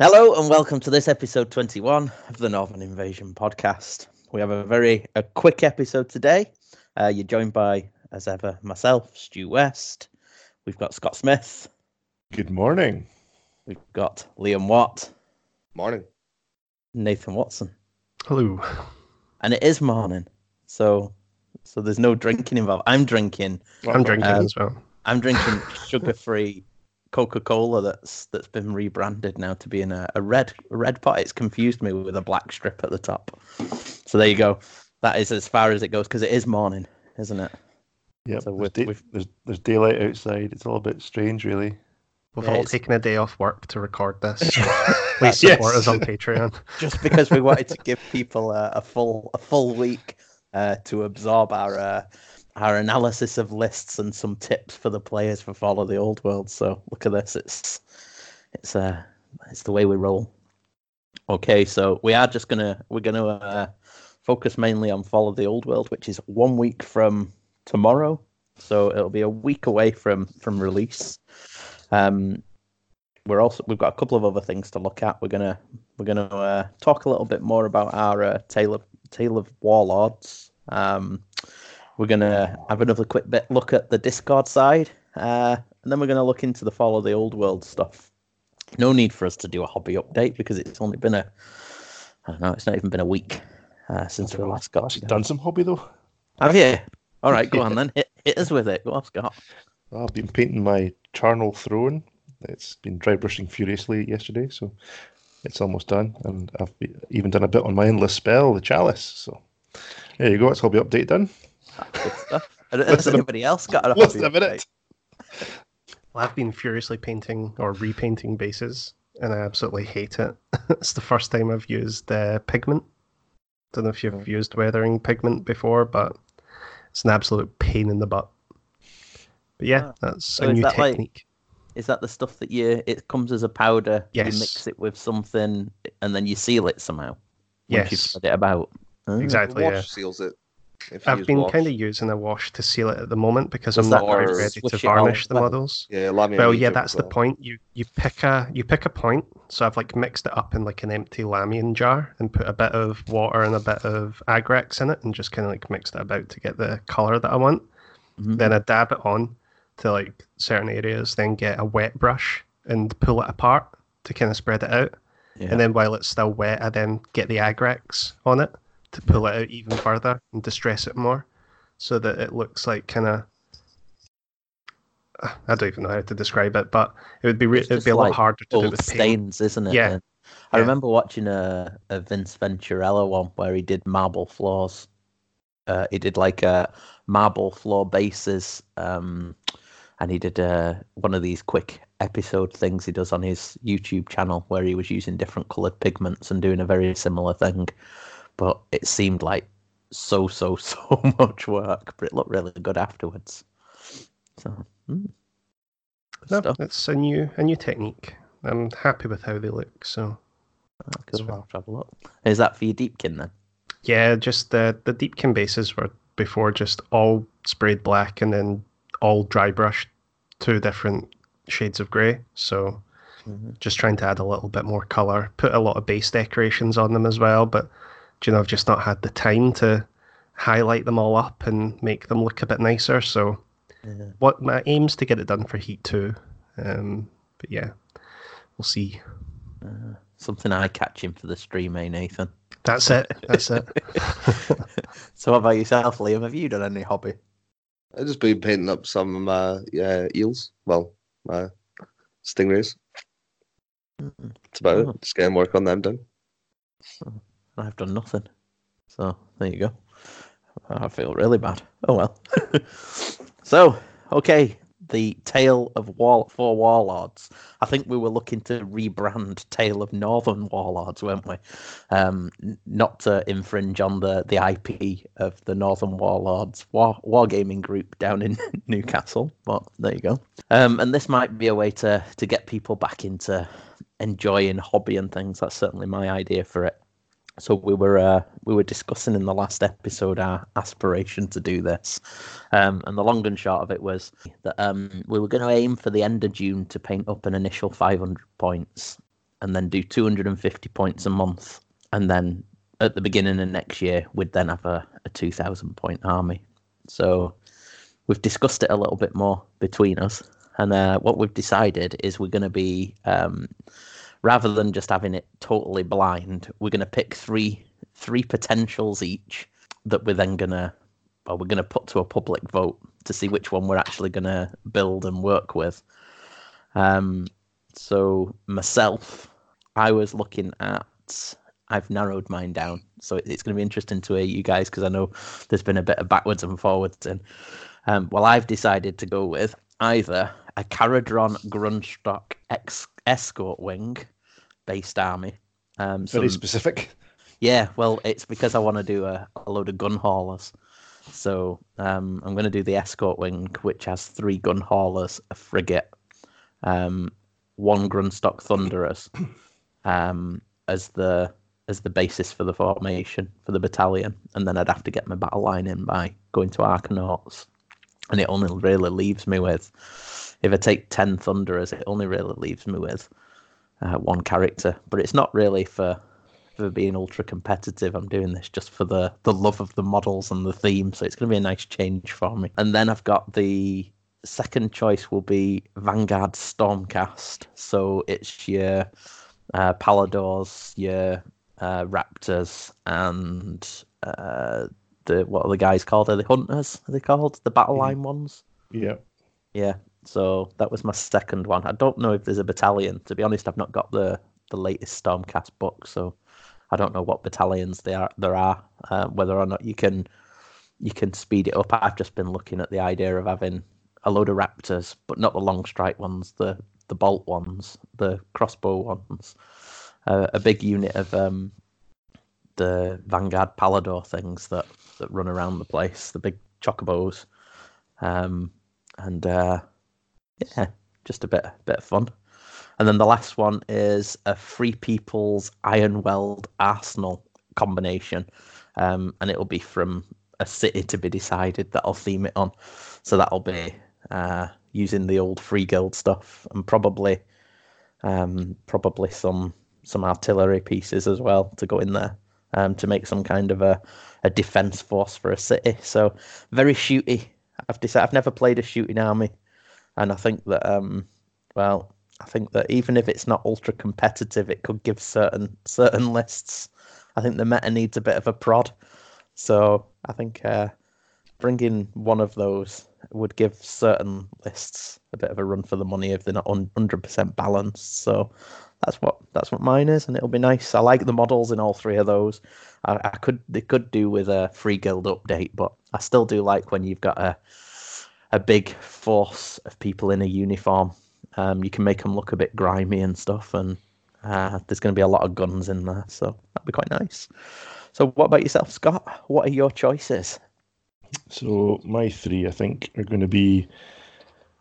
Hello and welcome to this episode 21 of the Northern Invasion podcast. We have a very a quick episode today. Uh, you're joined by, as ever, myself, Stu West. We've got Scott Smith. Good morning. We've got Liam Watt, Morning. Nathan Watson, Hello. and it is morning, so so there's no drinking involved. I'm drinking. I'm drinking Um, as well. I'm drinking sugar-free Coca-Cola that's that's been rebranded now to be in a, a red a red pot. It's confused me with a black strip at the top. So there you go. That is as far as it goes because it is morning, isn't it? Yeah. So there's, with- da- there's there's daylight outside. It's all a bit strange, really. We've yeah, all it's- taken a day off work to record this. Please support Yes. us on Patreon. Just because we wanted to give people a, a full a full week uh, to absorb our uh, our analysis of lists and some tips for the players for Fall of the Old World. So look at this. It's it's uh it's the way we roll. Okay, so we are just gonna we're gonna uh, focus mainly on Fall of the Old World, which is one week from tomorrow. So it'll be a week away from from release. Um, we're also we've got a couple of other things to look at. We're gonna we're gonna uh, talk a little bit more about our uh, tale of tale of warlords. Um, we're gonna have another quick bit look at the Discord side, uh, and then we're gonna look into the Fall of the Old World stuff. No need for us to do a hobby update because it's only been a I don't know. It's not even been a week uh, since we last got. Actually done some hobby though. Have you? All right, go on then. Hit, hit us with it. Go on, Scott. I've been painting my charnel throne. It's been dry brushing furiously yesterday, so it's almost done. And I've even done a bit on my endless spell, the chalice. So there you go. It's hobby update done. Good stuff. Has Listen a- anybody else got a Less hobby than a update? minute. Well, I've been furiously painting or repainting bases, and I absolutely hate it. it's the first time I've used uh, pigment. Don't know if you've used weathering pigment before, but it's an absolute pain in the butt. But yeah, Ah. that's So a new that like- technique. Is that the stuff that you? It comes as a powder. Yes. You mix it with something, and then you seal it somehow. Once you Yes. spread it about. Ah. Exactly. Wash Yeah. seals it. I've been wash. kind of using a wash to seal it at the moment because Does I'm not quite ready to swish it all varnish the models. Yeah, Well, yeah, that's the point. You you pick a you pick a point. So I've like mixed it up in like an empty Lahmian jar and put a bit of water and a bit of Agrax in it and just kind of like mixed it about to get the color that I want. Mhm. Then I dab it on to like certain areas. Then get a wet brush and pull it apart to kind of spread it out. Yeah. And then while it's still wet, I then get the Agrax on it to pull it out even further and distress it more, so that it looks like kind of. I don't even know how to describe it, but it would be re- it'd be a lot like harder to do with paint. stains, isn't it? Yeah. And I Yeah. remember watching a, a Vince Venturella one where he did marble floors. Uh, he did like a marble floor bases, um, and he did uh, one of these quick episode things he does on his YouTube channel where he was using different colored pigments and doing a very similar thing. But it seemed like so so so much work, but it looked really good afterwards. So, mm, No, stuff. it's a new a new technique. I'm happy with how they look. So Oh, cool. I'll have a look. Is that for your deepkin then? yeah, just the the deepkin bases were before just all sprayed black and then all dry brushed two different shades of grey. So Mhm. just trying to add a little bit more color. Put a lot of base decorations on them as well, but you know I've just not had the time to highlight them all up and make them look a bit nicer. So Yeah. what my aim's to get it done for Heat Two, um, but yeah, we'll see. Uh, something eye catching for the stream, eh, Nathan? That's it. That's it. so, what about yourself, Liam? Have you done any hobby? I've just been painting up some of my uh, eels. Well, my stingrays. Mm, That's about Oh. it. Just getting work on them done. I've done nothing. So, there you go. I feel really bad. Oh well. so, okay, the Tale of War Four Warlords. I think we were looking to rebrand Tale of Northern Warlords, weren't we? Um, not to infringe on the, the IP of the Northern Warlords war wargaming group down in Newcastle, but there you go. Um, and this might be a way to to get people back into enjoying hobby and things. That's certainly my idea for it. So we were uh, we were discussing in the last episode our aspiration to do this, um, and the long and short of it was that um, we were going to aim for the end of June to paint up an initial 500 points, and then do 250 points a month, and then at the beginning of next year, we'd then have a, a 2,000 point army. So we've discussed it a little bit more between us, and uh, what we've decided is we're going to be um, rather than just having it totally blind, we're going to pick three three potentials each that we're then going to well, we're going to put to a public vote to see which one we're actually going to build and work with. Um, so myself, I was looking at. I've narrowed mine down, so it's going to be interesting to hear you guys because I know there's been a bit of backwards and forwards. And um, well, I've decided to go with either a Kharadron Grundstok ex- escort wing based army. Um, Very some- specific. yeah, well, it's because I want to do a, a load of gun haulers. So um, I'm going to do the escort wing, which has three gun haulers, a frigate, um, one Grundstok Thunderers, um, as the as the basis for the formation for the battalion, and then I'd have to get my battle line in by going to Arkanauts, and it only really leaves me with, if I take ten Thunderers, it only really leaves me with uh, one character. But it's not really for for being ultra competitive. I'm doing this just for the the love of the models and the theme. So it's going to be a nice change for me. And then I've got the second choice will be Vanguard Stormcast. So it's your uh, Palladors, your uh, Raptors, and uh, the what are the guys called? Are they Hunters? Are they called the battle Mhm. line ones? Yeah. Yeah. So that was my second one. I don't know if there's a battalion. To be honest, I've not got the the latest Stormcast book, so I don't know what battalions there are. There are uh, whether or not you can you can speed it up. I've just been looking at the idea of having a load of Raptors, but not the long strike ones, the the bolt ones, the crossbow ones. Uh, a big unit of um, the Vanguard Pallador things that that run around the place, the big chocobos, um, and uh, yeah, just a bit bit of fun. And then the last one is a Free People's Ironweld Arsenal combination, um, and it'll be from a city to be decided that I'll theme it on. So that'll be uh, using the old Free Guild stuff and probably um, probably some some artillery pieces as well to go in there um, to make some kind of a, a defense force for a city. So very shooty. I've decided I've never played a shooting army, and I think that um, well, I think that even if it's not ultra competitive, it could give certain certain lists. I think the meta needs a bit of a prod, so I think uh, bringing one of those would give certain lists a bit of a run for the money if they're not hundred percent balanced. So that's what that's what mine is, and it'll be nice. I like the models in all three of those. I, I could they could do with a free guild update, but I still do like when you've got a a big force of people in a uniform. Um, you can make them look a bit grimy and stuff, and uh, there's going to be a lot of guns in there, so that'd be quite nice. So, what about yourself, Scott? What are your choices? So my three, I think, are going to be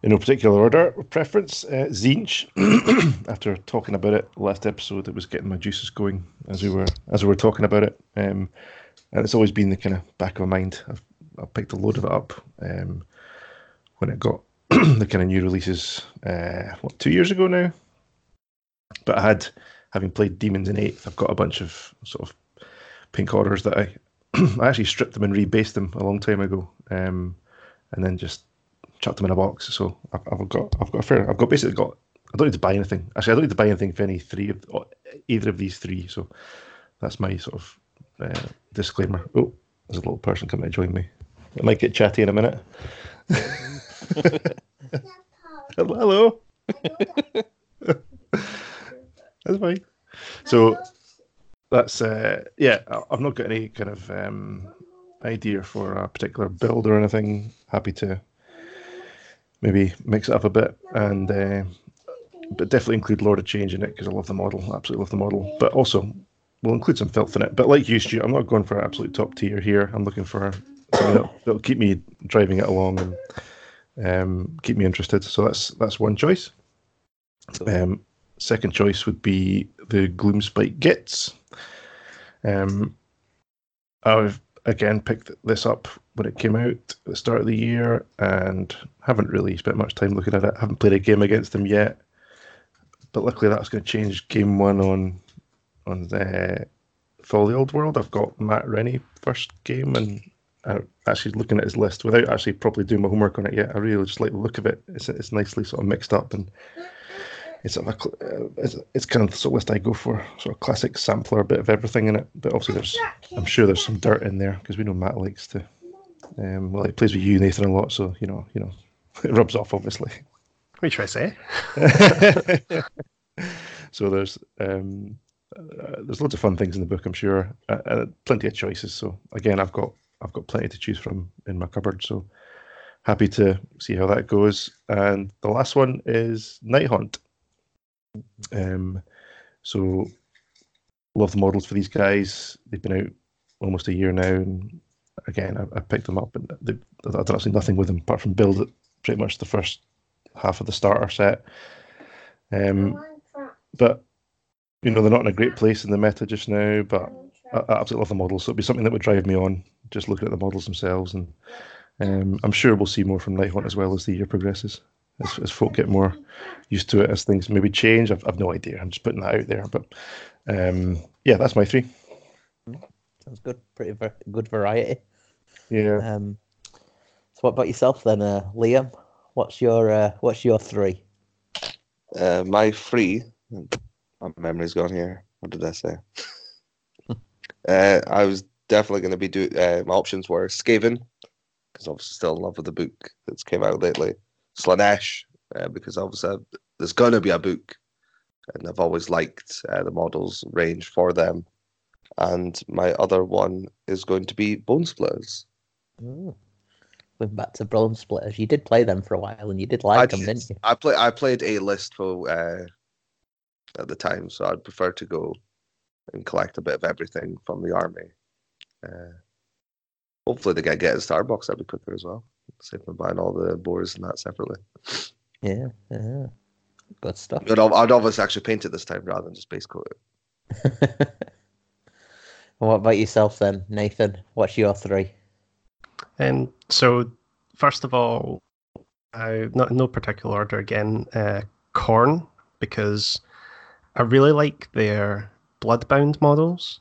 in no particular order preference. Uh, Tzeentch. After talking about it last episode, it was getting my juices going as we were as we were talking about it, um, and it's always been the kind of back of my mind. I've, I picked a load of it up um, when it got the kind of new releases. Uh, what two years ago now? But I had, having played Demons in Eighth, I've got a bunch of sort of pink horrors that I I actually stripped them and rebased them a long time ago, um, and then just chucked them in a box. So I've, I've got I've got a fair I've got basically got I don't need to buy anything. Actually, I don't need to buy anything for any three of either of these three. So that's my sort of uh, disclaimer. Oh, there's a little person coming to join me. It might get chatty in a minute. Hello. That's fine. So that's uh, yeah. I've not got any kind of um, idea for a particular build or anything. Happy to maybe mix it up a bit and uh, but definitely include Lord of Change in it because I love the model. Absolutely love the model. But also we'll include some filth in it. But like you, Stu, I'm not going for absolute top tier here. I'm looking for something that'll keep me driving it along and um, keep me interested. So that's that's one choice. Um, second choice would be the Gloomspite Gitz. Um, I've again picked this up when it came out at the start of the year and haven't really spent much time looking at it. I haven't played a game against them yet, but luckily that's going to change game one on on the for the old world. I've got Matt Rennie first game, and uh, actually looking at his list without actually properly doing my homework on it yet. I really just like the look of it. It's it's nicely sort of mixed up and. It's, sort of a, uh, it's, it's kind of the sort of list I go for, sort of classic sampler, a bit of everything in it. But obviously, there's I'm sure there's some dirt in there because we know Matt likes to. Um, well, he plays with you, Nathan, a lot, so you know, you know, it rubs off, obviously. What should I say? so there's um, uh, there's loads of fun things in the book, I'm sure, uh, uh, plenty of choices. So again, I've got I've got plenty to choose from in my cupboard. So happy to see how that goes. And the last one is Nighthaunt. Um, so love the models for these guys. They've been out almost a year now, and again, I, I picked them up, and they, I've done absolutely nothing with them apart from build it pretty much the first half of the starter set. Um, but you know they're not in a great place in the meta just now. But I, I absolutely love the models, so it'd be something that would drive me on just looking at the models themselves, and um, I'm sure we'll see more from Nighthaunt as well as the year progresses. As, as folk get more used to it, as things maybe change, I've, I've no idea. I'm just putting that out there. But um, yeah, that's my three. Sounds good. Pretty ver- good variety. Yeah. Um, so what about yourself then, uh, Liam? What's your uh, what's your three? Uh, my three. My memory's gone here. What did I say? uh, I was definitely going to be do. Uh, my options were Skaven because obviously still in love with the book that's came out lately. Slaanesh uh, because obviously there's going to be a book, and I've always liked uh, the models range for them. And my other one is going to be Bonesplitterz. Going back to Bonesplitterz, you did play them for a while, and you did like I them, did. didn't you? I play. I played a list for uh, at the time, so I'd prefer to go and collect a bit of everything from the army. Uh, hopefully, they get get a star box that'd be quicker as well. Save them buying all the boards and that separately. Yeah, yeah. Good stuff. But I'd, I'd obviously actually paint it this time rather than just base coat it. what about yourself then, Nathan? What's your three? Um, so first of all, I not no particular order again. Uh, Khorne because I really like their Bloodbound models,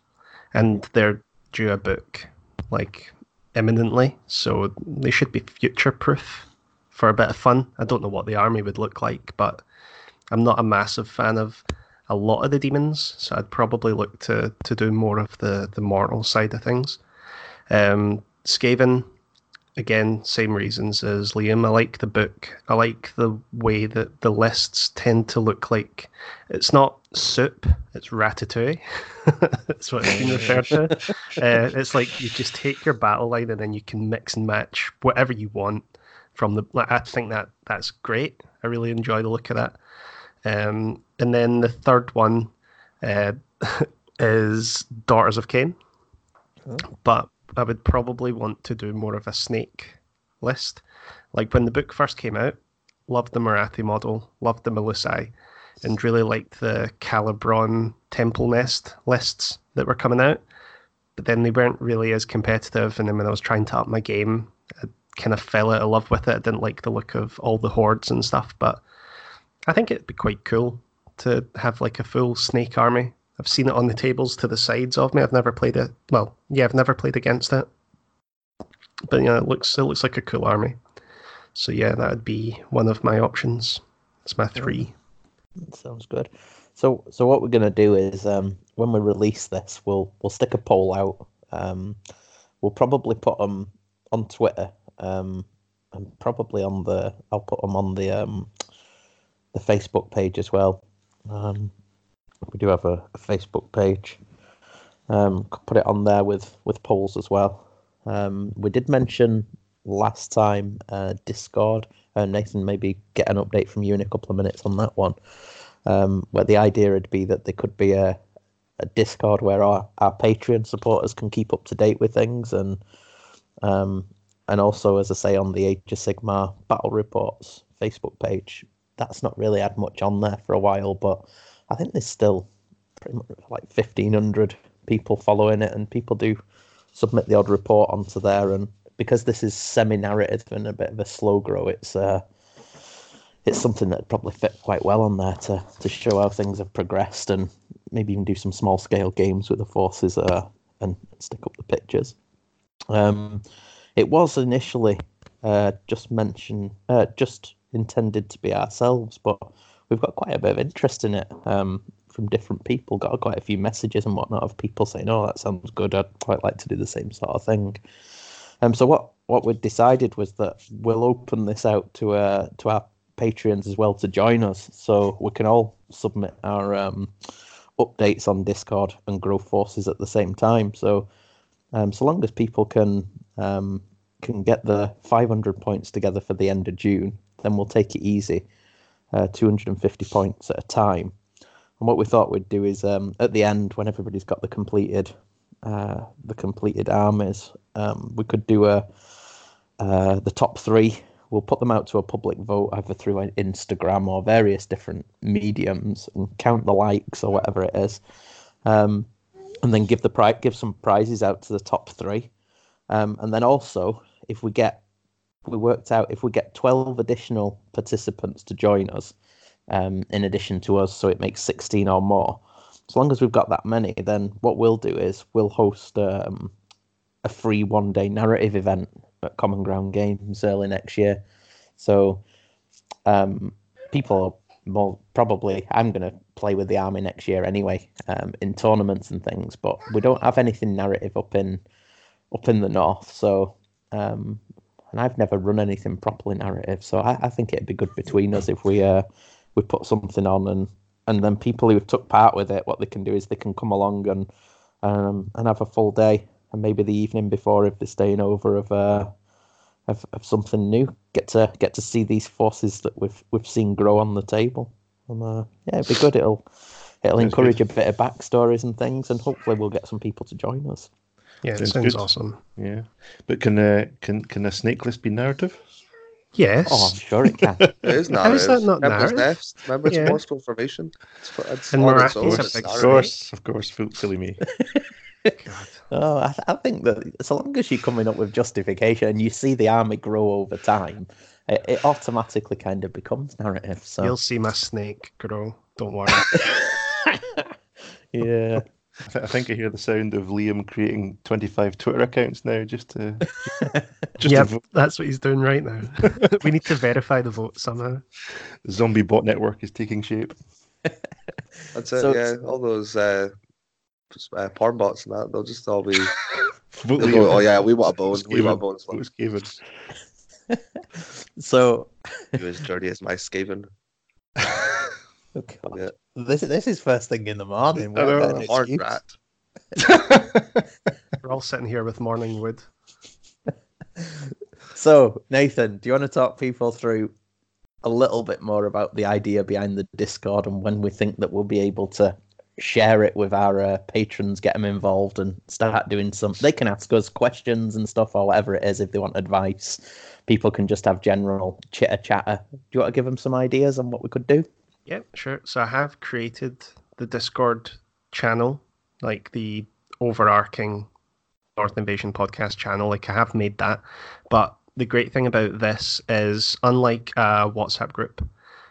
and they're due a book like imminently, so they should be future proof for a bit of fun. I don't know what the army would look like, but I'm not a massive fan of a lot of the demons, so I'd probably look to to do more of the the mortal side of things. Um, Skaven, again, same reasons as Liam. I like the book. I like the way that the lists tend to look like. It's not soup, it's ratatouille. That's what it's been referred to. Uh, it's like you just take your battle line and then you can mix and match whatever you want from the. Like, I think that that's great. I really enjoy the look of that. Um, and then the third one uh, is Daughters of Khaine. But I would probably want to do more of a snake list. Like when the book first came out, loved the Morathi model, loved the Melusai, and really liked the Khailebron Temple Nest lists that were coming out. But then they weren't really as competitive, and then when I was trying to up my game, I kind of fell out of love with it. I didn't like the look of all the hordes and stuff, but I think it'd be quite cool to have like a full snake army. I've seen it on the tables to the sides of me. I've never played it. Well, yeah, I've never played against it. But yeah, it looks it looks like a cool army. So yeah, that would be one of my options. It's my three. That sounds good. So, so what we're gonna do is, um, when we release this, we'll we'll stick a poll out. Um, we'll probably put them on Twitter, um, and probably on the. I'll put them on the um, the Facebook page as well. Um, we do have a, a Facebook page. Um, could put it on there with with polls as well. Um, we did mention last time uh, Discord. Uh, Nathan, maybe get an update from you in a couple of minutes on that one. Um, where the idea would be that there could be a, a Discord where our, our Patreon supporters can keep up to date with things and um, and also, as I say, on the Age of Sigmar Battle Reports Facebook page, that's not really had much on there for a while, but I think there's still pretty much like 1,500 people following it, and people do submit the odd report onto there. And because this is semi-narrative and a bit of a slow grow, it's uh, it's something that probably fit quite well on there to to show how things have progressed and maybe even do some small scale games with the forces uh, and stick up the pictures. Um, it was initially uh, just mentioned, uh, just intended to be ourselves, but we've got quite a bit of interest in it um, from different people. Got quite a few messages and whatnot of people saying, "Oh, that sounds good. I'd quite like to do the same sort of thing." Um, so what what we decided was that we'll open this out to uh to our patrons as well to join us, so we can all submit our um, updates on Discord and grow forces at the same time. So um, so long as people can um, can get the 500 points together for the end of June, then we'll take it easy, uh, 250 points at a time. And what we thought we'd do is um, at the end, when everybody's got the completed uh, the completed armies, um, we could do a uh, the top three. We'll put them out to a public vote either through Instagram or various different mediums and count the likes or whatever it is, um, and then give the pri- give some prizes out to the top three, um, and then also if we get we worked out if we get 12 additional participants to join us um, in addition to us so it makes 16 or more. As long as we've got that many then what we'll do is we'll host um, a free one day narrative event at common ground games early next year. So um, people more probably i'm going to play with the army next year anyway um, in tournaments and things but we don't have anything narrative up in up in the north. So um, and I've never run anything properly narrative, so I, I think it'd be good between us if we uh, we put something on and and then people who took part with it, what they can do is they can come along and um, and have a full day and maybe the evening before if they're staying over of uh of, of something new. Get to get to see these forces that we've we've seen grow on the table. And uh, yeah, it'd be good. It'll it'll Sounds encourage good. a bit of backstories and things, and hopefully we'll get some people to join us. Yeah, it Sounds sounds good. awesome. Yeah, but can uh, can can a snake list be narrative? Yes. Oh, I'm sure it can. It is How is that not Remember narrative? Nest? Remember it's Yeah. forceful formation? It's, it's And on its Morathi own, is a it's big Of course, of course, fool- silly me. God. Oh, I, th- I think that so long as you're coming up with justification and you see the army grow over time, it, it automatically kind of becomes narrative. So You'll see my snake grow. Don't worry. yeah, I, think I hear the sound of Liam creating twenty-five Twitter accounts now, just to just yep, to that's what he's doing right now. we need to verify the vote somehow. The zombie bot network is taking shape. That's it, So- yeah. All those uh, s- uh, porn bots and that, they'll just all be. Vote They'll go, oh, yeah, we want a bone. We want a Skaven. bone. Vote Skaven. so You as dirty as my Skaven. oh God. Yeah. This this is first thing in the morning. I know. What an Horn rat. We're all sitting here with morning wood. So Nathan, do you want to talk people through a little bit more about the idea behind the Discord and when we think that we'll be able to share it with our uh, patrons, get them involved, and start doing some. They can ask us questions and stuff or whatever it is if they want advice. People can just have general chitter chatter. Do you want to give them some ideas on what we could do? Yeah, sure. So I have created the Discord channel, like the overarching North Invasion podcast channel. Like I have made that. But the great thing about this is, unlike a WhatsApp group,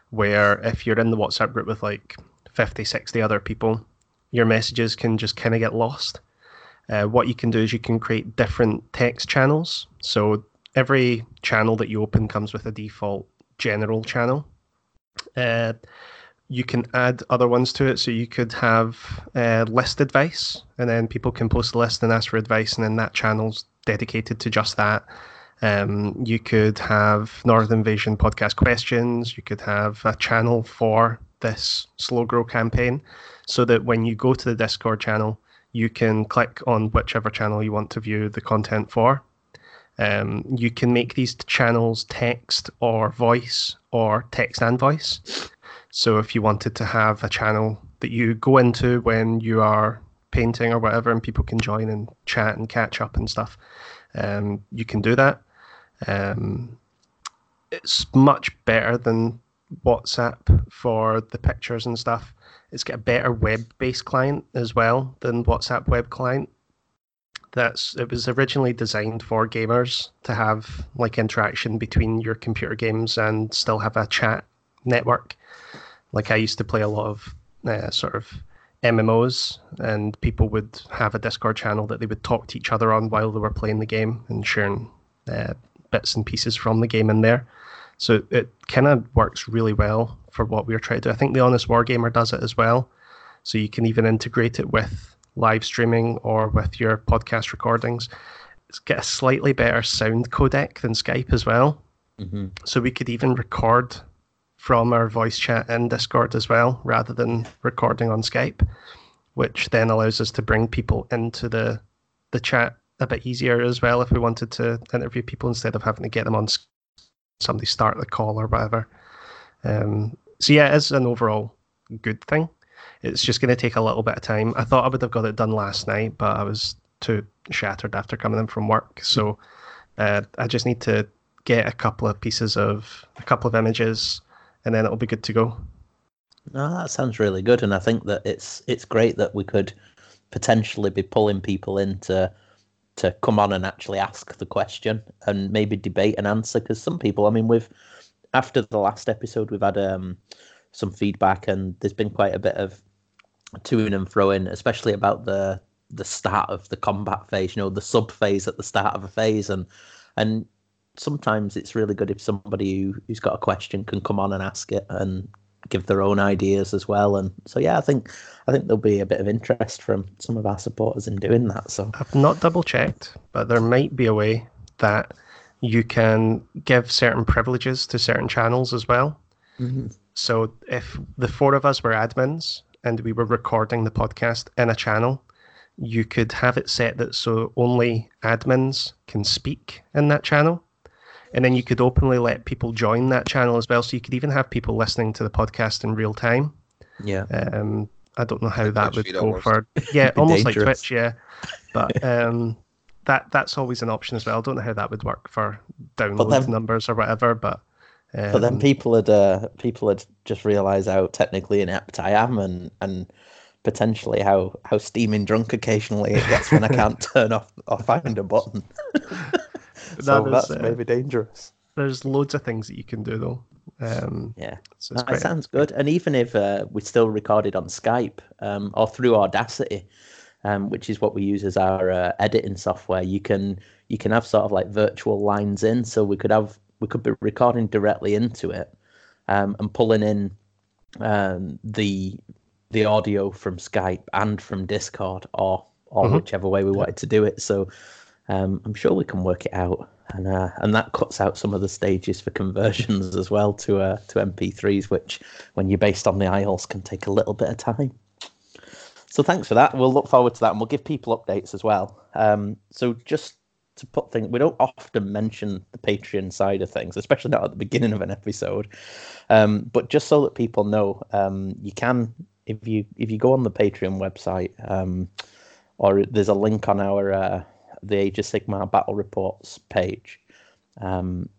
where if you're in the WhatsApp group with like 50, 60 other people, your messages can just kind of get lost. Uh, what you can do is you can create different text channels. So every channel that you open comes with a default general channel. Uh, you can add other ones to it. So you could have uh, list advice, and then people can post a list and ask for advice, and then that channel's dedicated to just that. Um, you could have Northern Invasion podcast questions. You could have a channel for this slow grow campaign, so that when you go to the Discord channel, you can click on whichever channel you want to view the content for. Um, you can make these channels text or voice or text and voice. So if you wanted to have a channel that you go into when you are painting or whatever, and people can join and chat and catch up and stuff, um, you can do that. Um, it's much better than WhatsApp for the pictures and stuff. It's got a better web-based client as well than WhatsApp web client. That's it was originally designed for gamers to have like interaction between your computer games and still have a chat network. Like I used to play a lot of uh, sort of MMOs, and people would have a Discord channel that they would talk to each other on while they were playing the game and sharing uh, bits and pieces from the game in there. So it kind of works really well for what we're trying to do. I think the Honest Wargamer does it as well. So you can even integrate it with live streaming or with your podcast recordings. It's a slightly better sound codec than Skype as well. Mm-hmm. So we could even record from our voice chat in Discord as well, rather than recording on Skype, which then allows us to bring people into the the chat a bit easier as well if we wanted to interview people instead of having to get them on somebody start the call or whatever. Um, so yeah, it's an overall good thing. It's just going to take a little bit of time. I thought I would have got it done last night, but I was too shattered after coming in from work. So uh, I just need to get a couple of pieces of a couple of images, and then it'll be good to go. No, that sounds really good, and I think that it's it's great that we could potentially be pulling people into to come on and actually ask the question and maybe debate and answer. Because some people, I mean, we've after the last episode, we've had um, some feedback, and there's been quite a bit of to and fro in, especially about the the start of the combat phase. You know, the sub phase at the start of a phase, and and sometimes it's really good if somebody who, who's got a question can come on and ask it and give their own ideas as well. And so, yeah, I think I think there'll be a bit of interest from some of our supporters in doing that. So I've not double checked, but there might be a way that you can give certain privileges to certain channels as well. mm-hmm. So if the four of us were admins and we were recording the podcast in a channel, you could have it set that so only admins can speak in that channel. And then you could openly let people join that channel as well. So you could even have people listening to the podcast in real time. yeah, Um, I don't know how Like that Twitch would feed go almost. for. Yeah, Be almost like. Twitch, yeah. But um, that that's always an option as well. I don't know how that would work for download then- numbers or whatever. But um, but then people had uh, people had just realised how technically inept I am, and and potentially how how steaming drunk occasionally it gets when I can't turn off or find a button. so That is, that's uh, maybe dangerous. there's loads of things that you can do though. Um, Yeah. so That quite- sounds good. And even if uh, we still recorded on Skype um, or through Audacity, um, which is what we use as our uh, editing software, you can you can have sort of like virtual lines in. So we could have we could be recording directly into it um, and pulling in um, the the audio from Skype and from Discord or or Mhm. whichever way we wanted to do it. So um, I'm sure we can work it out, and uh, and that cuts out some of the stages for conversions as well to uh, to MP3s, which when you're based on the Isles can take a little bit of time. So thanks for that. We'll look forward to that, and we'll give people updates as well. Um, so just to put things, we don't often mention the Patreon side of things, especially not at the beginning of an episode. Um, but just so that people know, um, you can if you if you go on the Patreon website, um, or there's a link on our uh, the Age of Sigmar Battle Reports page. Um,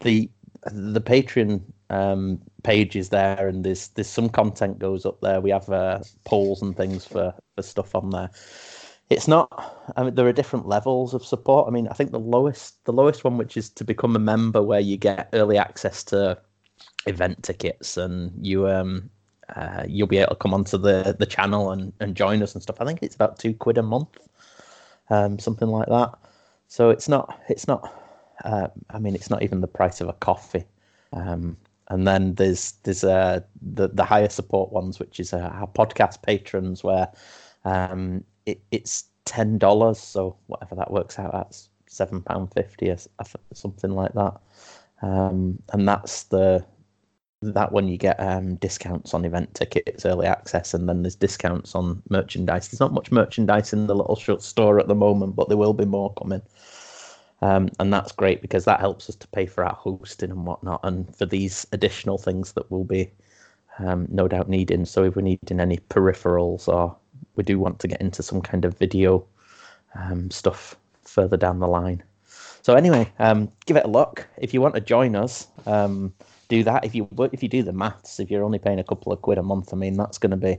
the the Patreon um, page is there, and there's there's some content goes up there. We have uh, polls and things for for stuff on there. It's not. I mean, there are different levels of support. I mean, I think the lowest the lowest one, which is to become a member, where you get early access to event tickets, and you um uh, you'll be able to come onto the the channel and and join us and stuff. I think it's about two quid a month, um, something like that. So it's not it's not. Uh, I mean, it's not even the price of a coffee. Um, and then there's there's uh, the the higher support ones, which is uh, our podcast patrons, where um, it, it's ten dollars. So whatever that works out at, seven pound fifty or something like that. Um, and that's the that one you get um, discounts on event tickets, early access, and then there's discounts on merchandise. There's not much merchandise in the little store at the moment, but there will be more coming. Um, and that's great because that helps us to pay for our hosting and whatnot, and for these additional things that we'll be um, no doubt needing. So if we're needing any peripherals, or we do want to get into some kind of video um, stuff further down the line. So anyway, um, give it a look. If you want to join us, um, do that. If you if you do the maths, if you're only paying a couple of quid a month, I mean that's going to be,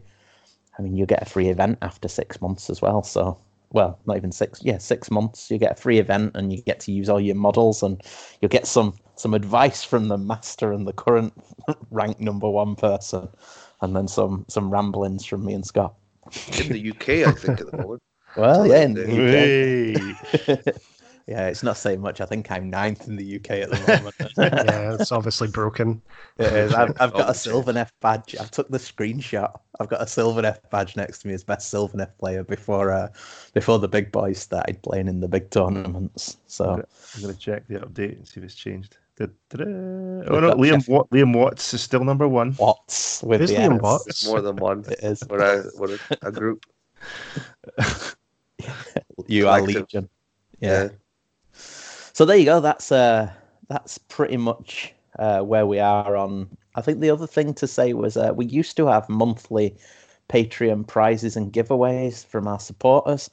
I mean you get a free event after six months as well. So well, not even six, yeah, six months. You get a free event and you get to use all your models, and you'll get some some advice from the master and the current rank number one person, and then some some ramblings from me and Scott. In the UK, I think at the moment. Well, yeah, in the UK. yeah, it's not saying much. I think I'm ninth in the UK at the moment. yeah, it's obviously broken. It is. I've, I've got Oh, a Sylvaneth badge. I took the screenshot. I've got a Sylvaneth badge next to me as best Sylvaneth player before uh, before the big boys started playing in the big tournaments. So I'm going to check the update and see if it's changed. Oh no, Liam Jeff- Liam Watts is still number one. Watts with Is the Liam Watts? It's more than one. It is. We're a, we're a, a group. You are. Legion. Yeah. Yeah. So there you go. That's uh that's pretty much uh, where we are on. I think the other thing to say was uh, we used to have monthly Patreon prizes and giveaways from our supporters.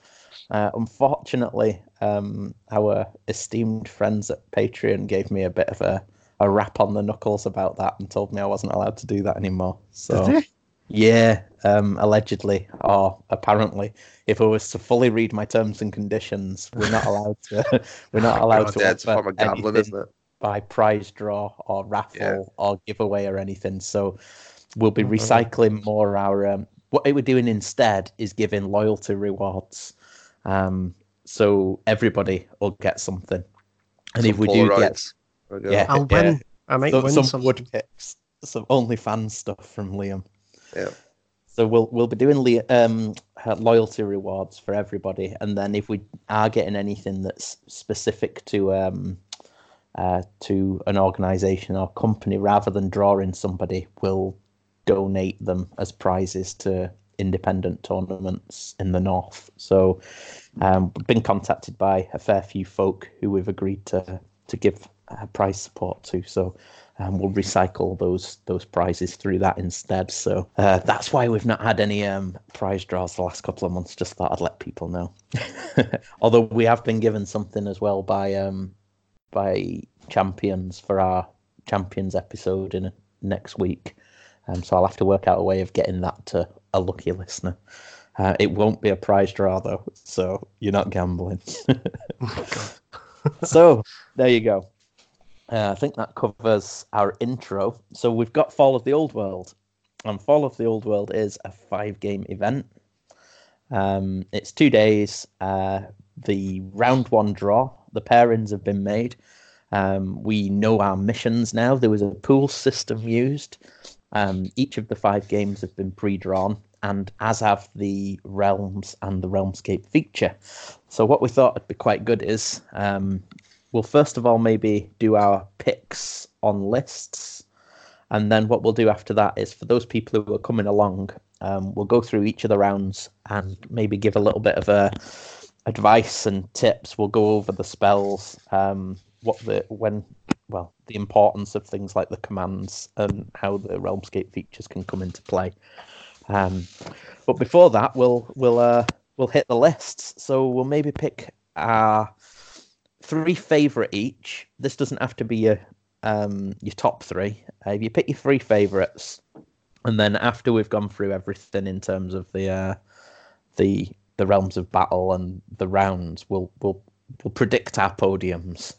Uh, unfortunately, um, our esteemed friends at Patreon gave me a bit of a, a rap on the knuckles about that and told me I wasn't allowed to do that anymore. So yeah, um, allegedly or apparently, if I was to fully read my terms and conditions, we're not allowed to. we're not allowed God, to yeah, it's a offer gambling, anything isn't it? by prize draw or raffle Yeah. or giveaway or anything. So we'll be Mhm. recycling more our. Um, what we're doing instead is giving loyalty rewards. Um, so everybody will get something, and if Some we do get we go. Yeah. I'll Yeah. win. I might some, win some some. wood picks, some OnlyFans stuff from Liam. Yeah. So we'll we'll be doing le- um, uh, loyalty rewards for everybody, and then if we are getting anything that's specific to um, uh, to an organisation or company, rather than drawing somebody, we'll donate them as prizes to independent tournaments in the north. So um, we've been contacted by a fair few folk who we've agreed to to give uh, prize support to. So um, we'll recycle those those prizes through that instead. So uh, that's why we've not had any um, prize draws the last couple of months. Just thought I'd let people know. Although we have been given something as well by um, by champions for our champions episode in next week. Um, so I'll have to work out a way of getting that to a lucky listener. Uh, it won't be a prize draw though, so you're not gambling. so there you go. Uh, I think that covers our intro. So we've got Fall of the Old World, and Fall of the Old World is a five-game event. Um, it's two days. Uh, the round one draw, the pairings have been made. Um, we know our missions now. There was a pool system used. Um, each of the five games have been pre-drawn, and as have the realms and the Realmscape feature. So what we thought would be quite good is um, we'll first of all maybe do our picks on lists, and then what we'll do after that is for those people who are coming along, um, we'll go through each of the rounds and maybe give a little bit of a advice and tips. We'll go over the spells, um, what the when well the importance of things like the commands and how the Realmscape features can come into play. Um, but before that, we'll we'll uh, we'll hit the lists. So we'll maybe pick our three favorite each. This doesn't have to be your um, your top three. Uh, if you pick your three favorites, and then after we've gone through everything in terms of the uh, the the realms of battle and the rounds, we'll we'll we'll predict our podiums.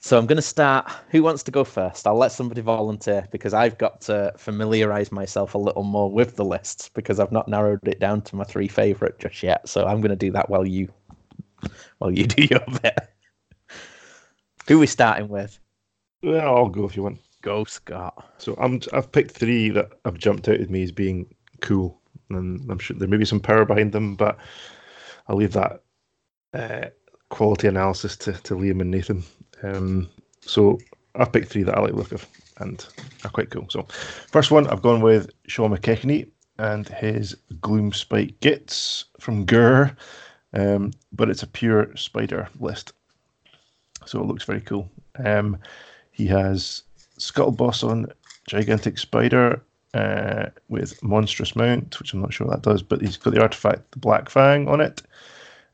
So I'm going to start. Who wants to go first? I'll let somebody volunteer because I've got to familiarize myself a little more with the lists because I've not narrowed it down to my three favorite just yet. So I'm going to do that while you while you do your bit. Who are we starting with? Well, I'll go if you want. Go Scott. So I'm I've picked three that have jumped out at me as being cool, and I'm sure there may be some power behind them, but I'll leave that uh, quality analysis to, to Liam and Nathan. Um, so I've picked three that I like the look of and are quite cool. So first one I've gone with Sean McKechnie and his Gloomspite Gitz from Ghur, um, but it's a pure spider list, so it looks very cool. Um, he has Scuttle Boss on Gigantic Spider uh, with Monstrous Mount, which I'm not sure what that does, but he's got the artifact the Black Fang on it.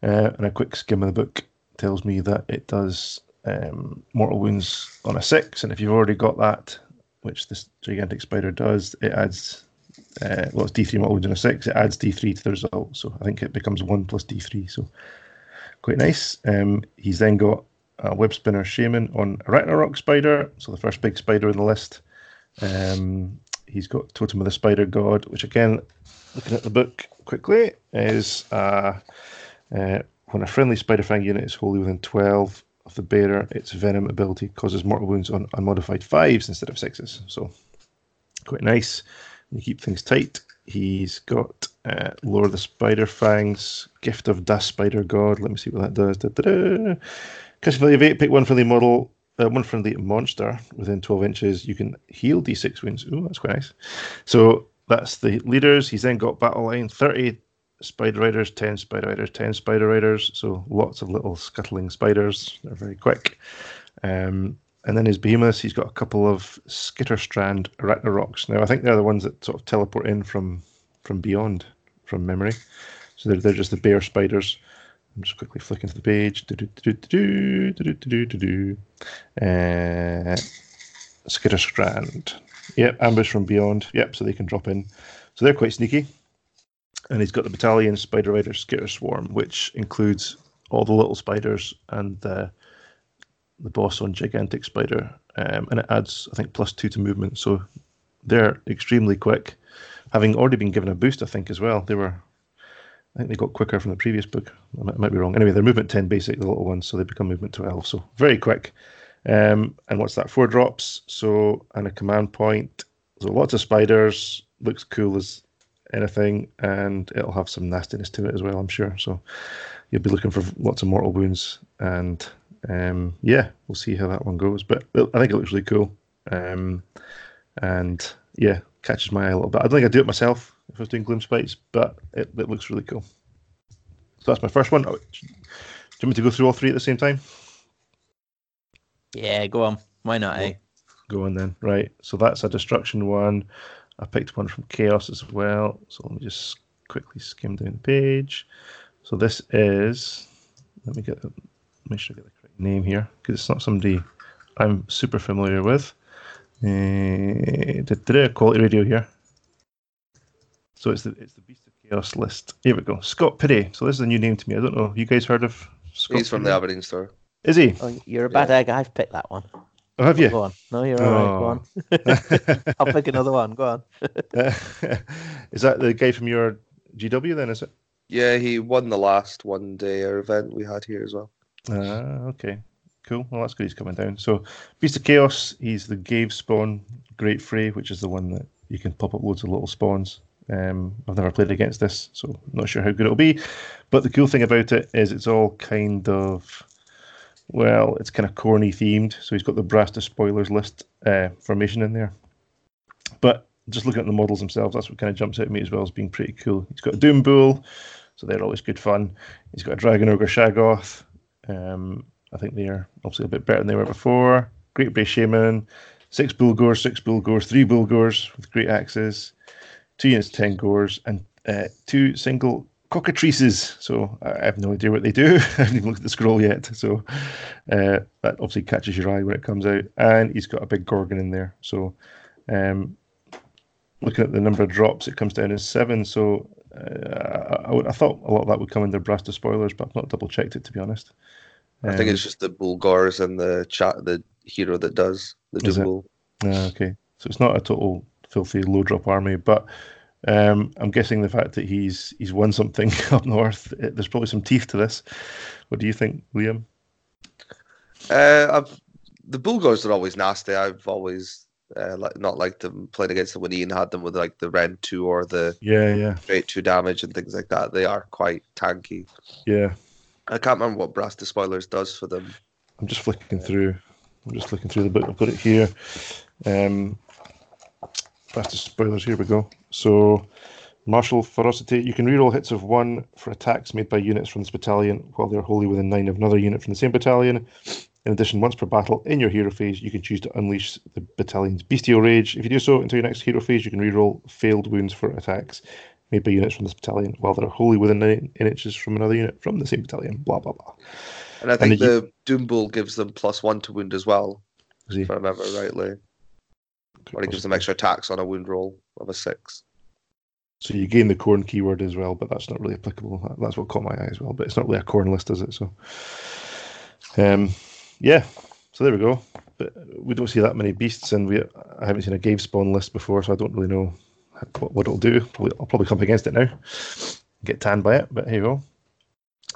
Uh, and a quick skim of the book tells me that it does um, mortal wounds on a six, and if you've already got that, which this gigantic spider does, it adds uh, well, it's D3 mortal wounds on a six. It adds D3 to the result, so I think it becomes one plus D3. So quite nice. Um, he's then got a web spinner shaman on Arachnarok spider, so the first big spider in the list. Um, he's got totem of the spider god, which again, looking at the book quickly, is uh, uh, when a friendly spider fang unit is wholly within 12 of the bearer, its venom ability causes mortal wounds on unmodified fives instead of sixes. So quite nice. You keep things tight. He's got uh, of the Spider Fangs, Gift of Dust Spider God. Let me see what that does. Cast value of 8, pick one friendly model, uh, one friendly monster within 12 inches. You can heal d6 wounds. Ooh, that's quite nice. So that's the leaders. He's then got battle line 30 spider riders, 10 spider riders, 10 spider riders. So lots of little scuttling spiders. They're very quick. Um, and then his behemoths, he's got a couple of skitter Skitterstrand Arachnaroks. Now, I think they're the ones that sort of teleport in from from beyond, from memory. So they're, they're just the bear spiders. I'm just quickly flicking to the page. Uh, Skitterstrand. Yep, ambush from beyond. Yep, so they can drop in. So they're quite sneaky. And he's got the battalion Spider Rider Skitter Swarm, which includes all the little spiders and the the boss on Gigantic Spider, um, and it adds I think plus two to movement. So they're extremely quick, having already been given a boost. I think as well. They were, I think they got quicker from the previous book. I might, I might be wrong. Anyway, they're movement ten basic, the little ones, so they become movement twelve. So very quick. Um, and what's that? Four drops. So and a command point. So lots of spiders. Looks cool as anything, and it'll have some nastiness to it as well. I'm sure. So you'll be looking for lots of mortal wounds and um, yeah, we'll see how that one goes. But I think it looks really cool. Um, and yeah, catches my eye a little bit. I don't think I'd do it myself if I was doing Gloomspites, but it, it looks really cool. So that's my first one. Oh, do you want me to go through all three at the same time? Yeah, go on. Why not, eh? Go on then. Right. So that's a destruction one. I picked one from Chaos as well. So let me just quickly skim down the page. So this is. Let me get. Make sure I get the correct name here because it's not somebody I'm super familiar with. Uh, quality radio here. So it's the it's the Beast of Chaos list. Here we go. Scott Piddy. So this is a new name to me. I don't know. You guys heard of Scott? He's from the Aberdeen store. Is he? Oh, you're a bad yeah. egg. I've picked that one. Oh, have you? Go on. No, you're oh. all right. Go on. I'll pick another one. Go on. is that the guy from your GW then? Is it? Yeah, he won the last one day event we had here as well. Ah, okay. Cool. Well, that's good. He's coming down. So, Beast of Chaos. He's the Gavespawn, Great Fray, which is the one that you can pop up loads of little spawns. Um, I've never played against this, so not sure how good it'll be. But the cool thing about it is it's all kind of, well, it's kind of corny themed. So he's got the Brass Despoilers list uh, formation in there. But just looking at the models themselves, that's what kind of jumps out at me as well as being pretty cool. He's got a Doombull, so they're always good fun. He's got a Dragon Ogre Shaggoth, um, I think they're obviously a bit better than they were before. Great Bray Shaman, six Bullgors, six Bullgors, three Bullgors with great axes, two units, ten Gors, and uh, two single cockatrices. So I have no idea what they do. I haven't even looked at the scroll yet. So uh, that obviously catches your eye when it comes out. And he's got a big Ghorgon in there. So um, looking at the number of drops, it comes down as seven. So uh, I, I, thought a lot of that would come under Brass Despoilers, but I've not double checked it to be honest. Um, I think it's um, just the Bullgors and the chat, the hero that does the Doom uh, okay, so it's not a total filthy low drop army, but um, I'm guessing the fact that he's he's won something up north, eh, there's probably some teeth to this. What do you think, Liam? Uh, the Bullgors are always nasty. I've always uh, like not liked them playing against them when Ian had them with like the Ren two or the yeah yeah straight two damage and things like that. They are quite tanky. Yeah, I can't remember what Brass Despoilers does for them. I'm just flicking through. I'm just looking through the book. I've got it here. Um, Brass Despoilers. Here we go. So, martial ferocity. You can reroll hits of one for attacks made by units from this battalion while they're wholly within nine of another unit from the same battalion. In addition, once per battle in your hero phase, you can choose to unleash the battalion's bestial rage. If you do so until your next hero phase, you can reroll failed wounds for attacks made by units from this battalion, while they're wholly within nine inches from another unit from the same battalion. Blah blah blah. And I think and the, Doombull gives them plus one to wound as well, if I remember rightly. Or he gives them extra attacks on a wound roll of a six. So you gain the Khorne keyword as well, but that's not really applicable. That's what caught my eye as well, but it's not really a Khorne list, is it? So, um, yeah. So there we go. But we don't see that many beasts, and we I haven't seen a Gavespawn list before, so I don't really know what, what it'll do. Probably, I'll probably come up against it now, get tanned by it. But here you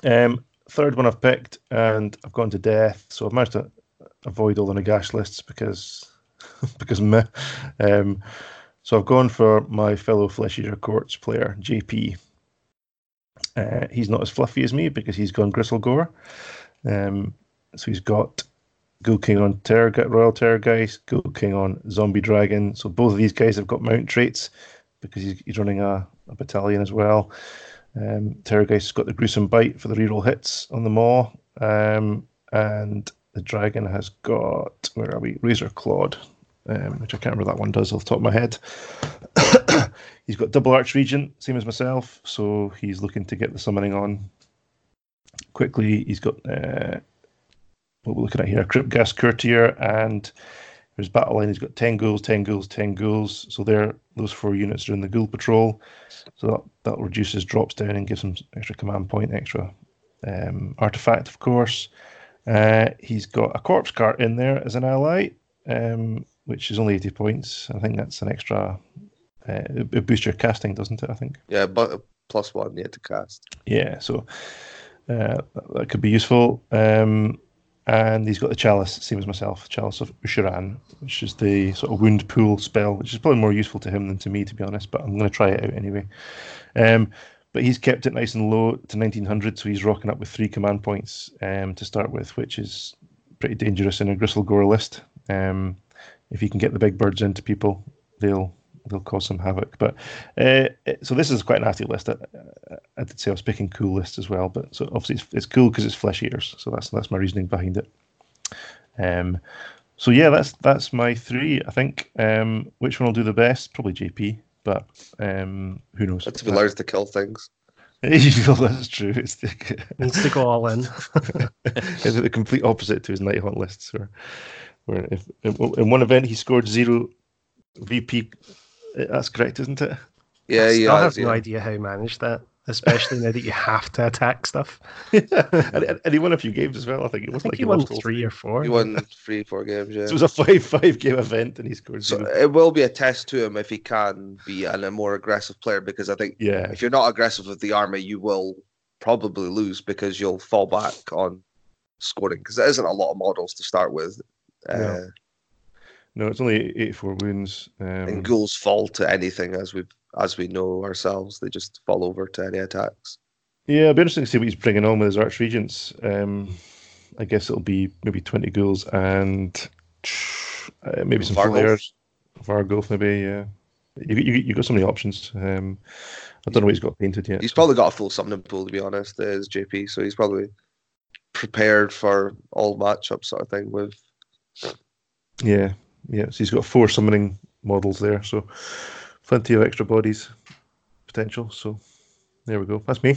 go. Um, third one I've picked, and I've gone to death. So I've managed to avoid all the Nagash lists because because meh. Um, so I've gone for my fellow Flesh Eater Courts player, JP. Uh, he's not as fluffy as me because he's gone Gristlegore. Um, so he's got Ghoul King on Terror, Royal Terrorgeist, Ghoul King on Zombie Dragon. So both of these guys have got mount traits because he's, he's running a, a, battalion as well. Um, Terrorgeist's got the Gruesome Bite for the reroll hits on the Maw. Um, and the Dragon has got, where are we? Razor Clawed, um, which I can't remember that one does off the top of my head. he's got double Arch Regent, same as myself. So he's looking to get the summoning on quickly. He's got uh, what we're looking at here, a Crypt Ghast Courtier, and his battle line. He's got 10 ghouls, 10 ghouls, 10 ghouls. So there, those four units are in the ghoul patrol. So that, that reduces drops down and gives him extra command point, extra um, artifact, of course. Uh, he's got a corpse cart in there as an ally, um, which is only 80 points. I think that's an extra. Uh, it boosts your casting, doesn't it? I think. Yeah, but plus one you had to cast. Yeah, so uh, that could be useful. Um, and he's got the chalice, same as myself, chalice of Ushoran, which is the sort of wound pool spell, which is probably more useful to him than to me, to be honest. But I'm going to try it out anyway. Um, but he's kept it nice and low to 1900, so he's rocking up with three command points um, to start with, which is pretty dangerous in a Gristlegore list. Um, if you can get the big birds into people, they'll they'll cause some havoc. But uh, so this is quite a nasty list. I, I, did say I was picking cool lists as well, but so obviously it's, it's cool because it's flesh eaters. So that's that's my reasoning behind it. Um, so yeah, that's that's my three. I think um, which one will do the best? Probably JP, but um, who knows? That's if he to kill things. that's true. It's the, needs to go all in. is it the complete opposite to his night hunt lists? Or, where if in one event he scored zero VP that's correct, isn't it? Yeah, I yeah. I have yeah. no idea how he managed that, especially now that you have to attack stuff. yeah. and, and, he won a few games as well. I think it wasn't think like he, won lost three or four. He won three, four games. Yeah. So it was a five-five game event, and he scored. So zero. it will be a test to him if he can be an, a more aggressive player because I think yeah, if you're not aggressive with the army, you will probably lose because you'll fall back on scoring because there isn't a lot of models to start with. No. Uh, no, it's only eighty-four wounds. Um, and ghouls fall to anything as we as we know ourselves. They just fall over to any attacks. Yeah, it'll be interesting to see what he's bringing on with his arch regents. Um, I guess it'll be maybe twenty ghouls and uh, maybe some Varghulf. flayers. Varghulf, maybe. Yeah, you, you you got so many options. Um, I don't know what he's got painted yet. He's probably got a full summoning pool to be honest. Is JP, so he's probably prepared for all matchups sort of thing with Yeah, yeah. So he's got four summoning models there, so plenty of extra bodies potential. So there we go. That's me.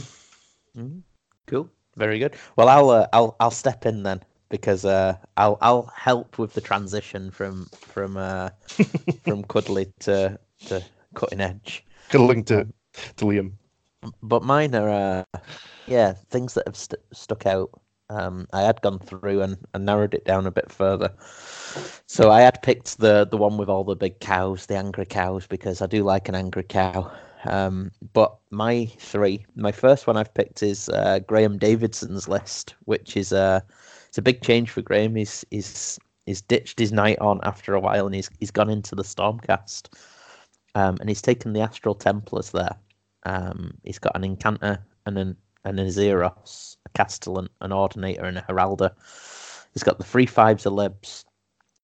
Mm-hmm. Cool, very good. Well, I'll uh, I'll I'll step in then because uh, I'll I'll help with the transition from from uh, from cuddly to to cutting edge. Cuddling to to Liam. But mine are uh, yeah things that have st- stuck out. Um, I had gone through and, and narrowed it down a bit further. So I had picked the the one with all the big cows, the angry cows, because I do like an angry cow. Um, but my three, my first one I've picked is uh, Graham Davidson's list, which is uh, it's a big change for Graham. He's he's he's ditched his Nighthaunt after a while, and he's he's gone into the Stormcast, um, and he's taken the Astral Templars there. Um, he's got an Incantor and an an Azyros, a Castellan, an Ordinator, and a Heraldor. He's got the three fives of Libs,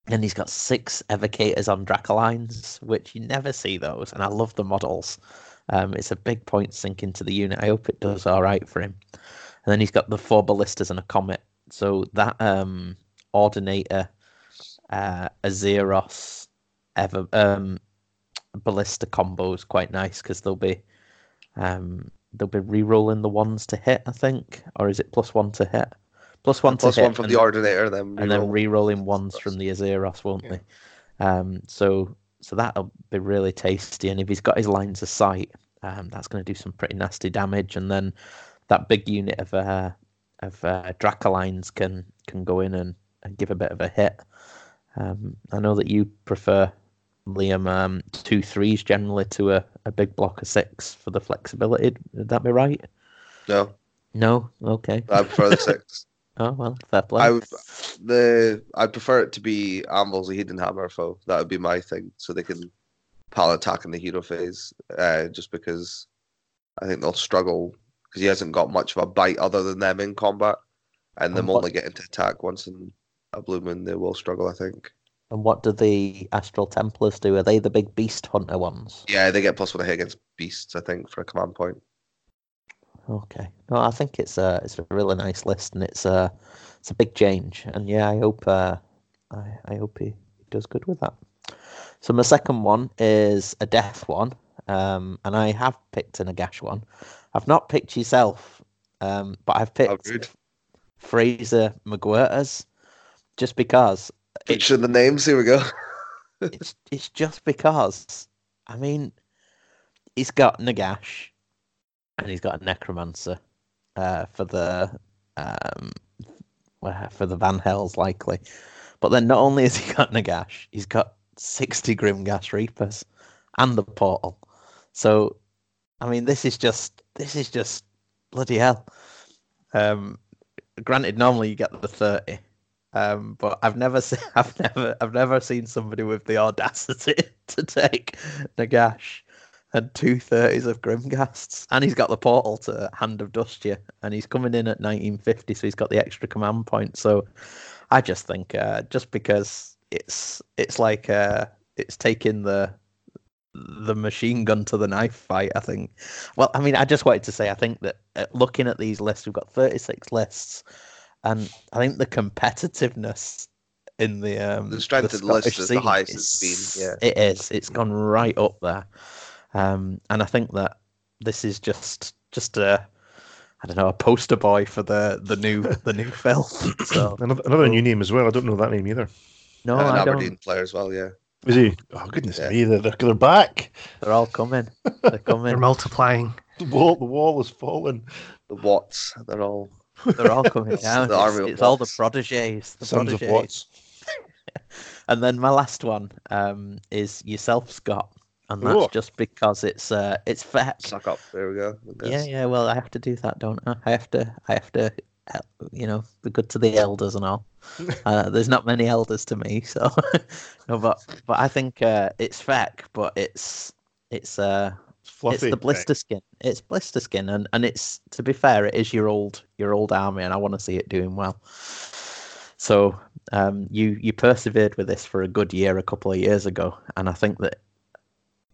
and he's got six evocators on Dracolines, which you never see those, and I love the models. Um, it's a big point sink into the unit. I hope it does all right for him. And then he's got the four ballistas and a comet. So that um, Ordinator, uh, Azyros, ever um, ballista combo is quite nice because they'll be um, they'll be re-rolling the ones to hit, I think, or is it plus one to hit? Plus one plus to hit, one from and- the Ordinator, then and then reroll. re-rolling ones from the Azyros, won't they? Um, so so that'll be really tasty. And if he's got his lines of sight, Um, that's going to do some pretty nasty damage, and then that big unit of uh, of uh, Dracolines can can go in and, and give a bit of a hit. Um, I know that you prefer Liam um, two threes generally to a, a big block of six for the flexibility. Would that be right? No, No. Okay. I prefer the six. Oh well, fair play. I would the I'd prefer it to be Anvil's a hidden hammer foe. That would be my thing, so they can pal attack in the hero phase. Uh, just because I think they'll struggle because he hasn't got much of a bite other than them in combat, and them And only getting to attack once in a blue moon. They will struggle, I think. And what do the Astral Templars do? Are they the big beast hunter ones? Yeah, they get plus one hit against beasts. I think for a command point. Okay. No, I think it's a it's a really nice list, and it's a it's a big change. And yeah, I hope uh, I I hope he does good with that. So my second one is a death one, um, and I have picked an Nagash one. I've not picked yourself, um, but I've picked rude. Fraser McGuirters, just because Picture the names. Here we go. it's it's just because I mean he's got Nagash and he's got a necromancer uh, for the um for the Van Hels likely. But then not only has he got Nagash, he's got sixty Grimghast Reapers and the portal. So I mean this is just this is just bloody hell. Um granted normally you get the thirty. Um, but I've never seen I've never I've never seen somebody with the audacity to take Nagash and two thirties of Grimghasts, and he's got the portal to Hand of Dust you, and he's coming in at 1950, so he's got the extra command point. So I just think uh, just because it's it's like uh, it's taking the the machine gun to the knife fight. I think. Well, I mean, I just wanted to say I think that uh, looking at these lists, we've got 36 lists, and I think the competitiveness in the um The strength of the list Scottish is the scene highest it's been, yeah. it is. It's gone right up there, um, and I think that this is just just a I don't know a poster boy for the the new the new film. So Another, another new name as well. I don't know that name either. no, Uh, an I Aberdeen don't. player as well. Yeah. Is he? Oh goodness Yeah. me! They're, they're, they're back. They're all coming. They're coming. They're multiplying. The wall, the wall is fallen. The Watts. They're all. They're all coming down. The It's, army of it's all the Watts. proteges. The Sons of proteges. Watts. And then my last one um, is yourself, Scott, and that's Oh. just because it's uh, it's fair. Suck up. There we go. Yeah, yeah. Well, I have to do that, don't I? I have to. I have to. uh, You know, be good to the elders and all. Uh, there's not many elders to me, so no. But but I think uh, it's feck, but it's it's uh It's fluffy. it's the blister skin. It's blisterskin, and and it's to be fair, it is your old your old army, and I want to see it doing well. So um, you you persevered with this for a good year a couple of years ago, and I think that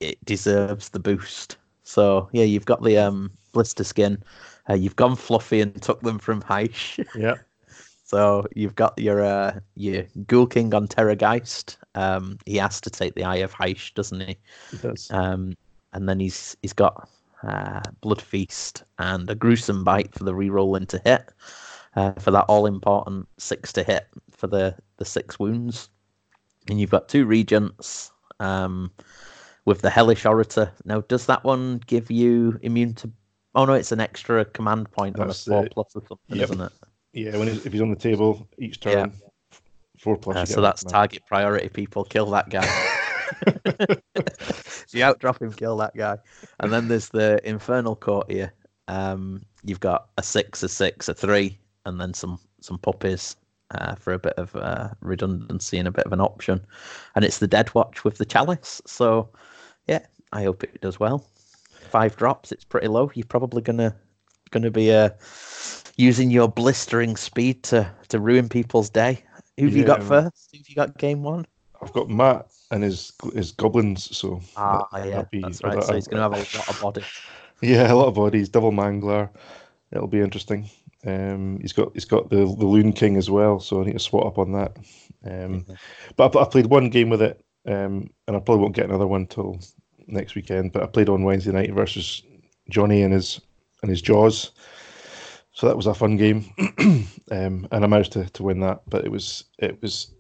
it deserves the boost. So yeah, you've got the um, blisterskin. Uh, you've gone fluffy and took them from Shyish. Yeah. So you've got your uh, your Ghoul King on Terrorgeist. Um, he has to take the Eye of Shyish, doesn't he? It does. Um, and then he's he's got uh, Blood Feast and a Gruesome Bite for the reroll into hit uh, for that all important six to hit for the the six wounds. And you've got two regents um, with the Hellish Orator. Now, does that one give you immune to? Oh no, it's an extra command point on a four it. plus or something, Yep. isn't it? Yeah, when he's, if he's on the table each turn, Yeah. four plus. Uh, so that's one. target priority. People kill that guy. if you outdrop him, kill that guy. And then there's the infernal courtier. Um, you've got a six, a six, a three, and then some some puppies uh, for a bit of uh, redundancy and a bit of an option. And it's the dead watch with the chalice. So yeah, I hope it does well. Five drops. It's pretty low. You're probably gonna gonna be uh, using your blistering speed to to ruin people's day. Who have you got Yeah. first? Who have you got game one? I've got Matt and his his goblins. So Ah, that- yeah, be- that's right. So he's going to have a lot of body. Yeah, a lot of bodies, double mangler. It'll be interesting. Um, he's got he's got the the Loon King as well, so I need to swat up on that. Um, but I, I played one game with it, um, and I probably won't get another one till next weekend. But I played on Wednesday night versus Johnny and his and his Jaws, so that was a fun game, um, and I managed to, to win that. But it was it was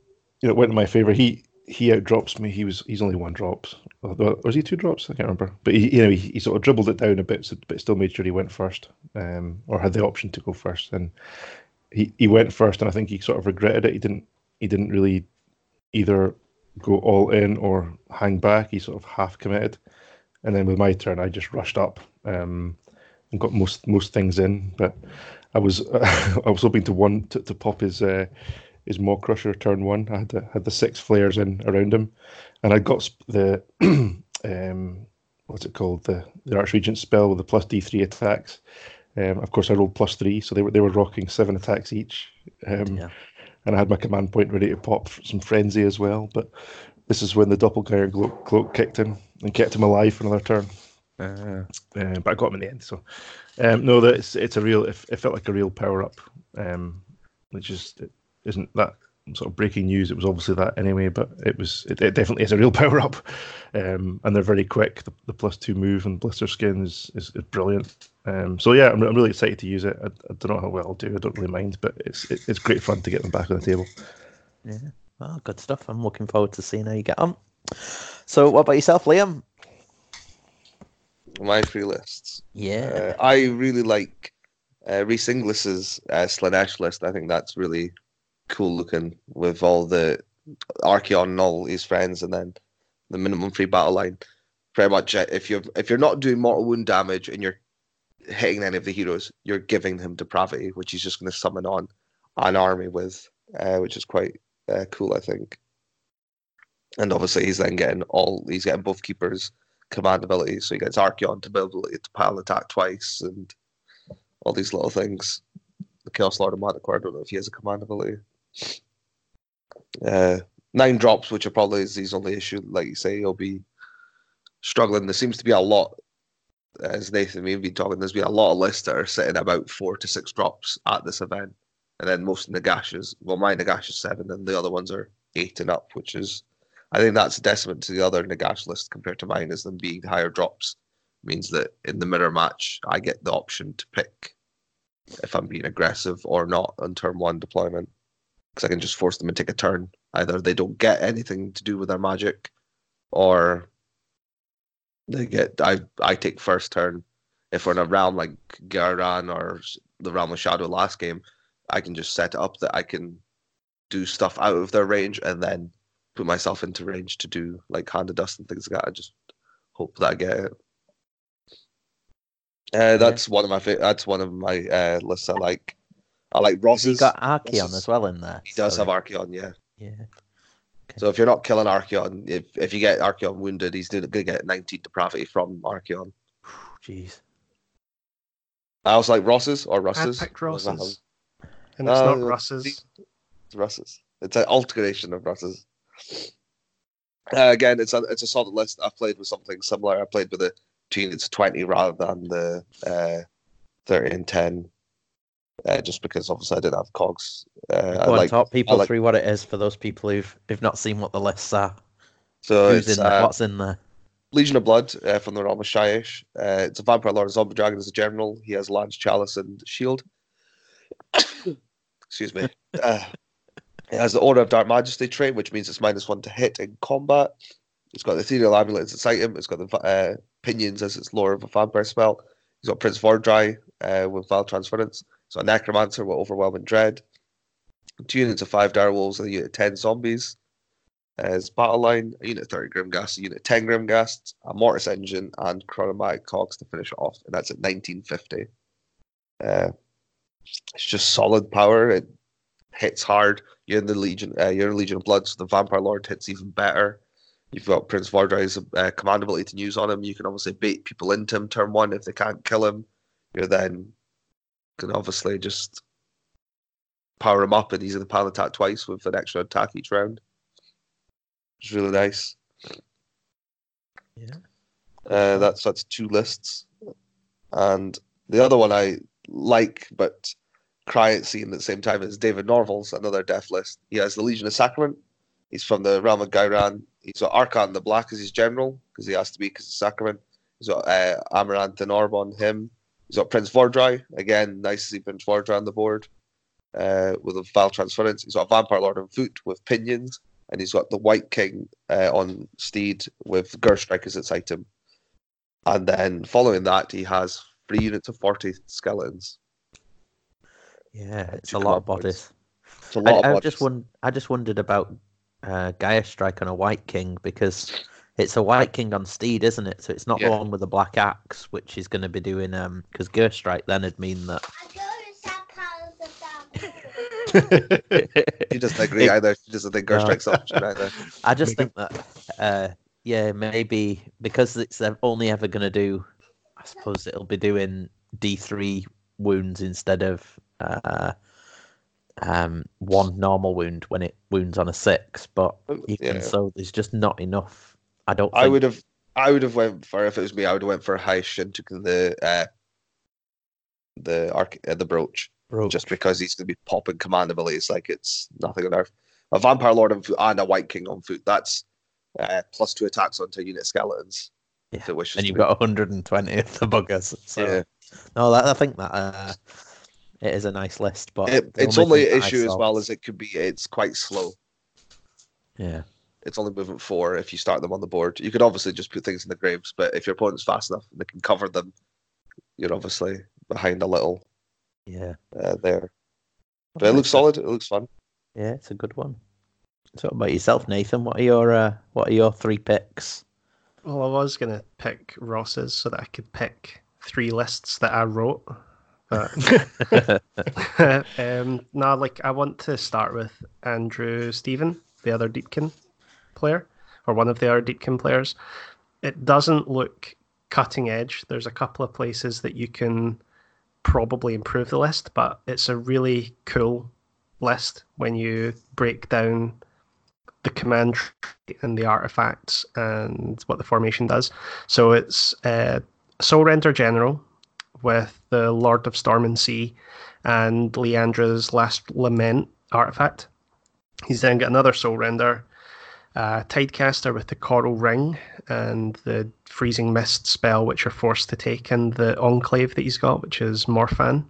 you know it went in my favor. He he outdrops me. He was he's only one drop, Or was he two drops? I can't remember. But he, you know, he, sort of dribbled it down a bit, but still made sure he went first, um, or had the option to go first. And he, he went first, and I think he sort of regretted it. He didn't he didn't really either go all in or hang back. He sort of half committed, and then with my turn, I just rushed up um, and got most most things in. But I was I was hoping to one to, to pop his uh, his Maw Crusher turn one. I had the, had the six flayers in around him, and I got the um, what's it called the the Archregent spell with the plus D three attacks. Um, of course, I rolled plus three, so they were they were rocking seven attacks each. Um, yeah. And I had my command point ready to pop some frenzy as well. But this is when the doppelganger cloak, cloak kicked in and kept him alive for another turn. Uh, uh, but I got him in the end. So um, no, that it's it's a real. It, it, felt like a real power up, um, which is it isn't that sort of breaking news. It was obviously that anyway, but it was it, it definitely is a real power up, um, and they're very quick. The, the plus two move and blisterskin is is, is brilliant. Um, so yeah, I'm, I'm really excited to use it. I, I don't know how well I'll do. I don't really mind, but it's it, it's great fun to get them back on the table. Yeah, well, good stuff. I'm looking forward to seeing how you get on. So, what about yourself, Liam? My three lists. Yeah, uh, I really like uh, Rhys Inglis's uh, Slaanesh list. I think that's really cool looking with all the Archaon and all his friends, and then the minimum free battle line. Pretty much, uh, if you're if you're not doing mortal wound damage and you're hitting any of the heroes, you're giving him depravity, which he's just going to summon on an army with, uh, which is quite uh, cool, I think. And obviously, he's then getting all he's getting both keepers command abilities, so he gets Archaon to build ability to pile attack twice, and all these little things. The Chaos Lord of Manticore, I don't know if he has a command ability. Uh, nine drops, which are probably his only issue. Like you say, he'll be struggling. There seems to be a lot, as Nathan have been talking, there's been a lot of lists that are sitting about four to six drops at this event. And then most of Nagash's, well, my Nagash is seven, and the other ones are eight and up, which is, I think that's a detriment to the other Nagash list compared to mine, is them being higher drops. means that in the mirror match, I get the option to pick if I'm being aggressive or not on turn one deployment because I can just force them to take a turn. Either they don't get anything to do with their magic, or they get I I take first turn. If we're in a realm like Ghyran or the realm of Shadow last game, I can just set up that I can do stuff out of their range and then put myself into range to do like hand of dust and things like that. I just hope that I get it. Uh, that's yeah. one of my that's one of my uh, lists I like. I like Ross's. He's got Archaon Ross's. as well in there. He does have Archaon, yeah. Yeah. Okay. So if you're not killing Archaon, if if you get Archaon wounded, he's going to get 19 depravity from Archaon. Jeez. I was like Ross's or Russ's. I picked Ross's. And it's uh, not Russ's. It's Russ's. It's an alteration of Russ's. Uh, again, it's a it's a solid list. I've played with something similar. I played with a two units 20 rather than the uh, 30 and 10 uh, just because obviously I didn't have cogs. Uh, Go I like, talk people like... through what it is for those people who've who've not seen what the lists are. So Who's in there? Uh, What's in there? Legion of Blood uh, from the realm of Shyish. Uh, it's a vampire lord, zombie dragon as a general. He has lance, chalice, and shield. Excuse me. Uh, it has the Order of Dark Majesty trait, which means it's minus one to hit in combat. It's got the Ethereal Amulet as its item. It's got the uh, Pinions as its lore of a vampire spell. He's got Prince Vhordrai uh, with Vile Transference. So a necromancer with overwhelming dread. Two units of five direwolves and a unit of ten zombies. As battle line, a unit of 30 Grimghast, a unit of 10 Grimghast, a Mortis engine, and Chronomatic Cogs to finish it off. And that's at 1950. Uh, it's just solid power. It hits hard. You're in the Legion. Uh, you're in Legion of Blood, so the Vampire Lord hits even better. You've got Prince Vhordrai's uh, command ability to use on him. You can obviously bait people into him turn one if they can't kill him. You're then can obviously just power him up and he's in the pile attack twice with an extra attack each round. It's really nice. Yeah. Uh, that's that's two lists. And the other one I like but cry at seeing at the same time is David Norval's another death list. He has the Legion of Sacrament. He's from the realm of Ghyran. He's got Arkhan the Black as his general because he has to be because of Sacrament. He's got uh, Amaranth and Orb on him. He's got Prince Vhordrai. Again, nice to see Prince Vhordrai on the board uh, with a Vile Transference. He's got Vampire Lord on foot with Pinions. and he's got the Wight King uh, on Steed with Gerstrike as its item. And then following that, he has three units of 40 skeletons. Yeah, it's a lot of bodies. It's a I, lot I of just bodies. won- I just wondered about uh, Gaia Strike on a White King because it's a Wight King on Steed, isn't it? So it's not Yeah. the one with the Black Axe, which is going to be doing um because Gear Strike then would mean that. She doesn't agree It- either. She doesn't think No. Gerstrike's an option either. I just think that, uh, yeah, maybe because it's ev- only ever going to do, I suppose it'll be doing D3 wounds instead of uh, um, one normal wound when it wounds on a six. But even Yeah. so, there's just not enough. I don't. I would have, I would have went for if it was me. I would have went for Shyish and took the uh, the arc, uh, the brooch, Broke. just because he's going to be popping command abilities like it's nothing on earth. A vampire lord on foot and a wight king on foot. That's uh, plus two attacks onto unit skeletons. If Yeah, it wishes and you've got 120 of the buggers. So yeah. no, that, I think that uh, it is a nice list, but It, its only issue as well as it could be it's quite slow. yeah, It's only movement four if you start them on the board. You could obviously just put things in the graves, but if your opponent's fast enough and they can cover them, you're obviously behind a little yeah. uh, there. But it looks solid. It looks fun. Yeah, it's a good one. So, about yourself, Nathan? What are your uh, what are your three picks? Well, I was gonna pick Ross's so that I could pick three lists that I wrote. But um, no, like I want to start with Andrew Stephen, the other Deepkin player, or one of the Deepkin players. It doesn't look cutting edge. There's a couple of places that you can probably improve the list, but it's a really cool list when you break down the command and the artifacts and what the formation does. So it's uh, Soulrender General with the Lord of Storm and Sea and Leandra's Last Lament artifact. He's then got another Soulrender, uh, Tidecaster with the Coral Ring and the Freezing Mist spell, which you're forced to take, and the Enclave that he's got, which is Mor'phann.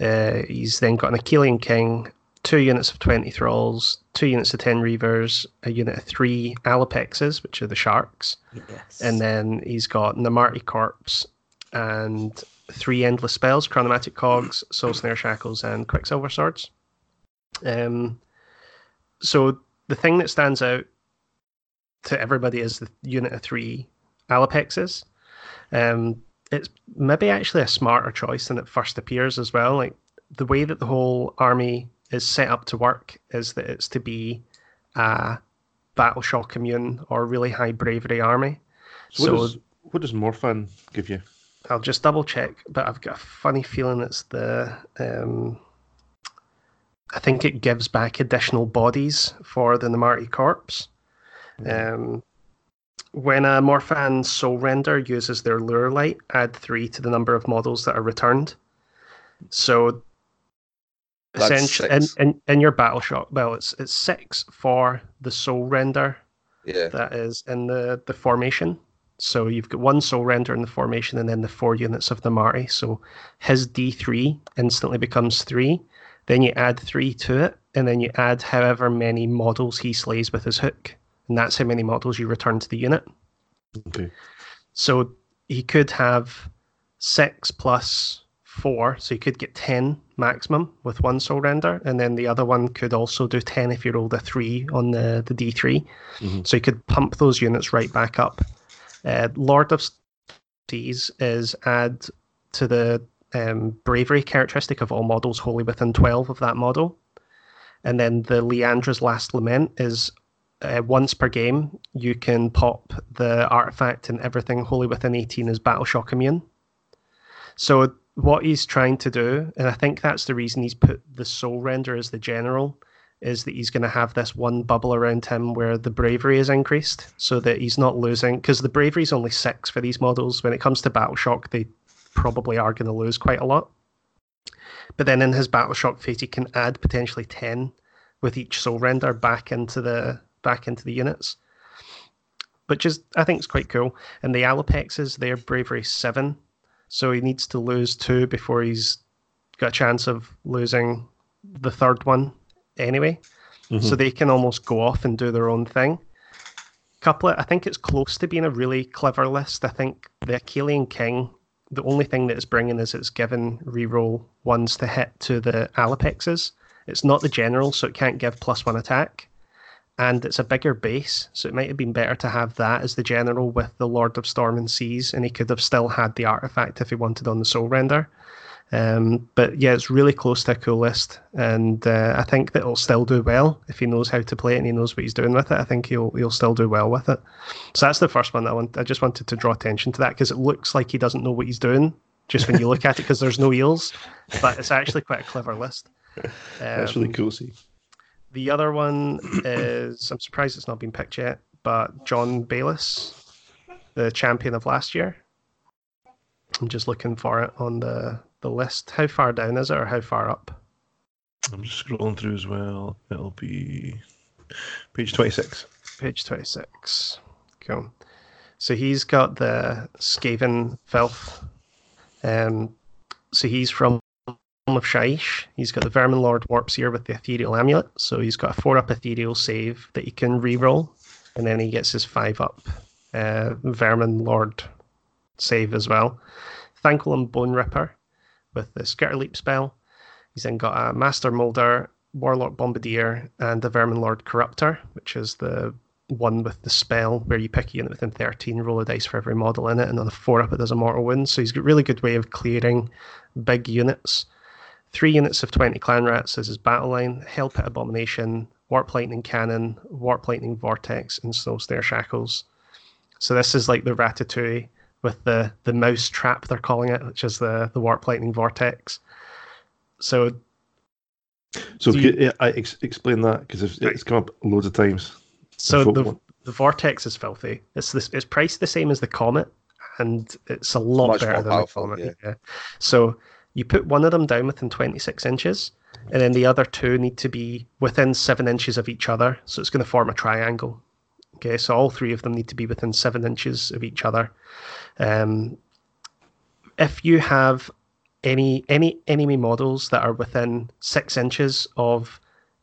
Uh, he's then got an Akhelian King, two units of 20 Thralls, two units of 10 Reavers, a unit of three Allopexes, which are the Sharks, Yes. and then he's got Namarti Corps and three endless spells chronomatic cogs soul snare shackles and quicksilver swords um so the thing that stands out to everybody as the unit of three allopexes um it's maybe actually a smarter choice than it first appears as well like the way that the whole army is set up to work is that it's to be a battle shock immune or really high bravery army So, so what, does, what does Mor'phann give you? I'll just double check, but I've got a funny feeling it's the. Um, I think it gives back additional bodies for the Namarti corps. Um, when a Mor'phann Soul Render uses their Lure Light, add three to the number of models that are returned. So, That's essentially, in, in, in your battle shock, well, it's it's six for the Soulrender Yeah. that is in the, the formation. So you've got one soulrender in the formation and then the four units of the Marty. So his D3 instantly becomes three. Then you add three to it, and then you add however many models he slays with his hook. And that's how many models you return to the unit. Okay. So he could have six plus four, so he could get ten maximum with one soulrender, and then the other one could also do ten if you rolled a three on the the D 3 Mhm. So you could pump those units right back up. Uh, Lord of Seas is add to the um, bravery characteristic of all models wholly within twelve of that model, and then the Leandra's Last Lament is uh, once per game, you can pop the artifact and everything wholly within 18 is battle shock immune. So what he's trying to do, and I think that's the reason he's put the soulrender as the general, is that he's going to have this one bubble around him where the bravery is increased, so that he's not losing. Because the bravery is only six for these models. When it comes to battle shock, they probably are going to lose quite a lot. But then in his battle shock phase, he can add potentially ten with each soulrender back into the back into the units, which is I think is quite cool. And the Allopexes, their bravery seven, so he needs to lose two before he's got a chance of losing the third one anyway. so mm-hmm. they can almost go off and do their own thing. Couplet, I think it's close to being a really clever list. I think the Akhelian King, the only thing that it's bringing is it's given reroll ones to hit to the Allopexes. It's not the general, so it can't give plus one attack. And it's a bigger base, so it might have been better to have that as the general with the Lord of Storm and Seas, and he could have still had the artifact if he wanted on the Soulrender. Um, but yeah, it's really close to a cool list, and uh, I think that it'll still do well if he knows how to play it and he knows what he's doing with it. I think he'll he'll still do well with it. So that's the first one that I want. I just wanted to draw attention to that because it looks like he doesn't know what he's doing just when you look at it because there's no eels, but it's actually quite a clever list. That's really Um, cool. See, the other one is I'm surprised it's not been picked yet, but John Bayliss, the champion of last year. I'm just looking for it on the, the list. How far down is it or how far up? I'm just scrolling through as well. It'll be page 26. Page 26. Cool. So he's got the Skaven Filth. Um, so he's from of Shyish. He's got the Vermin Lord Warp Seer with the Ethereal Amulet. So he's got a 4 up Ethereal save that he can reroll. And then he gets his 5 up uh, Vermin Lord save as well. Thanquol and Bone Ripper with the Skitter Leap spell. He's then got a Master Molder, Warlock Bombardier, and the Vermin Lord Corruptor, which is the one with the spell where you pick a unit within 13, roll a dice for every model in it, and on a 4 up it does a mortal wound. So he's got really good way of clearing big units. Three units of 20 clan rats as his battle line, Hell Pit Abomination, Warp Lightning Cannon, Warp Lightning Vortex, and Soulsnare Shackles. So this is like the Ratatouille with the, the mouse trap, they're calling it, which is the, the Warp Lightning Vortex. So So you- yeah, I ex- explain that because it's, Right. it's come up loads of times. So Folk the one. the vortex is filthy. It's this it's priced the same as the comet, and it's a lot Much better than powerful, the comet. yeah. So you put one of them down within twenty six inches, and then the other two need to be within seven inches of each other. So it's going to form a triangle. Okay, so all three of them need to be within seven inches of each other. Um, if you have any any enemy models that are within six inches of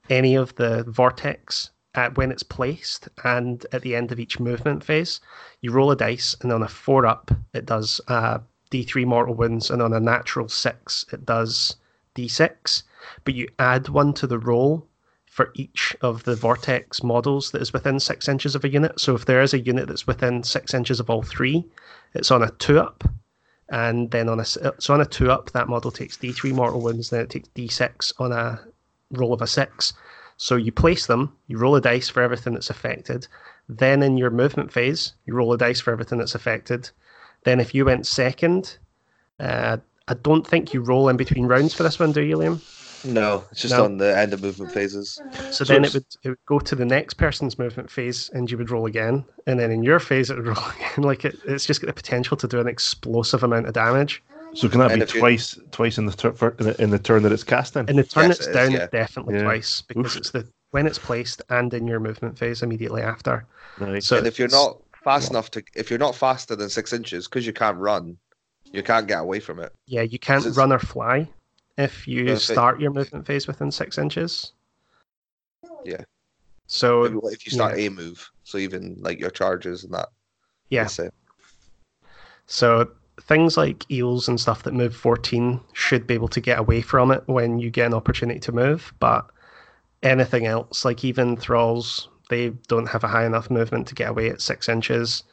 any of the vortex at when it's placed and at the end of each movement phase, you roll a dice, and on a four up, it does uh, d3 mortal wounds, and on a natural six, it does d6. But you add one to the roll for each of the vortex models that is within six inches of a unit. So if there is a unit that's within six inches of all three, it's on a two up. And then on a uh, so on a two up, that model takes d3 mortal wounds, then it takes d6 on a roll of a six. So you place them, you roll a dice for everything that's affected. Then in your movement phase, you roll a dice for everything that's affected. Then if you went second, uh, I don't think you roll in between rounds for this one, do you, Liam? No, it's just No. on the end of movement phases. So, So then it would it would go to the next person's movement phase, and you would roll again, and then in your phase it would roll again. Like it, it's just got the potential to do an explosive amount of damage. So can that And be if you- twice twice in the, tur- for, in the in the turn that it's cast In In the turn Yes, it's it is, down, yeah. definitely Yeah. twice because Oof. it's the when it's placed and in your movement phase immediately after. Right. So and if you're not fast enough to, if you're not faster than six inches, because you can't run, you can't get away from it. Yeah, you can't run or fly if you start your movement phase within six inches. Yeah. So If, if you start yeah. a move, so even like your charges and that. yeah, so things like eels and stuff that move 14 should be able to get away from it when you get an opportunity to move. But anything else, like even thralls, they don't have a high enough movement to get away at six inches.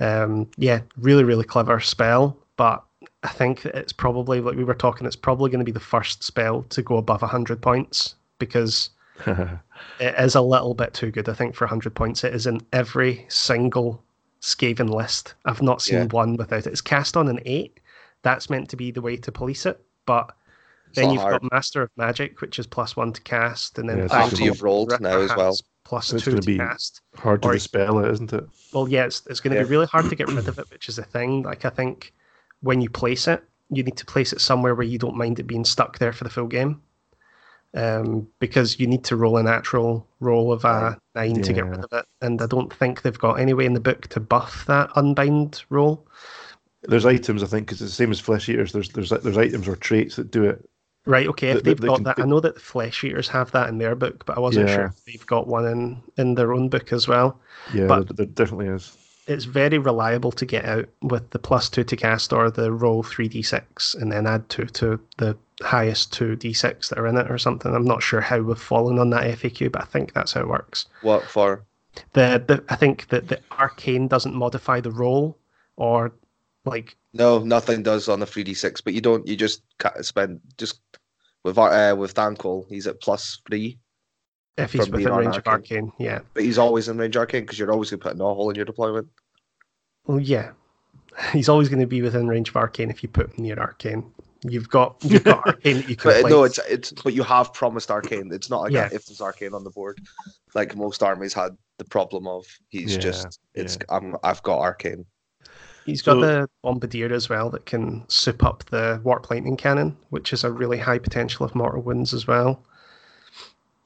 Um, yeah, really, really clever spell. But I think it's probably like we were talking. It's probably going to be the first spell to go above 100 points because it is a little bit too good, I think, for 100 points. It is in every single Skaven list. I've not seen Yeah. one without it. It's cast on an 8. That's meant to be the way to police it. But It's then you've hard. got Master of Magic, which is plus 1 to cast. And then Yeah, After you've rolled now as well. Has Plus It's 2 gonna be- cast. Hard to Or- dispel it, isn't it? Well, yeah, it's, it's going to Yeah. be really hard to get rid of it, which is the thing. Like, I think when you place it, you need to place it somewhere where you don't mind it being stuck there for the full game. Um, because you need to roll a natural roll of a nine to get rid of it. And I don't think they've got any way in the book to buff that unbind roll. There's items I think because it's the same as flesh eaters. There's there's there's items or traits that do it Right. Okay. If They- they- they've they got can that, I know that the Flesh Eaters have that in their book, but I wasn't sure if they've got one in in their own book as well. Yeah, But- there, there definitely is. It's very reliable to get out with the plus two to cast or the roll three d six and then add two to the highest two d six that are in it or something. I'm not sure how we've fallen on that FAQ, but I think that's how it works. What for? The, the I think that the arcane doesn't modify the roll or like No, nothing does on the 3d6, but you don't. You just ca- spend just with our- uh, with Thanquol. He's at plus three, if he's From being within on range of arcane. arcane. Yeah. but he's always in range arcane because you're always gonna put a hole in your deployment. Well, yeah. He's always going to be within range of arcane if you put him near arcane. You've got you've got arcane that you can But uh, no, it's it's but you have promised arcane. It's not like Yeah. if there's arcane on the board, like most armies had the problem of he's Yeah, just it's yeah. I'm I've got arcane. He's got So- the bombardier as well that can soup up the warp lightning cannon, which is a really high potential of mortal wounds as well.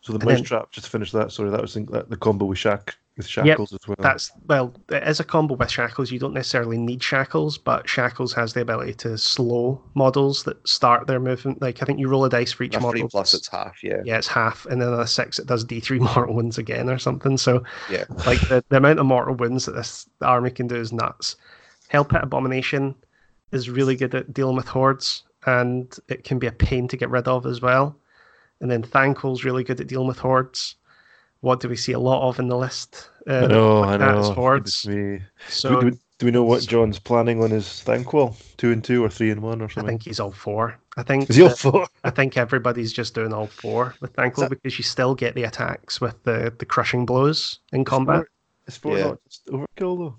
So the And mouse then- trap. Just to finish that. Sorry, that was the, that, the combo with shack with shackles as well. That's well, it is a combo with shackles. You don't necessarily need shackles, but shackles has the ability to slow models that start their movement. Like I think you roll a dice for each A three model. plus it's half, yeah. yeah, it's half, and then a six it does D three mortal wounds again or something. So Yeah. like the, the amount of mortal wounds that this army can do is nuts. Hellpit Abomination is really good at dealing with hordes, and it can be a pain to get rid of as well. And then Thanquol's really good at dealing with hordes. What do we see a lot of in the list? Uh, I know, I like that is know. hordes. Goodness me. Do, So we, do, we, do we know what John's planning on his Thanquol? Two and two or three and one or something? I think he's all four. I think Is he all four? I think everybody's just doing all four with Thanquol that- because you still get the attacks with the, the crushing blows in combat. Is four Yeah. not just overkill though?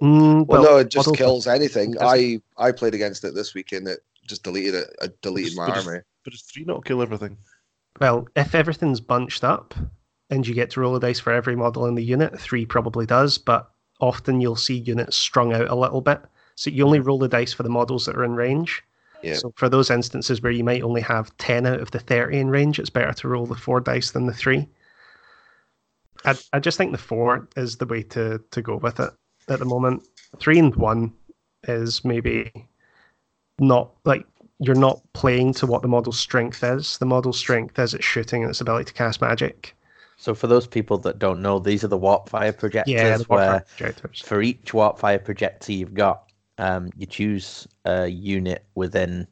Mm, Well, no, it just kills anything. I I played against it this weekend. It just deleted it. I deleted my But it's- army. But does three not kill everything? Well, if everything's bunched up and you get to roll a dice for every model in the unit, three probably does, but often you'll see units strung out a little bit. So you only roll the dice for the models that are in range. Yeah. So for those instances where you might only have 10 out of the 30 in range, it's better to roll the four dice than the three. I, I just think the four is the way to, to go with it at the moment. Three and one is maybe not like you're not playing to what the model's strength is. The model's strength is its shooting and its ability to cast magic. So for those people that don't know, these are the warp fire projectors Yeah, the where warfare projectors. for each warp fire projector you've got, um, you choose a unit within,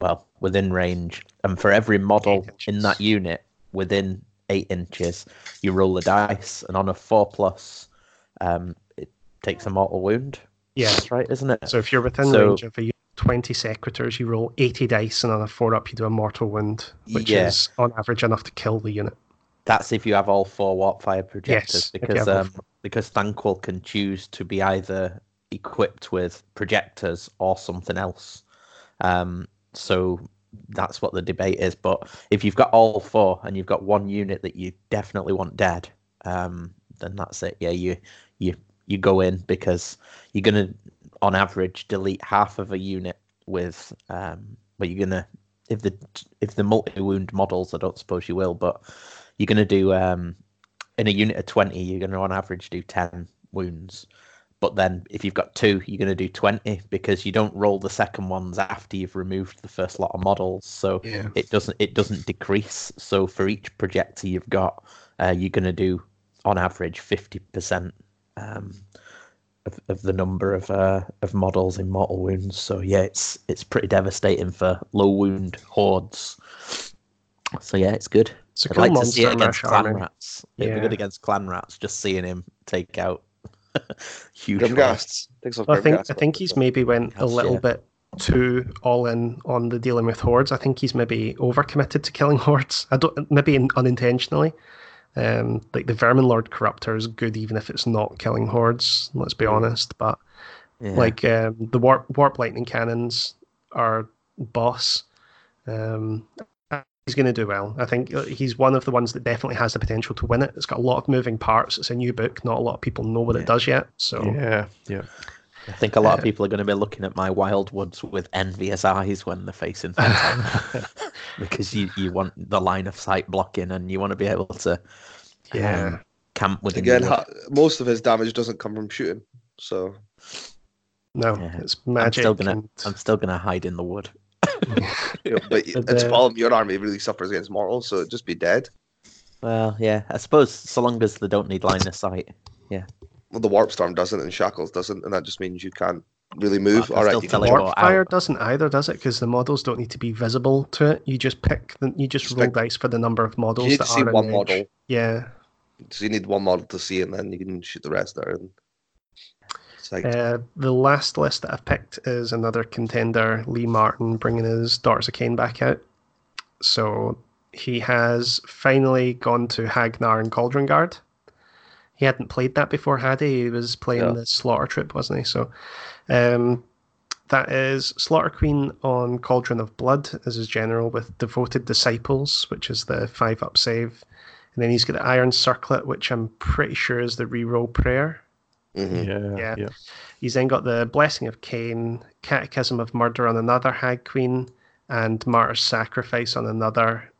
well, within range, and for every model in that unit within eight inches, you roll the dice, and on a four plus, um, takes a mortal wound. Yeah. That's right, isn't it? So if you're within So- range of a 20 Sequitors, you roll 80 dice, and on a four up, you do a mortal wound, which Yeah. is on average enough to kill the unit. That's if you have all four warp fire projectors, Yes, because um, because Thanquol can choose to be either equipped with projectors or something else. Um, so that's what the debate is. But if you've got all four and you've got one unit that you definitely want dead, um, then that's it. Yeah, you you you go in because you're gonna, on average, delete half of a unit with. Um, but you're gonna if the if the multi wound models, I don't suppose you will, but you're going to do um, in a unit of 20 you're going to on average do 10 wounds but then if you've got two you're going to do 20 because you don't roll the second ones after you've removed the first lot of models so Yeah. it doesn't it doesn't decrease so for each projector you've got uh, you're going to do on average 50% um, of, of the number of uh, of models in mortal wounds so yeah it's it's pretty devastating for low wound hordes so yeah it's good It's a I'd cool like to monster see it against Clan Army. Rats. It'd be Yeah. good against Clan Rats, just seeing him take out huge. Grimghasts. Takes Well, I think I think he's maybe went a little yeah. bit too all in on the dealing with hordes. I think he's maybe overcommitted to killing hordes. I don't maybe in, unintentionally. Um, like the Vermin Lord Corruptor is good even if it's not killing hordes. Let's be honest, but Yeah. like um, the warp warp lightning cannons are boss. Um, he's going to do well. I think uh, he's one of the ones that definitely has the potential to win it. It's got a lot of moving parts. It's a new book. Not a lot of people know what Yeah. it does yet. So Yeah, yeah. I think a lot of uh, people are going to be looking at my Wild Woods with envious eyes when they're facing Phantom. because you, you want the line of sight blocking and you want to be able to yeah. um, camp within Again, the wood. ha- most of his damage doesn't come from shooting. So No, Yeah. it's I'm still gonna and- I'm still gonna hide in the wood. You but But, its uh, problem, your army really suffers against mortals, so just be dead. Well, yeah, I suppose so long as they don't need line of sight. Well, the warp storm doesn't, and shackles doesn't, and that just means you can't really move. can All right, still you tell can it warp. fire out. doesn't either, does it? Because the models don't need to be visible to it. You just pick the, you just Just roll pick- dice for the number of models You need that to see are one in the edge. model, Yeah. so you need one model to see, and then you can shoot the rest there. And it's like, Uh, the last list that I've picked is another contender, Lee Martin, bringing his Daughters of Khaine back out. So he has finally gone to Hagg Nar and Cauldron Guard. He hadn't played that before, had he? He was playing Yeah. the Slaughter Trip, wasn't he? So um, that is Slaughter Queen on Cauldron of Blood as his general with Devoted Disciples, which is the five up save. And then he's got the Iron Circlet, which I'm pretty sure is the reroll prayer. mhm. Yeah, Yeah. yeah. He's then got the Blessing of Khaine, Catechism of Murder on another Hag Queen, and Martyr's Sacrifice on another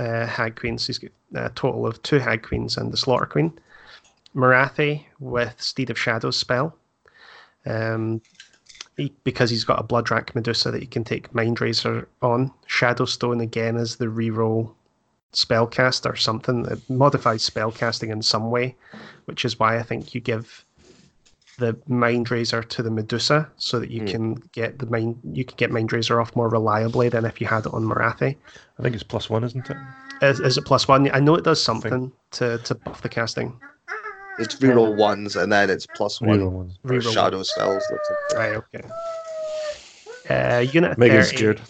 uh, Hag Queen. So he's got a total of two Hag Queens and the Slaughter Queen. Morathi with Steed of Shadows spell. Um, he, because he's got a Bloodwrack Medusa that he can take Mind Razor on. Shadowstone again is the reroll spellcast or something. that modifies spellcasting in some way, which is why I think you give the mind razor to the Medusa so that you Hmm. can get the mind you can get mind razor off more reliably than if you had it on Morathi. I think it's plus one, isn't it? Is, is it plus one? I know it does something to, to buff the casting. It's reroll ones, and then it's plus one Reroll ones. for Reroll shadow spells. That's. Right, okay. Uh, unit of Megan's 30, scared.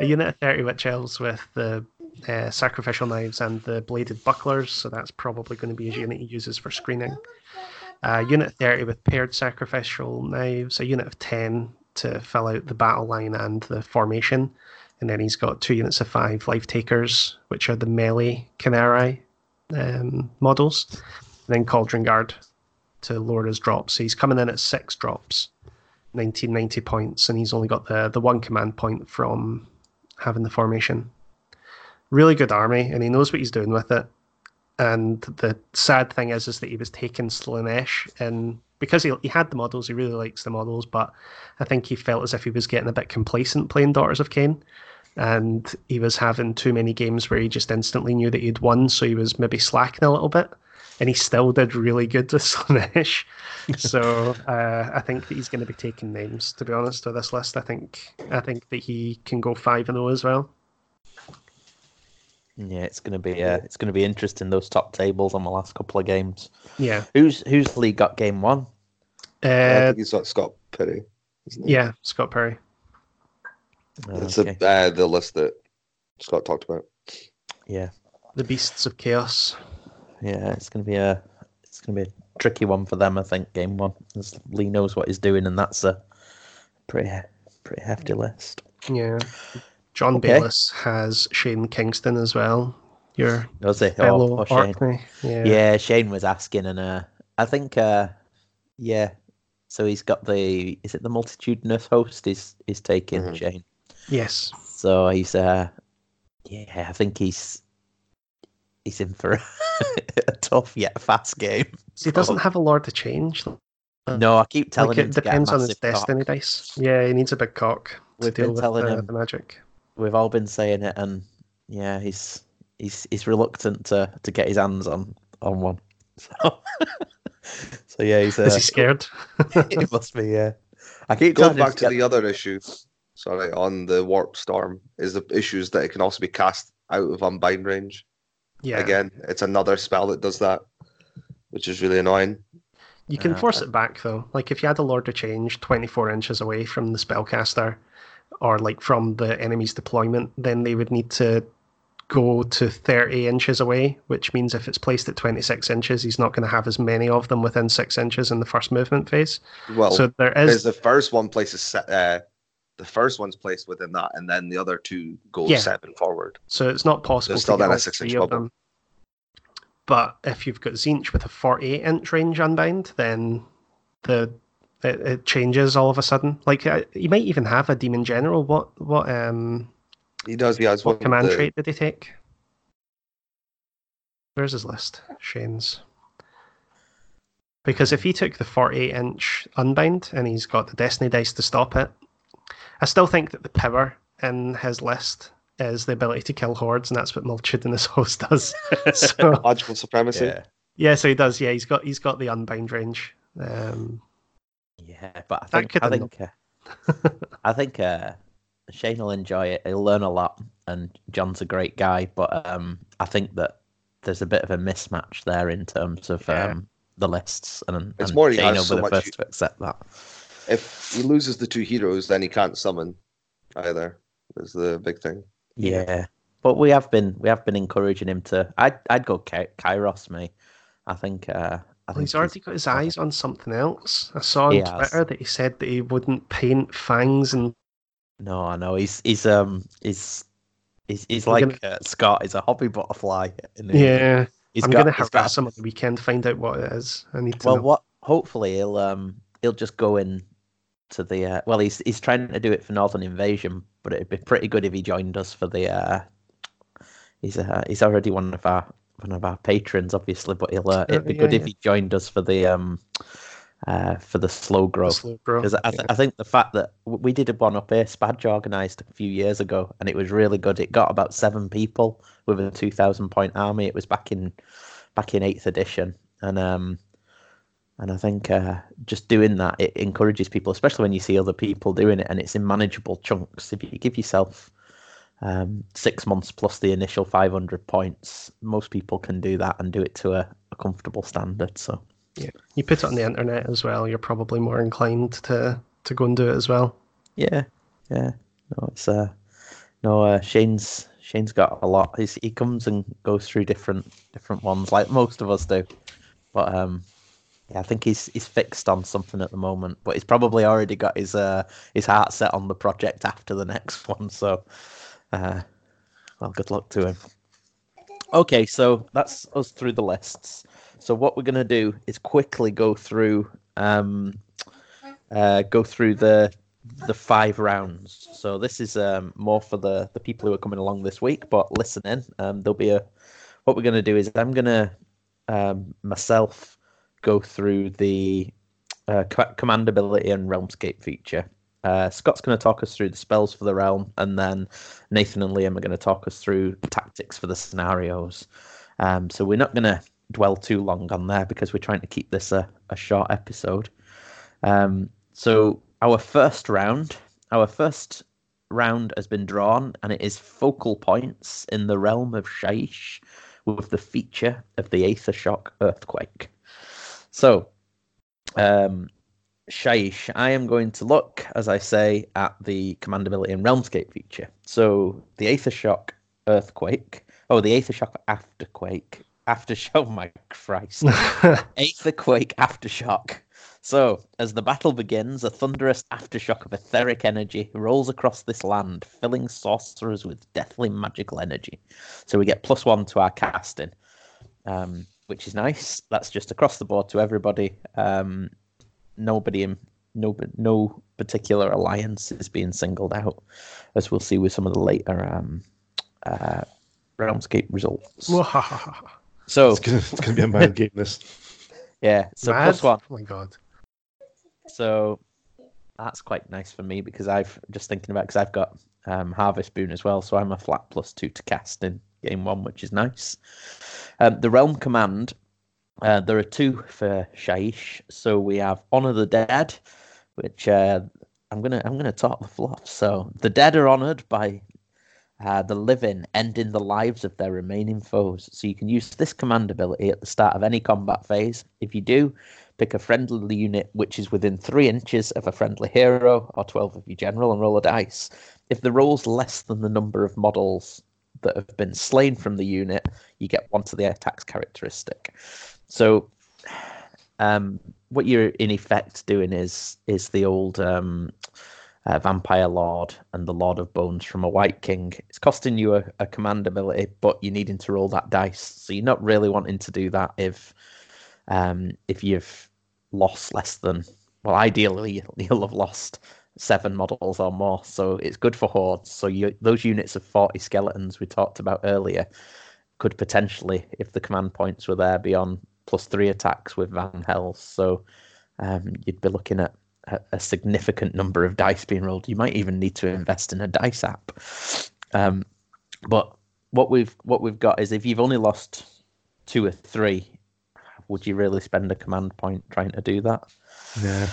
a unit of 30 witch elves with the uh, sacrificial knives and the bladed bucklers, so that's probably going to be a unit he uses for screening. A unit of 30 with paired sacrificial knives, a unit of 10 to fill out the battle line and the formation, and then he's got two units of 5 life takers, which are the melee Khinerai um, models, then Cauldron Guard to lower his drops. He's coming in at six drops. 1990 points, and he's only got the the one command point from having the formation. Really good army, and he knows what he's doing with it. And the sad thing is, is that he was taking Slaanesh, and because he he had the models, he really likes the models, but I think he felt as if he was getting a bit complacent playing Daughters of Khaine, and he was having too many games where he just instantly knew that he'd won, so he was maybe slacking a little bit. And he still did really good with Slaanesh. so uh, I think that he's going to be taking names. To be honest, with this list, I think I think that he can go five and zero as well. Yeah, it's gonna be uh, it's gonna be interesting those top tables on the last couple of games. Yeah, Who's who's the league got game one? I uh, think he's got Scott Perry. Isn't he? yeah, Scott Perry. Oh, It's okay. the, uh, the list that Scott talked about. Yeah, The Beasts of Chaos. yeah, it's gonna be a it's gonna be a tricky one for them. I think game one, as Lee knows what he's doing, and that's a pretty pretty hefty list. Yeah, John Okay. Bayliss has Shane Kingston as well. Your Does he? fellow Oh, oh, Shane. Orkney. Yeah. Yeah, Shane was asking, and uh, I think, uh, yeah. So he's got the is it the multitudinous host? Is is taking Mhm. Shane? Yes. So he's uh, yeah. I think he's he's in for a tough yet fast game. He doesn't have a lot to change. No, I keep telling like him it to get a depends on his massive cock. destiny dice. Yeah, he needs a big cock to We've deal been with telling the, him. the magic. We've all been saying it, and yeah, he's he's he's reluctant to to get his hands on on one. So, so yeah, he's uh, Is he scared? he must be. Yeah, I keep Going back to get- the other issue, sorry, on the Warp Storm, is the issues that it can also be cast out of unbind range. yeah. Again, it's another spell that does that, which is really annoying. You can Uh, force it back though. Like if you had a Lord of Change 24 inches away from the spellcaster, or like from the enemy's deployment, then they would need to go to 30 inches away, which means if it's placed at 26 inches, he's not going to have as many of them within six inches in the first movement phase. Well, so there is the first one places set, uh, the first one's placed within that, and then the other two go Yeah. seven forward. so it's not possible There's to still get then a three bubble. them. But if you've got Tzeentch with a 48 inch range unbind, then the it, it changes all of a sudden. Like uh, you might even have a demon general. What what um He does. He has what command the- trait did he take? Where's his list? Shane's. Because if he took the 48 inch unbind and he's got the destiny dice to stop it, I still think that the power in his list is the ability to kill hordes, and that's what Multitudinous Host does. so Logical supremacy. Yeah, yeah, so he does. Yeah, he's got he's got the unbound range. Um, yeah, but I think I think uh, I think uh, Shane will enjoy it. He'll learn a lot, and John's a great guy. But um, I think that there's a bit of a mismatch there in terms of Yeah. um, the lists, and, It's and more Shane has will so be the first u- to accept that. If he loses the two heroes, then he can't summon either. Is the big thing. Yeah. But we have been we have been encouraging him to. I'd I'd go Ky- Kairos, me. I think. Uh, I well, think he's already got his eyes on something else. I saw on He has. Twitter that he said that he wouldn't paint fangs and No, I know he's he's um he's he's he's We're like uh, Scott. He's a hobby butterfly. and he- yeah. he's I'm gonna he's got- harass him on the weekend, find out what it is. I need to Well, know. what? Hopefully, he'll um he'll just go in to the. Uh, well, he's he's trying to do it for Northern Invasion, but it'd be pretty good if he joined us for the. Uh, he's uh, he's already one of our one of our patrons, obviously, but he'll. Uh, it'd be yeah, good if he joined us for the um uh for the slow growth. Because I, th- yeah. I think the fact that we did a one up here, Spadge organised a few years ago, and it was really good. It got about seven people with a two thousand point army. It was back in back in eighth edition, and um, and I think uh, just doing that it encourages people, especially when you see other people doing it, and it's in manageable chunks. If you give yourself um, six months plus the initial five hundred points, most people can do that and do it to a, a comfortable standard. So. Yeah, you put it on the internet as well. You're probably more inclined to to go and do it as well. Yeah, yeah. No, it's uh, no. Uh, Shane's Shane's got a lot. He's, he comes and goes through different different ones, like most of us do. But um, yeah, I think he's he's fixed on something at the moment. But he's probably already got his uh his heart set on the project after the next one. So, uh, well, good luck to him. Okay, so that's us through the lists. So what we're gonna do is quickly go through um, uh, go through the the five rounds. So this is um, more for the the people who are coming along this week, but listen in. Um, there'll be a. What we're gonna do is I'm gonna um, myself go through the uh, command ability and realmscape feature. Uh, Scott's going to talk us through the spells for the realm, and then Nathan and Liam are going to talk us through tactics for the scenarios. Um, so we're not going to dwell too long on there because we're trying to keep this a, a short episode. Um, so our first round, our first round has been drawn, and it is focal points in the realm of Shyish with the feature of the Aether Shock Earthquake. So, um, Shyish, I am going to look, as I say, at the command ability and Realmscape feature. So, the Aether Shock Earthquake. Oh, the Aether Shock Afterquake. Aftershock. Oh my Christ. Aetherquake Aftershock. So, as the battle begins, a thunderous aftershock of etheric energy rolls across this land, filling sorcerers with deathly magical energy. So we get plus one to our casting, um, which is nice. That's just across the board to everybody. Um, nobody in no no particular alliance is being singled out, as we'll see with some of the later um, uh, Realmscape results. So It's gonna, it's gonna be a mad game. This. yeah, so Mad? plus one. Oh my god. So that's quite nice for me because I've just thinking about because I've got um, Harvest Boon as well, so I'm a flat plus two to cast in game one, which is nice. Um, the Realm Command, uh, there are two for Shyish. So we have Honor the Dead, which uh, I'm gonna I'm gonna talk the fluff. So the dead are honored by uh, the living, ending the lives of their remaining foes. So you can use this command ability at the start of any combat phase. If you do, pick a friendly unit which is within three inches of a friendly hero or 12 of your general and roll a dice. If the roll's less than the number of models that have been slain from the unit, you get one to the attack's characteristic. So, um, what you're in effect doing is is the old um, uh, Vampire Lord and the Lord of Bones from a Wight King. It's costing you a, a command ability, but you're needing to roll that dice. So you're not really wanting to do that if um, if you've lost less than well, ideally you'll have lost seven models or more. So it's good for hordes. So you those units of forty skeletons we talked about earlier could potentially, if the command points were there, be on plus three attacks with Van Hels. So um, you'd be looking at a, a significant number of dice being rolled. You might even need to invest in a dice app. Um, but what we've what we've got is if you've only lost two or three, would you really spend a command point trying to do that? Yeah.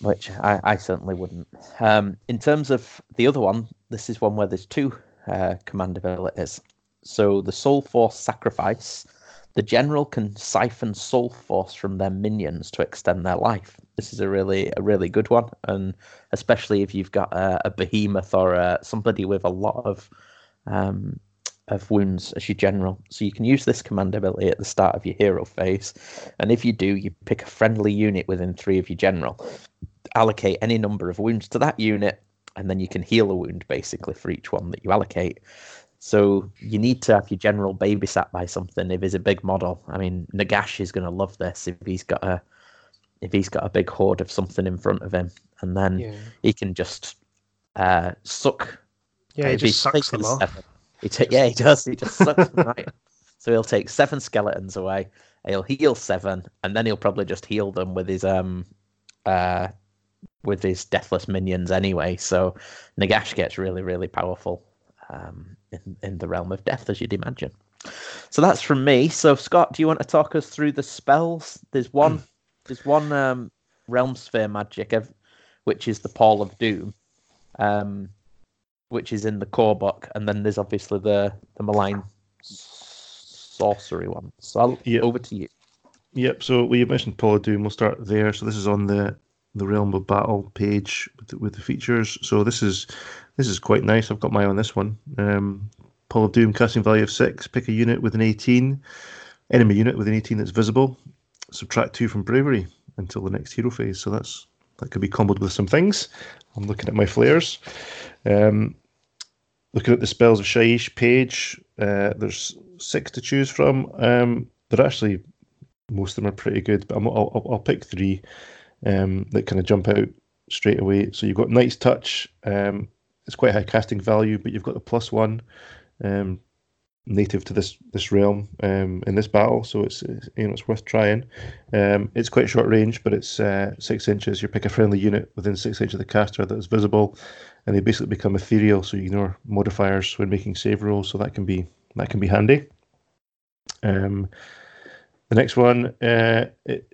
Which I, I certainly wouldn't. Um, in terms of the other one, this is one where there's two uh, command abilities. So the Soul Force Sacrifice, the general can siphon Soul Force from their minions to extend their life. This is a really a really good one, and especially if you've got a, a behemoth or a, somebody with a lot of um, of wounds as your general. So you can use this command ability at the start of your hero phase, and if you do, you pick a friendly unit within three of your general, allocate any number of wounds to that unit, and then you can heal a wound basically for each one that you allocate. So you need to have your general babysat by something if he's a big model. I mean, Nagash is going to love this if he's got a if he's got a big horde of something in front of him, and then Yeah, he can just uh, suck. yeah, he just sucks them off. seven- He ta- yeah, he does. He just sucks them right. So he'll take seven skeletons away. He'll heal seven, and then he'll probably just heal them with his um, uh, with his deathless minions anyway. So Nagash gets really, really powerful um, in in the realm of death, as you'd imagine. So that's from me. So Scott, do you want to talk us through the spells? There's one. there's one um, realm sphere magic, which is the Pall of Doom, um, which is in the core book, and then there's obviously the the malign sorcery one. So I'll, Yeah. over to you. Yep. So we mentioned Pall of Doom. We'll start there. So this is on the the Realm of Battle page with the, with the features. So this is this is quite nice. I've got my eye on this one. Um, Pall of Doom, casting value of six. Pick a unit with an 18, enemy unit with an 18 that's visible. Subtract two from bravery until the next hero phase. So that's that could be comboed with some things. I'm looking at my flayers. Um, looking at the spells of Shyish page, uh, there's six to choose from. Um, they're actually most of them are pretty good, but I'm, I'll, I'll, I'll pick three um, that kind of jump out straight away. So you've got Knight's Touch. Um, it's quite high casting value, but you've got the plus one um, native to this this realm um, in this battle, so it's, it's you know it's worth trying. Um, it's quite short range, but it's uh, six inches. You pick a friendly unit within six inches of the caster that is visible, and they basically become ethereal, so you ignore modifiers when making save rolls. So that can be that can be handy. Um, the next one, uh, it,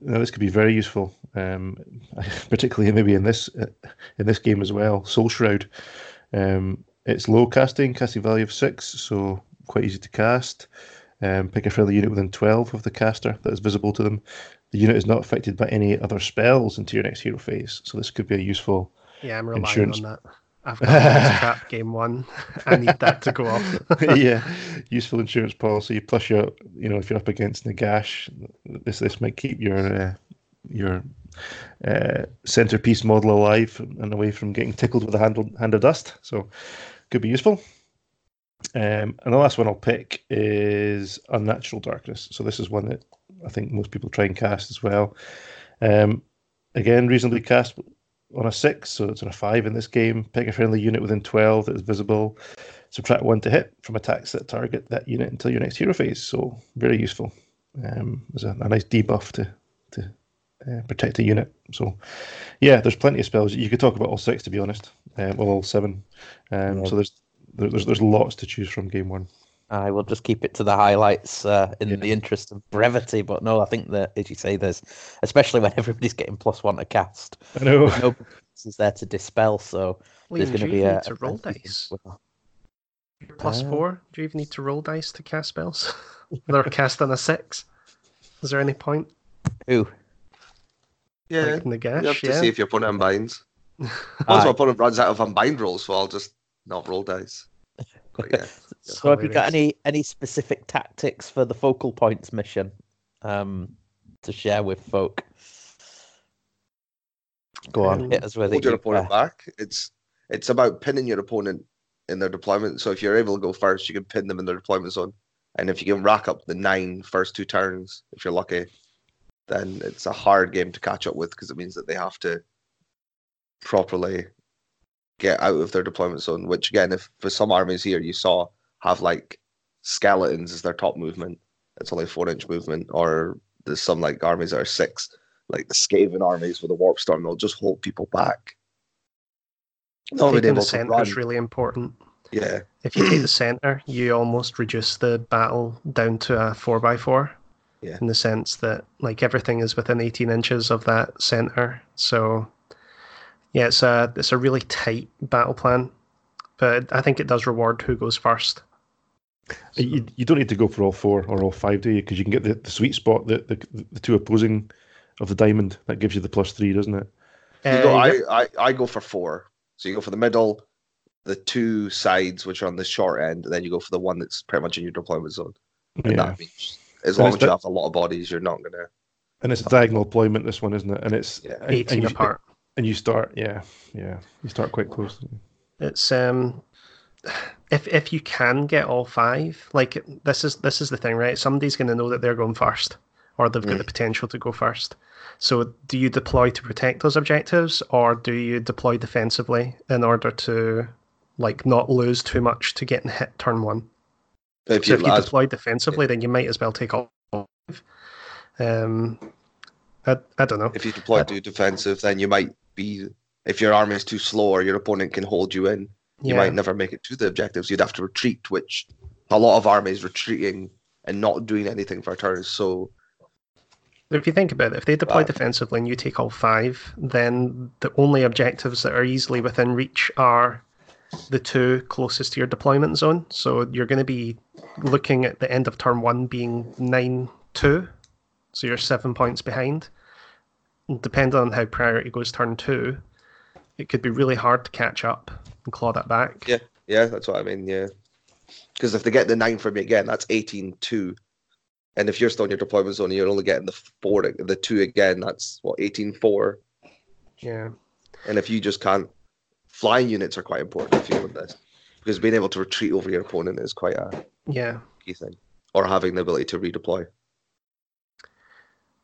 now this could be very useful, um, particularly maybe in this uh, in this game as well. Soul Shroud. Um, it's low casting, casting value of six, so quite easy to cast. Um, pick a friendly unit within twelve of the caster that is visible to them. The unit is not affected by any other spells into your next hero phase, so this could be a useful. Yeah, I'm relying Insurance. on that. I've got trap game one. I need that to go off. yeah, useful insurance policy. Plus, your you know if you're up against Nagash, this this might keep your uh, your uh, centerpiece model alive and away from getting tickled with a hand, hand of dust. So, could be useful. Um, and the last one I'll pick is Unnatural Darkness. So this is one that I think most people try and cast as well. Um, again, reasonably cast on a six, so it's on a five in this game. Pick a friendly unit within 12 that is visible. Subtract one to hit from attacks that target that unit until your next hero phase. So very useful. Um, there's a, a nice debuff to to uh, protect a unit. So yeah, there's plenty of spells. You could talk about all six to be honest. Um, well, all seven. Um, Yeah. So there's there- there's there's lots to choose from game one. I will just keep it to the highlights uh, in Yeah. the interest of brevity. But no, I think that, as you say, there's especially when everybody's getting plus one to cast, I know. no is there to dispel. So Liam, there's going to be even a, need to roll plenty dice? with that. Plus Uh, four? Do you even need to roll dice to cast spells? They're cast on a six. Is there any point? Ooh, Yeah, like Nagash, you have to yeah. see if your opponent unbinds. Once Aye. my opponent runs out of unbind rolls, so I'll just not roll dice. But yeah, So have you got any any specific tactics for the focal points mission um, to share with folk? Go on, Um, hit us with hold it. your opponent uh, back. It's it's about pinning your opponent in their deployment. So if you're able to go first, you can pin them in their deployment zone. And if you can rack up the nine first two turns, if you're lucky, then it's a hard game to catch up with because it means that they have to properly get out of their deployment zone. Which again, if for some armies here you saw have like skeletons as their top movement, it's only four inch movement, or there's some like armies that are six. like the Skaven armies with the warp storm, they'll just hold people back. Not Taking the to center run. is really important. Yeah, If you take the center, you almost reduce the battle down to a four by four. Yeah. In the sense that like everything is within eighteen inches of that center. So yeah, it's a it's a really tight battle plan. But I think it does reward who goes first. You, you don't need to go for all four or all five, do you? Because you can get the, the sweet spot, the, the the two opposing of the diamond. That gives you the plus three, doesn't it? you go, Uh, I. I I go for four. So you go for the middle, the two sides which are on the short end, and then you go for the one that's pretty much in your deployment zone. And Yeah. that means as And long as you di- have a lot of bodies, you're not gonna. And it's a diagonal deployment, this one, isn't it? And it's Yeah. and- and 18 you- apart. And you start, yeah, yeah, you start quite close. It's um if if you can get all five, like this is this is the thing, right? Somebody's going to know that they're going first, or they've got Mm. the potential to go first. So, do you deploy to protect those objectives, or do you deploy defensively in order to like not lose too much to getting hit turn one? If So, if you deploy defensively, then you might as well take all five. Um, I, I don't know. if you deploy to defensive, then you might be. If your army is too slow or your opponent can hold you in, you Yeah. might never make it to the objectives. You'd have to retreat, which a lot of armies retreating and not doing anything for turns. so. If you think about it, if they deploy Wow. defensively and you take all five, then the only objectives that are easily within reach are the two closest to your deployment zone. So you're going to be looking at the end of turn one being 9 2. So you're seven points behind. And Depending on how priority goes turn two, it could be really hard to catch up and claw that back. Yeah. Yeah, that's what I mean. Yeah, because if they get the nine from me again, that's 18-2. and if you're still in your deployment zone, you're only getting the four, the two again. That's what 18-4. Yeah. And if you just can't, flying units are quite important if you want this, because being able to retreat over your opponent is quite a Yeah. key thing, or having the ability to redeploy.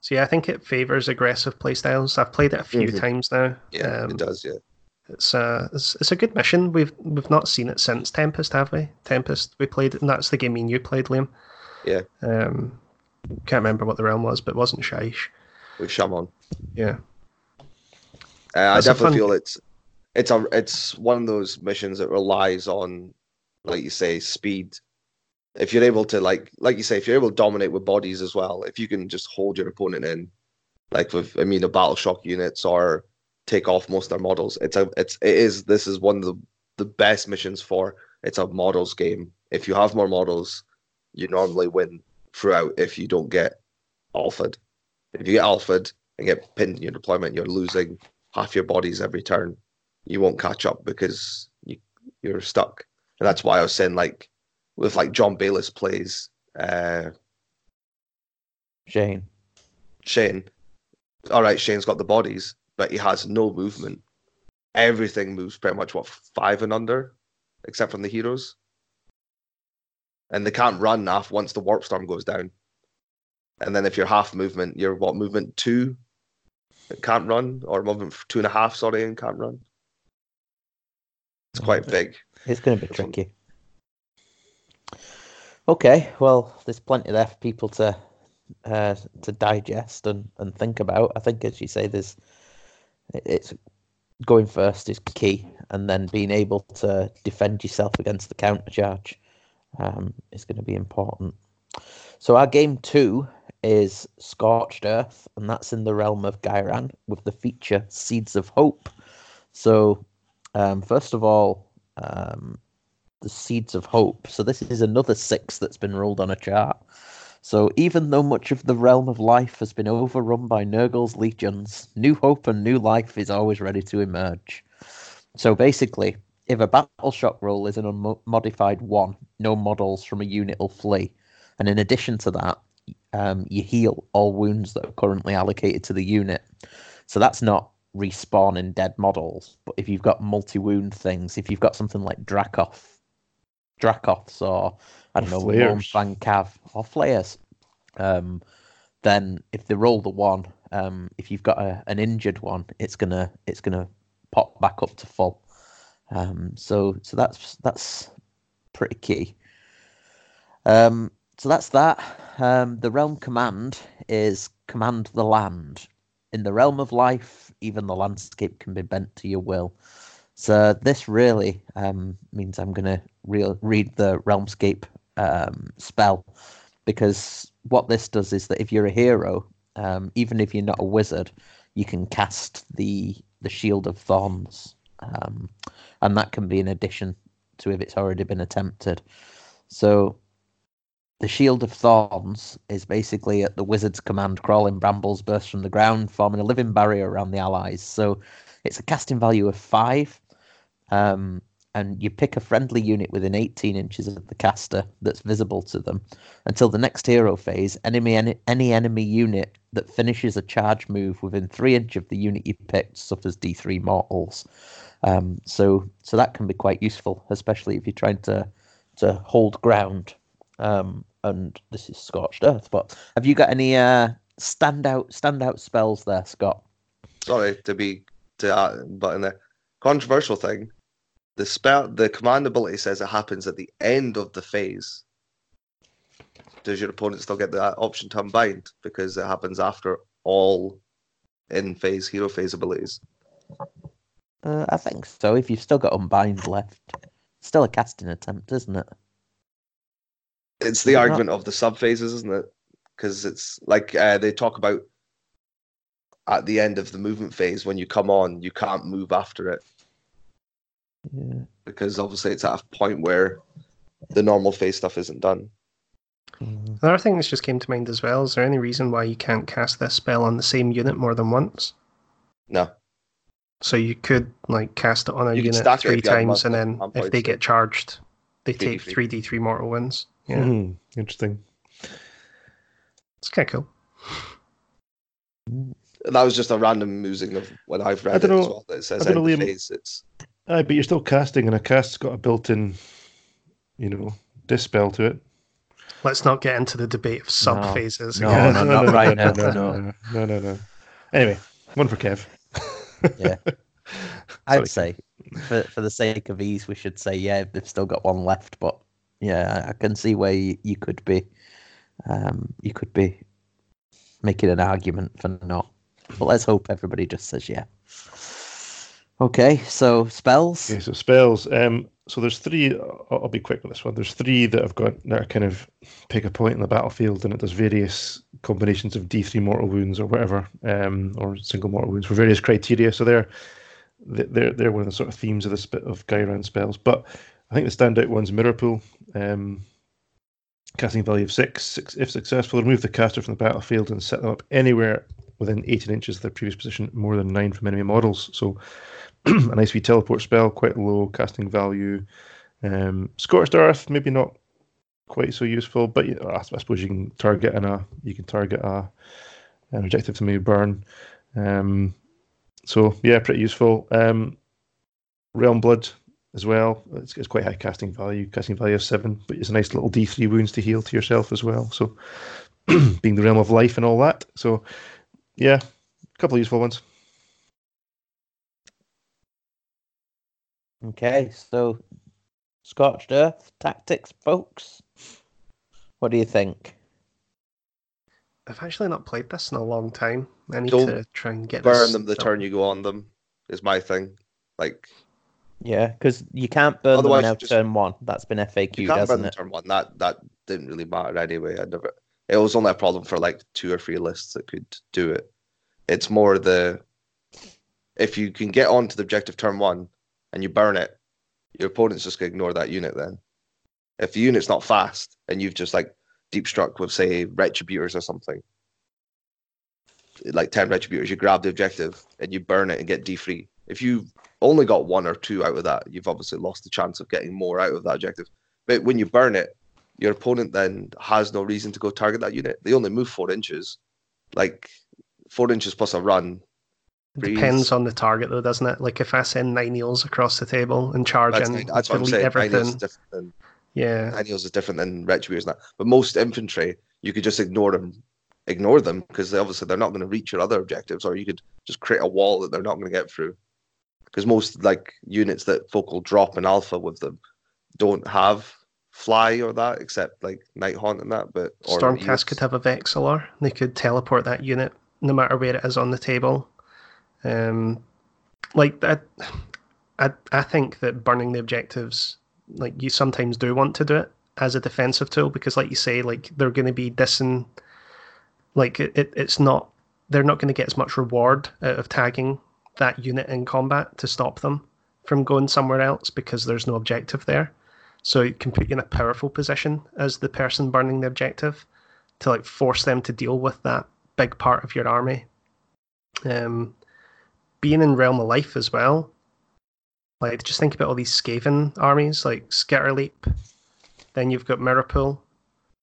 So yeah, I think it favors aggressive playstyles. I've played it a few Mhm. times now. Yeah, Um, it does. Yeah. It's a it's, it's a good mission. We've we've not seen it since Tempest, have we? Tempest, we played, and that's the game me and you played, Liam. Yeah. Um, can't remember what the realm was, but it wasn't Shyish. with Shaman. Yeah. Uh, I definitely feel it's it's a it's one of those missions that relies on, like you say, speed. If you're able to like like you say, if you're able to dominate with bodies as well, if you can just hold your opponent in, like with I mean the battle shock units or take off most of their models, it's a it's it is this is one of the the best missions for it's a models game. If you have more models, you normally win throughout if you don't get alphaed. If you get alphaed and get pinned in your deployment, you're losing half your bodies every turn. You won't catch up because you you're stuck. And that's why I was saying like with like John Bayliss plays uh Shane. Shane. All right, Shane's got the bodies, but he has no movement. Everything moves pretty much what five and under, except from the heroes. And they can't run off once the warp storm goes down. And then if you're half movement, you're what movement two that can't run, or movement two and a half, sorry, and can't run. It's quite big. It's going to be tricky. Okay, well, there's plenty there for people to uh, to digest and, and think about. I think, as you say, there's it- it's going first is key, and then being able to defend yourself against the counter charge um, is going to be important. So our game two is Scorched Earth, and that's in the realm of Ghyran with the feature Seeds of Hope. So um, first of all, um, the Seeds of Hope. So this is another six that's been rolled on a chart. So even though much of the realm of life has been overrun by Nurgle's legions, new hope and new life is always ready to emerge. So basically, if a battle shock roll is an unmodified one, no models from a unit will flee. And in addition to that, um, you heal all wounds that are currently allocated to the unit. So that's not respawning dead models. But if you've got multi wound things, if you've got something like Dracoth, Dracoths, or I don't Or know, flayers. Fan Cav, or Flayers, um, then if they roll the one, um, if you've got a, an injured one, it's gonna it's gonna pop back up to full. Um, so so that's that's pretty key. Um, so that's that. Um, the realm command is command the land. in the realm of life, even the landscape can be bent to your will. So this really um, means I'm going to re- read the Realmscape um, spell because what this does is that if you're a hero, um, even if you're not a wizard, you can cast the the Shield of Thorns, um, and that can be in addition to if it's already been attempted. So the Shield of Thorns is basically at the wizard's command, crawling brambles burst from the ground, forming a living barrier around the allies. So it's a casting value of five. Um, and you pick a friendly unit within 18 inches of the caster that's visible to them until the next hero phase. Enemy any, any enemy unit that finishes a charge move within three inches of the unit you picked suffers D3 mortals. Um, so so that can be quite useful, especially if you're trying to to hold ground. Um, and this is scorched earth. But have you got any uh, standout standout spells there, Scott? Sorry to be to uh, but in the controversial thing, the spell the command ability says it happens at the end of the phase. Does your opponent still get that option to unbind because it happens after all in phase hero phase abilities? Uh, I think so. If you've still got unbind left, still a casting attempt, isn't it? It's the not? argument of the sub phases, isn't it? Because it's like uh, they talk about at the end of the movement phase when you come on, you can't move after it Yeah. because obviously it's at a point where the normal phase stuff isn't done. Mm. Another thing that's just came to mind as well is there any reason why you can't cast this spell on the same unit more than once? No, So you could like cast it on a You unit three if you had times, and then if they get charged, they take 3d3. three D three mortal wounds. Yeah, Mhm, Interesting. it's kind of cool. that was just a random musing of what I've read I don't as know- well. That it says I don't know, Liam. phase. It's Aye, but you're still casting, and a cast's got a built-in, you know, dispel to it. Let's not get into the debate of sub No. phases. No, again. no, not right now, No, no. no, no, no, no. Anyway, one for Kev. Yeah. I'd say, for for the sake of ease, we should say yeah. They've still got one left, but yeah, I, I can see where you, you could be, um, you could be making an argument for not. But let's hope everybody just says yeah. Okay, so spells. Okay, so spells. Um, so there's three. I'll, I'll be quick with this one. There's three that I've got that kind of pick a point in the battlefield, and it does various combinations of D3 mortal wounds or whatever, um, or single mortal wounds for various criteria. So they're they're they're one of the sort of themes of this bit of Ghyran spells. But I think the standout one's Mirror Pool. Um, casting value of six, six. If successful, remove the caster from the battlefield and set them up anywhere within 18 inches of their previous position, more than nine from enemy models. So a nice wee teleport spell, quite low casting value. Um, Scorched Earth, maybe not quite so useful, but you know, I, I suppose you can target in a you can target a an objective to maybe burn. Um, so yeah, pretty useful. Um, Realm Blood as well. It's, it's quite high casting value, casting value of seven, but it's a nice little D three wounds to heal to yourself as well. So being the realm of life and all that. So yeah, a couple of useful ones. Okay, so scorched earth tactics, folks. What do you think? I've actually not played this in a long time. I need Don't to try and get burn this them the built. turn you go on them. Is my thing. Like Yeah, because you can't burn Otherwise them you just- turn one. That's been FAQ, you can't burn hasn't them it? turn one. That that didn't really matter anyway. I never. It was only a problem for like two or three lists that could do it. It's more the if you can get onto the objective turn one and you burn it, your opponent's just gonna ignore that unit. Then, if the unit's not fast and you've just like deep struck with say retributors or something, like ten retributors, you grab the objective and you burn it and get D3. If you only got one or two out of that, you've obviously lost the chance of getting more out of that objective. But when you burn it, your opponent then has no reason to go target that unit. They only move four inches, like four inches plus a run. Freeze. Depends on the target though, doesn't it? Like if I send nine eels across the table and charge That's, in, that's delete saying. everything. Nine is different than Yeah, nine is different than retributors and that. But most infantry, you could just ignore them, ignore them because obviously they're not going to reach your other objectives, or you could just create a wall that they're not going to get through. Because most like units that focal drop in alpha with them don't have fly or that, except like Nighthaunt and that. But Stormcast could have a Vexillor. They could teleport that unit no matter where it is on the table. Um, like that, I I think that burning the objectives, like you sometimes do want to do it as a defensive tool because, like you say, like they're going to be dissing, like it, it it's not they're not going to get as much reward out of tagging that unit in combat to stop them from going somewhere else because there's no objective there. So it can put you in a powerful position as the person burning the objective to like force them to deal with that big part of your army. Um, being in Realm of Life as well, like just think about all these Skaven armies like Skitterleap. Then you've got Mirrorpool.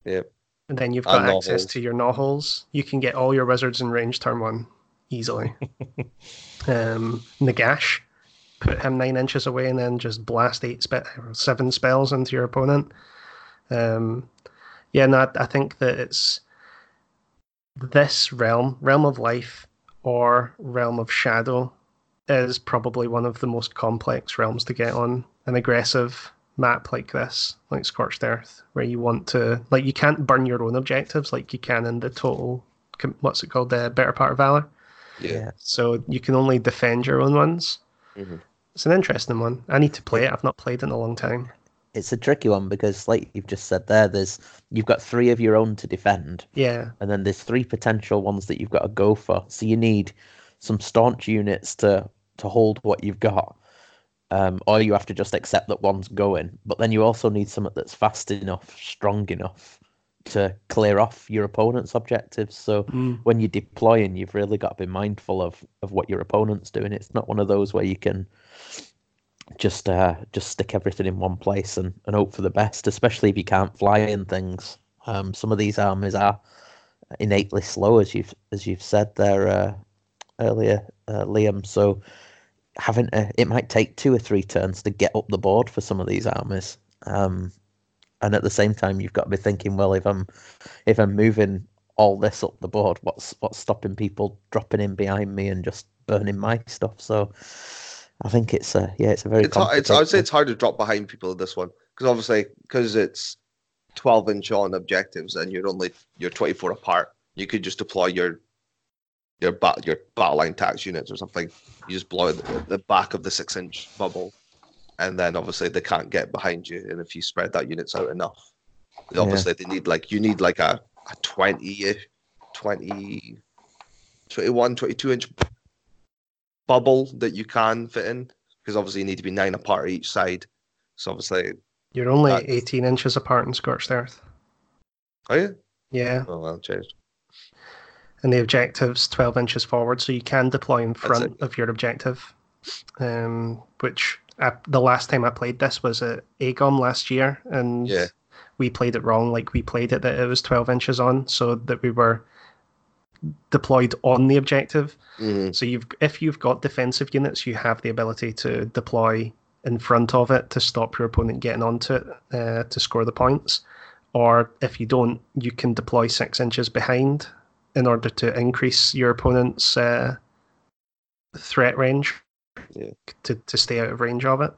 Yep. And then you've And got access Gnawholes. to your Gnawholes. You can get all your wizards in range turn one easily. um, Nagash, put him nine inches away and then just blast eight spe- seven spells into your opponent. Um, yeah, no, I, I think that it's this realm, realm of life or realm of shadow, is probably one of the most complex realms to get on an aggressive map like this, like Scorched Earth, where you want to like you can't burn your own objectives like you can in the total what's it called the better part of valor. Yeah. So you can only defend your own ones. Mhm. It's an interesting one. I need to play it. I've not played in a long time. It's a tricky one because, like you've just said there, there's you've got three of your own to defend, Yeah, and then there's three potential ones that you've got to go for. So you need some staunch units to to hold what you've got, um, or you have to just accept that one's going. But then you also need something that's fast enough, strong enough to clear off your opponent's objectives. So Mm. when you're deploying, you've really got to be mindful of of what your opponent's doing. It's not one of those where you can just uh just stick everything in one place and, and hope for the best, especially if you can't fly in things. Um, some of these armies are innately slow, as you've as you've said there uh, earlier, uh, Liam. So having to, it might take two or three turns to get up the board for some of these armies. Um, and at the same time, you've got to be thinking, well, if I'm if I'm moving all this up the board, what's what's stopping people dropping in behind me and just burning my stuff? So I think it's a yeah, it's a very It's, hard, it's I would say it's hard to drop behind people in this one because obviously because it's twelve inch on objectives and you're only you're twenty four apart. You could just deploy your your bat your battle line tax units or something. You just blow the, the back of the six inch bubble, and then obviously they can't get behind you. And if you spread that units out enough, Yeah. obviously they need like you need like a a 20 20 21 22 inch bubble that you can fit in because obviously you need to be nine apart each side. So obviously, You're only That's- 18 inches apart in Scorched Earth. oh yeah, Yeah, oh well, changed. and the objective's 12 inches forward, so you can deploy in front of your objective. Um, which I, the last time I played this was at AGOM last year, and Yeah. we played it wrong. Like we played it that it was 12 inches on, so that we were deployed on the objective. hmm So you've if you've got defensive units, you have the ability to deploy in front of it to stop your opponent getting onto it uh, to score the points. Or if you don't, you can deploy six inches behind in order to increase your opponent's uh, threat range Yeah. to, to stay out of range of it.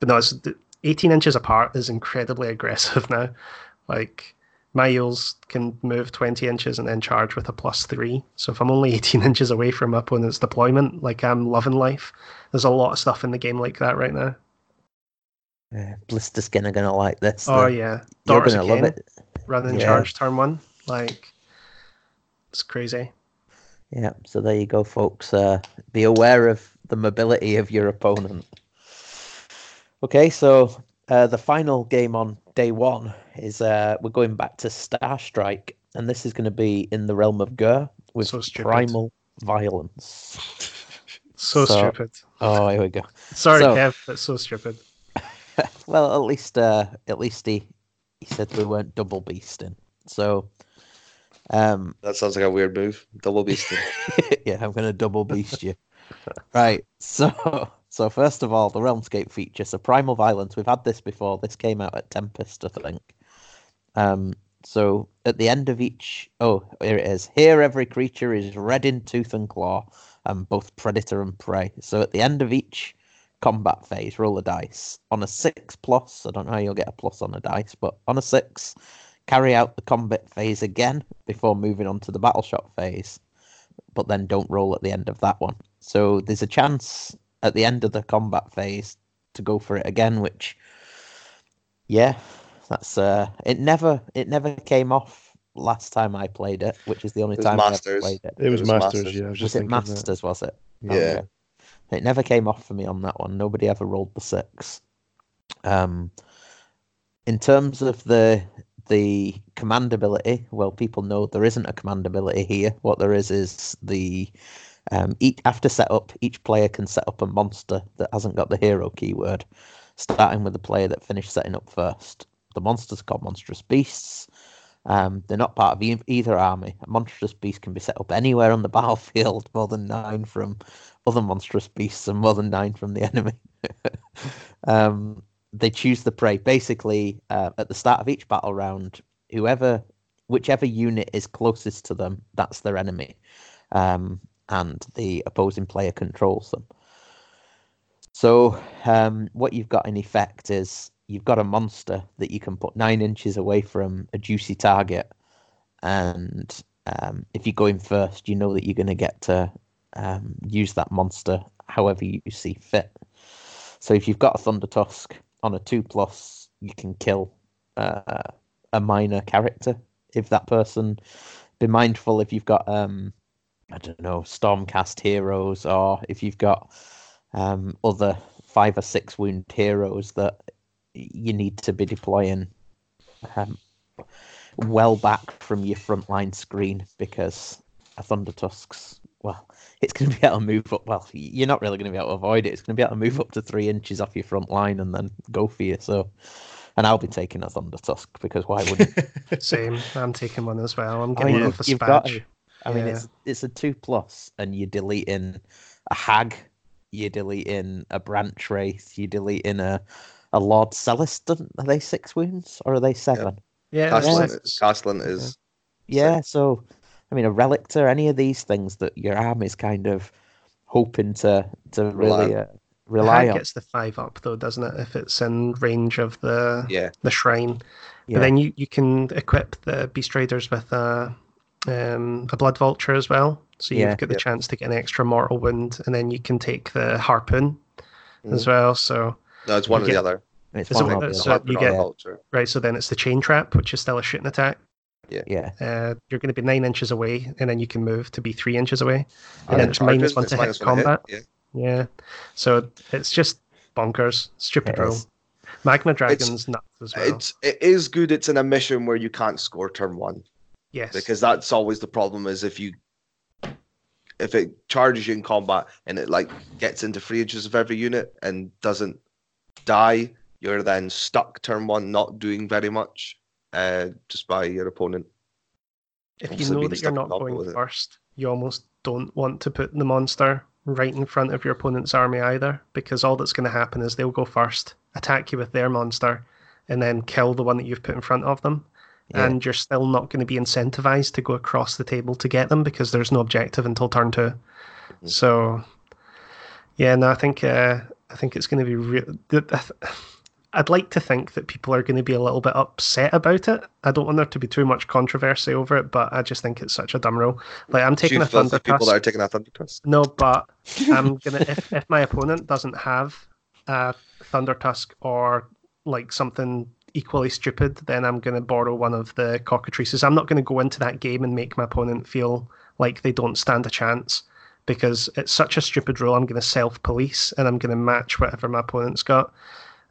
But no, it's, 18 inches apart is incredibly aggressive now. Like my eels can move 20 inches and then charge with a plus three. So if I'm only 18 inches away from my opponent's deployment, like I'm loving life. There's a lot of stuff in the game like that right now. Yeah, Blisterskin are gonna like this. Oh They're- yeah, you're Daughters gonna love it. rather than Yeah. charge turn one. Like it's crazy. Yeah, so there you go, folks. Uh, be aware of the mobility of your opponent. Okay, so uh, the final game on day one is uh, we're going back to Star Strike, and this is going to be in the realm of Ghur with So primal violence. So, So- stupid. Oh, here we go. Sorry, so- Kev, that's so stupid. well, at least uh, at least he he said we weren't double beasting. So, um, That sounds like a weird move. Double beasting. yeah, I'm gonna double beast you. right. So so first of all, the Realmscape feature. So primal violence. We've had this before. This came out at Tempest, I think. Um. So at the end of each, oh, here it is. Here, every creature is red in tooth and claw, and both predator and prey. So at the end of each combat phase, roll a dice on a six plus. I don't know how you'll get a plus on a dice, but on a six, carry out the combat phase again before moving on to the battle shot phase. but then don't roll at the end of that one. So there's a chance at the end of the combat phase to go for it again, which, yeah, that's uh, it never it never came off last time I played it, which is the only It was time I ever Masters. played it. It was, It was Masters, Masters. yeah. I was Was it thinking that. Masters? Was it? Yeah. Okay. It never came off for me on that one. Nobody ever rolled the six. Um, in terms of the the command ability, well, people know there isn't a command ability here. What there is is the um, each after setup, each player can set up a monster that hasn't got the hero keyword, starting with the player that finished setting up first. The monsters are called monstrous beasts. Um, they're not part of e- either army. A monstrous beast can be set up anywhere on the battlefield, more than nine from other monstrous beasts and more than nine from the enemy. um, they choose the prey. Basically, uh, at the start of each battle round, whoever, whichever unit is closest to them, that's their enemy, um, and the opposing player controls them. So, um, what you've got in effect is you've got a monster that you can put nine inches away from a juicy target, and um, if you go in first, you know that you're going to get to um, use that monster however you see fit. So if you've got a Thundertusk on a two plus, you can kill uh, a minor character. If that person, be mindful if you've got um, I don't know Stormcast heroes, or if you've got um, other five or six wound heroes that you need to be deploying um, well back from your frontline screen because a Thundertusk's well, it's going to be able to move up. Well, you're not really going to be able to avoid it. It's going to be able to move up to three inches off your front line and then go for you. So, and I'll be taking a Thundertusk because why wouldn't? Same. I'm taking one as well. I'm I getting mean, one off the you've spatch. To. I mean, it's it's a two plus, and you're deleting a hag, you're deleting a Branchwraith, you're deleting a a Lord-Celestant. Are they six wounds or are they seven? Yeah, Castellant, it's- Castellant is Yeah, so I mean, a relictor, any of these things that your army's kind of hoping to to really on. uh, the rely hag on. gets the five up though, doesn't it? If it's in range of the yeah. the shrine. Yeah. But then you, you can equip the Beastriders with a um, a blood vulture as well. So you've Yeah. got the Yep. chance to get an extra mortal wound, and then you can take the harpoon as well. So No, it's one You or the get- other. It's one it- the so other. you get- Vulture. right, so then it's the chain trap, which is still a shooting attack. yeah, Uh, you're going to be nine inches away, and then you can move to be three inches away. And then then it's one to hit minus one to combat. Yeah. Yeah, so it's just bonkers, stupid It rule. is. Magma Dragon's nuts as well. It's it is good. It's in a mission where you can't score turn one yes, because that's always the problem. Is if you if it charges you in combat and it like gets into three inches of every unit and doesn't die, you're then stuck turn one, not doing very much, uh, just by your opponent. if you know that you're not going first, you almost don't want to put the monster right in front of your opponent's army either, because all that's going to happen is they'll go first, attack you with their monster, and then kill the one that you've put in front of them. Yeah. And you're still not going to be incentivized to go across the table to get them because there's no objective until turn 2 Mhm. So, yeah, no, I think uh, I think it's going to be real. I'd like to think that people are going to be a little bit upset about it. I don't want there to be too much controversy over it, but I just think it's such a dumb rule. Like I'm taking a thunder people that are taking a thundertusk. No, but I'm gonna if, if my opponent doesn't have a thundertusk or like something equally stupid, then I'm gonna borrow one of the cockatrices. I'm not gonna go into that game and make my opponent feel like they don't stand a chance because it's such a stupid rule. I'm gonna self police and I'm gonna match whatever my opponent's got.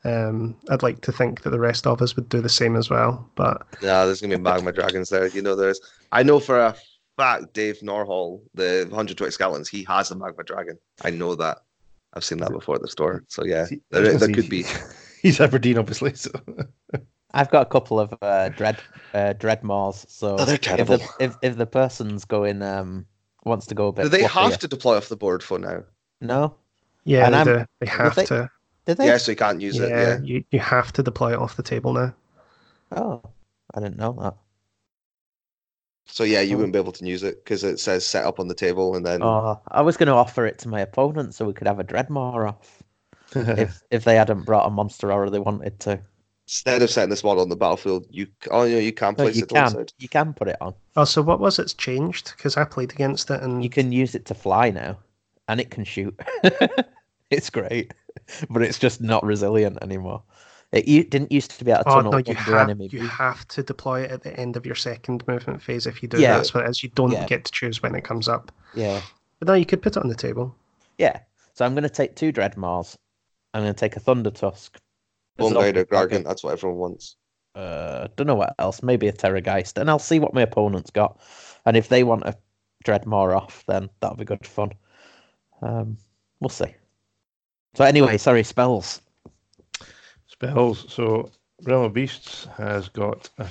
Um, I'd like to think that the rest of us would do the same as well, but Yeah, there's gonna be magma dragons there. You know, there's. I know for a fact Dave Norhall, the 120 skeletons, he has a magma dragon. I know that. I've seen that before at the store. So yeah, there, there could be. He's Aberdeen, obviously. So I've got a couple of uh, dread uh, dreadmaws. So Oh, they're if terrible. the, if if the person's going um wants to go a bit, Do they fluffier- have to deploy off the board for now? No, yeah, And they, do. they have they- to. did they? Yeah, so you can't use it. Yeah, Yeah. you you have to deploy it off the table now. Oh, I didn't know that. So yeah, you Oh. wouldn't be able to use it because it says set up on the table and then. Oh, I was going to offer it to my opponent so we could have a dreadmaw off if if they hadn't brought a monster or they wanted to. Instead of setting this model on the battlefield, you oh yeah, you can No, place you it can. alongside. You can put it on. Oh, so what was it's changed? Because I played against it and You can use it to fly now, and it can shoot. it's great, but it's just not resilient anymore. It u- didn't used to be able to Oh tunnel no, you under have enemy. you have to deploy it at the end of your second movement phase. If you do, Yeah. that's what it is. You don't Yeah. get to choose when it comes up. Yeah, But now you could put it on the table. yeah. So I'm going to take two Dreadmaws. I'm going to take a Thundertusk. a One Zombie Rider, Dragon, that's what everyone wants. Uh, don't know what else. Maybe a Terrorgeist, and I'll see what my opponent's got. And if they want a Dreadmaw off, then that'll be good fun. Um, we'll see. So anyway, sorry, spells. Spells. So Realm of Beasts has got a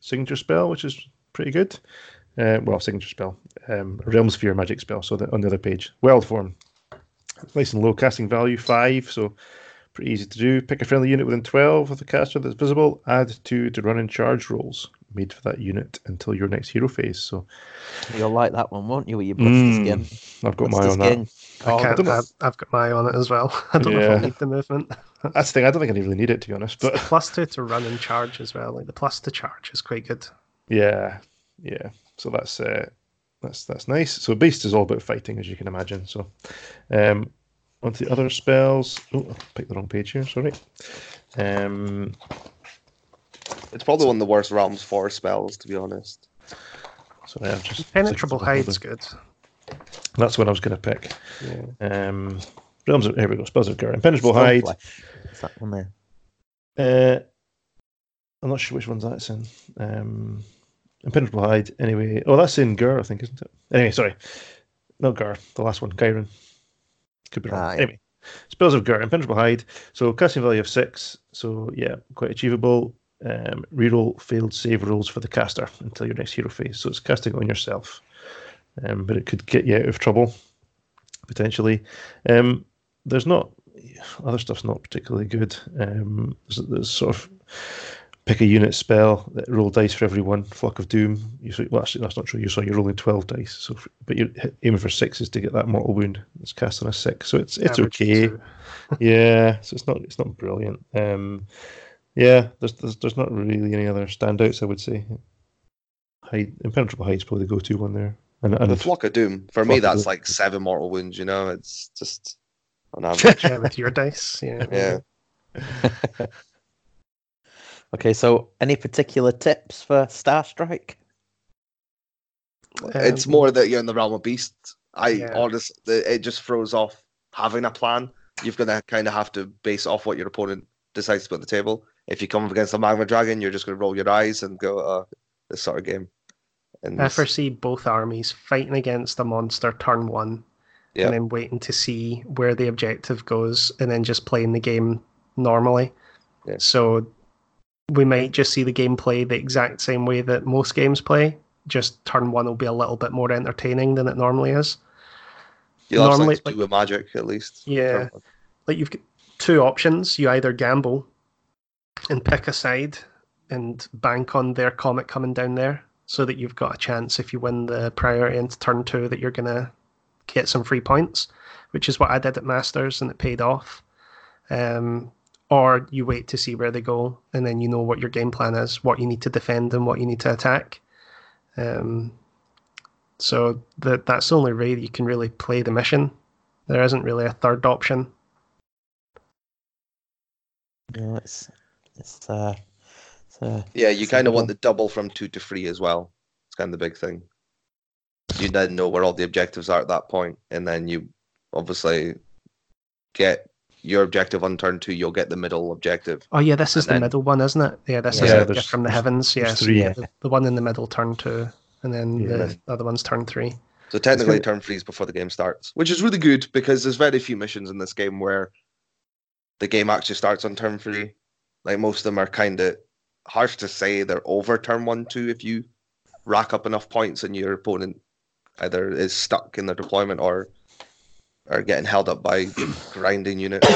signature spell, which is pretty good. Uh, well, signature spell. Um, a Realm Sphere magic spell. So the, on the other page, Wild Form. Nice and low casting value, five. So pretty easy to do. Pick a friendly unit within 12 of the caster that's visible. Add two to run and charge rolls made for that unit until your next hero phase. So You'll like that one, won't you? With your Blood's Mm, skin. I've got Blood's my eye on that. skin. I Oh, can't. don't know. I've, I've got my on it as well. I don't know if I'll need the movement. That's the thing. I don't think I really need it to be honest. But plus two to run and charge as well. Like the plus to charge is quite good. Yeah, yeah. So that's uh, that's that's nice. So Beast is all about fighting, as you can imagine. So, um, on to the other spells. Oh, I picked the wrong page here. Sorry. Um, It's probably one of the worst realms for spells, to be honest. So I've just Penetrable clicked on hide's good. That's what I was going to pick. Yeah. Um, realms. Of, here we go. Spells of Ghur. Impenetrable hide. Stoneflesh. Is that one there? Uh, I'm not sure which one's that's in. Um, Impenetrable Hide, anyway. Oh, that's in Ghur, I think, isn't it? Anyway, sorry. Not Ghur, the last one, Ghyran. Could be wrong. Ah, yeah. Anyway, Spells of Ghur, Impenetrable Hide. So, casting value of six. So, yeah, quite achievable. Um, reroll failed save rolls for the caster until your next hero phase. So, it's casting on yourself. Um, but it could get you out of trouble, potentially. Um, there's not other stuff's not particularly good. Um, there's, there's sort of pick a unit spell that roll dice for every one flock of doom. You say, well, actually, that's not true. You saw you're rolling twelve dice, so f- but you're aiming for sixes to get that mortal wound. It's cast on a six, so it's it's Average okay. yeah, so it's not it's not brilliant. Um, yeah, there's, there's there's not really any other standouts. I would say. Hide, impenetrable hide is probably the go-to one there. And, and The Flock of Doom, for me, that's like seven mortal wounds, you know? It's just on average. Yeah, with your dice. Yeah. yeah. Okay, so any particular tips for Star Strike? it's Um, more that you're in the realm of beasts. I Yeah. honest, it just throws off having a plan. You're gonna kind of have to base off what your opponent decides to put on the table. If you come up against a magma dragon, you're just gonna roll your eyes and go, uh, this sort of game. And I foresee both armies fighting against a monster turn one, Yeah. and then waiting to see where the objective goes, and then just playing the game normally. Yeah. So we might just see the game play the exact same way that most games play. Just turn one will be a little bit more entertaining than it normally is. you'll normally, do with magic at least. Yeah. like you've got two options. You either gamble and pick a side and bank on their comet coming down there so that you've got a chance if you win the priority into turn two that you're gonna get some free points, which is what I did at Masters and it paid off. Um, or you wait to see where they go and then you know what your game plan is, what you need to defend and what you need to attack. Um, so that that's the only way that you can really play the mission. There isn't really a third option. No, it's it's uh, it's, uh Yeah, you kind of want the double from two to three as well. It's kind of the big thing. You then know where all the objectives are at that point, and then you obviously get your objective on turn two. You'll get the middle objective. Oh yeah, this is And the then- middle one, isn't it? Yeah, this Yeah, is a there's- gift from the heavens. there's Yes, three. the, the one in the middle turn two, and then Yeah. the other one's turn three. So technically, gonna- turn three is before the game starts, which is really good because there's very few missions in this game where the game actually starts on turn three. Like most of them are kind of harsh to say they're over turn one, two if you rack up enough points and your opponent either is stuck in their deployment or are getting held up by grinding units.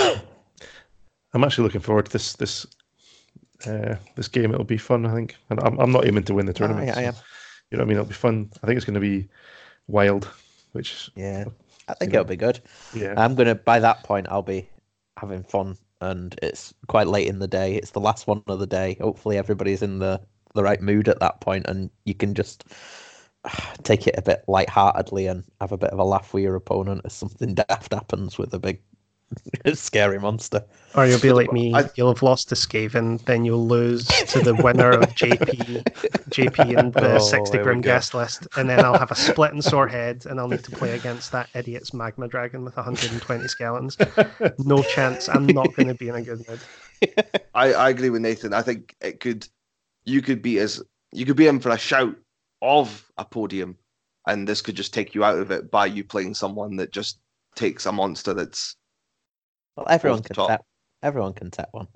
I'm actually looking forward to this this uh, this game. It'll be fun, I think. And I'm, I'm not aiming to win the tournament. I, I so, am. You know what I mean? It'll be fun. I think it's going to be wild. Which Yeah, I think it'll be good. yeah, I'm gonna by that point I'll be having fun and it's quite late in the day. It's the last one of the day. Hopefully, everybody's in the the right mood at that point, and you can just take it a bit lightheartedly and have a bit of a laugh with your opponent as something daft happens with a big scary monster. Or you'll be like me, I- you'll have lost to Skaven, then you'll lose to the winner of JP, JP and the Oh, 60 Grimghast list, and then I'll have a split and sore head, and I'll need to play against that idiot's magma dragon with 120 skeletons. No chance. I'm not going to be in a good mood. I, I agree with Nathan. I think it could you could be as you could be in for a shout of a podium, and this could just take you out of it by you playing someone that just takes a monster that's Well, everyone can top. tap. Everyone can tap one.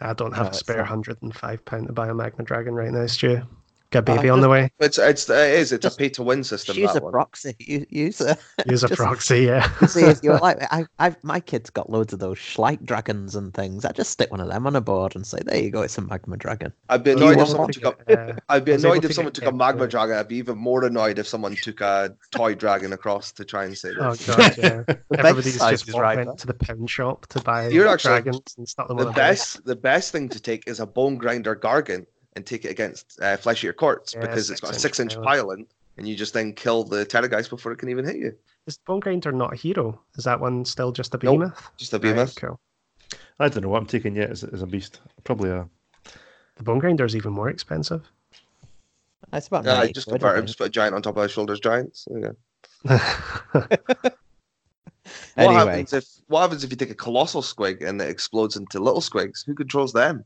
I don't have No, a spare 105 pound to buy a magma dragon right now, Stu. Got a Oh, baby on the way. it's it's it is it's Just a pay to win system. Use a one. proxy. Use, use a. Use a proxy, yeah. See, you're like, I, I've my kids got loads of those Schleich dragons and things. I just stick one of them on a board and say, "There you go, it's a magma dragon." I'd be annoyed if someone to took a. Uh, I'd be I was able annoyed to if someone took a magma it. dragon. I'd be even more annoyed if someone took a toy dragon across to try and say Oh god, yeah. The Everybody's just is right went to the pound shop to buy You're actually- dragons and stuck them the on a base. best the best thing to take is a Bonegrinder Gargant and take it against uh, flesh eater courts Yeah, because it's got a six-inch six inch pylon. pylon and you just then kill the Terrorgeist before it can even hit you. Is Bone Grinder not a hero? Is that one still just a behemoth? Just a Right, behemoth. cool. I don't know what I'm taking yet as, as a beast. Probably a The Bone Grinder is even more expensive. It's about Yeah, 90 just quid, I convert him, just put a giant on top of his shoulders, giants. There you. What Anyway, happens if what happens if you take a colossal squig and it explodes into little squigs? Who controls them?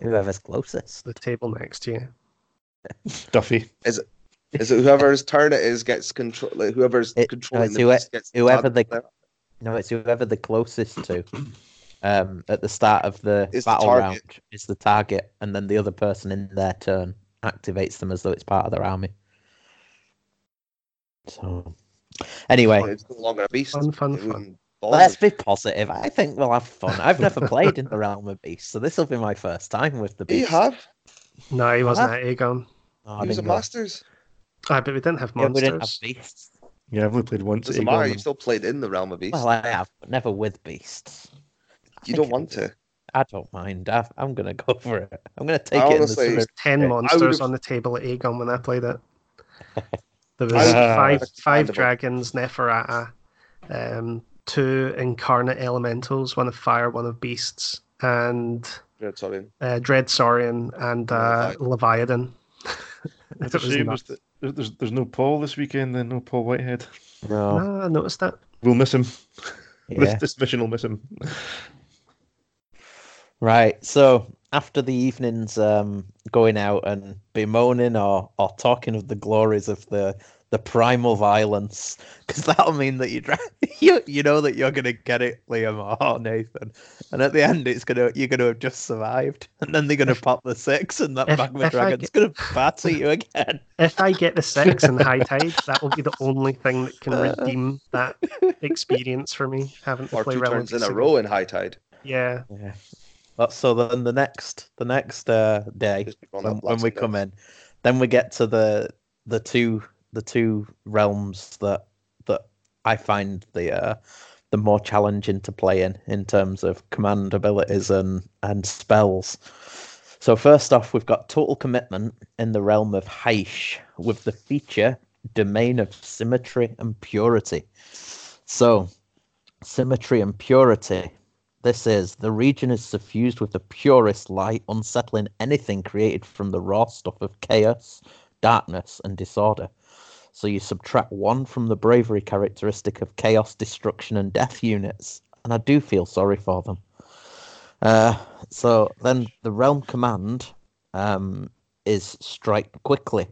Whoever's closest. the table next to you. Duffy. Is it? Is it whoever's turn it is gets control? Like whoever's It- controlling it's the whoe- beast gets whoever the- target. No, it's whoever the closest to. Um, at the start of the Is the battle target. round is the target, and then the other person in their turn activates them as though it's part of their army. So, anyway, It's no longer a beast. Fun, fun, fun. Wouldn't let's be positive. I think we'll have fun. I've never played in the realm of beasts, so this will be my first time with the beasts. You beast. have. No, he wasn't at Aegon. Oh, He was a didn't go. masters. Ah, but we didn't have Yeah, we monsters. didn't have beasts. Yeah, I've only played once. Doesn't Aegon matter. You still played in the realm of Beasts. Well, I have, but never with beasts. I you don't want to. I don't mind. I, I'm gonna go for it. I'm gonna take I it honestly- in the There's ten I monsters on the table at Aegon when I played it. There was I five five dragons, Neferata, um, two incarnate elementals, one of fire, one of beasts, and Yeah, sorry. uh, Dread Saurian and uh, Leviathan. It's a shame there's, there's, there's, there's no Paul this weekend, then no Paul Whitehead. No, No, I noticed that. We'll miss him. This, this mission will miss him. Right. So after the evenings um, going out and bemoaning or, or talking of the glories of the the primal violence, because that'll mean that you you you know that you're gonna get it, Liam or Nathan, and at the end it's gonna you're gonna have just survived, and then they're gonna pop the six, and that If- magma if I dragon's gonna batter you again. If I get the six in high tide, that will be the only thing that can Uh. redeem that experience for me having to Or play two turns in a row in high tide. Yeah, Yeah. But so then the next the next uh, day when, when we come in, then we get to the the two the two realms that that I find the uh, the more challenging to play in in terms of command abilities and and spells. So first off, we've got total commitment in the realm of Hysh with the feature domain of symmetry and purity. So symmetry and purity. This is the region is suffused with the purest light, unsettling anything created from the raw stuff of chaos, darkness, and disorder. So you subtract one from the bravery characteristic of chaos, destruction, and death units, and I do feel sorry for them. Uh, so then the realm command um, is strike quickly.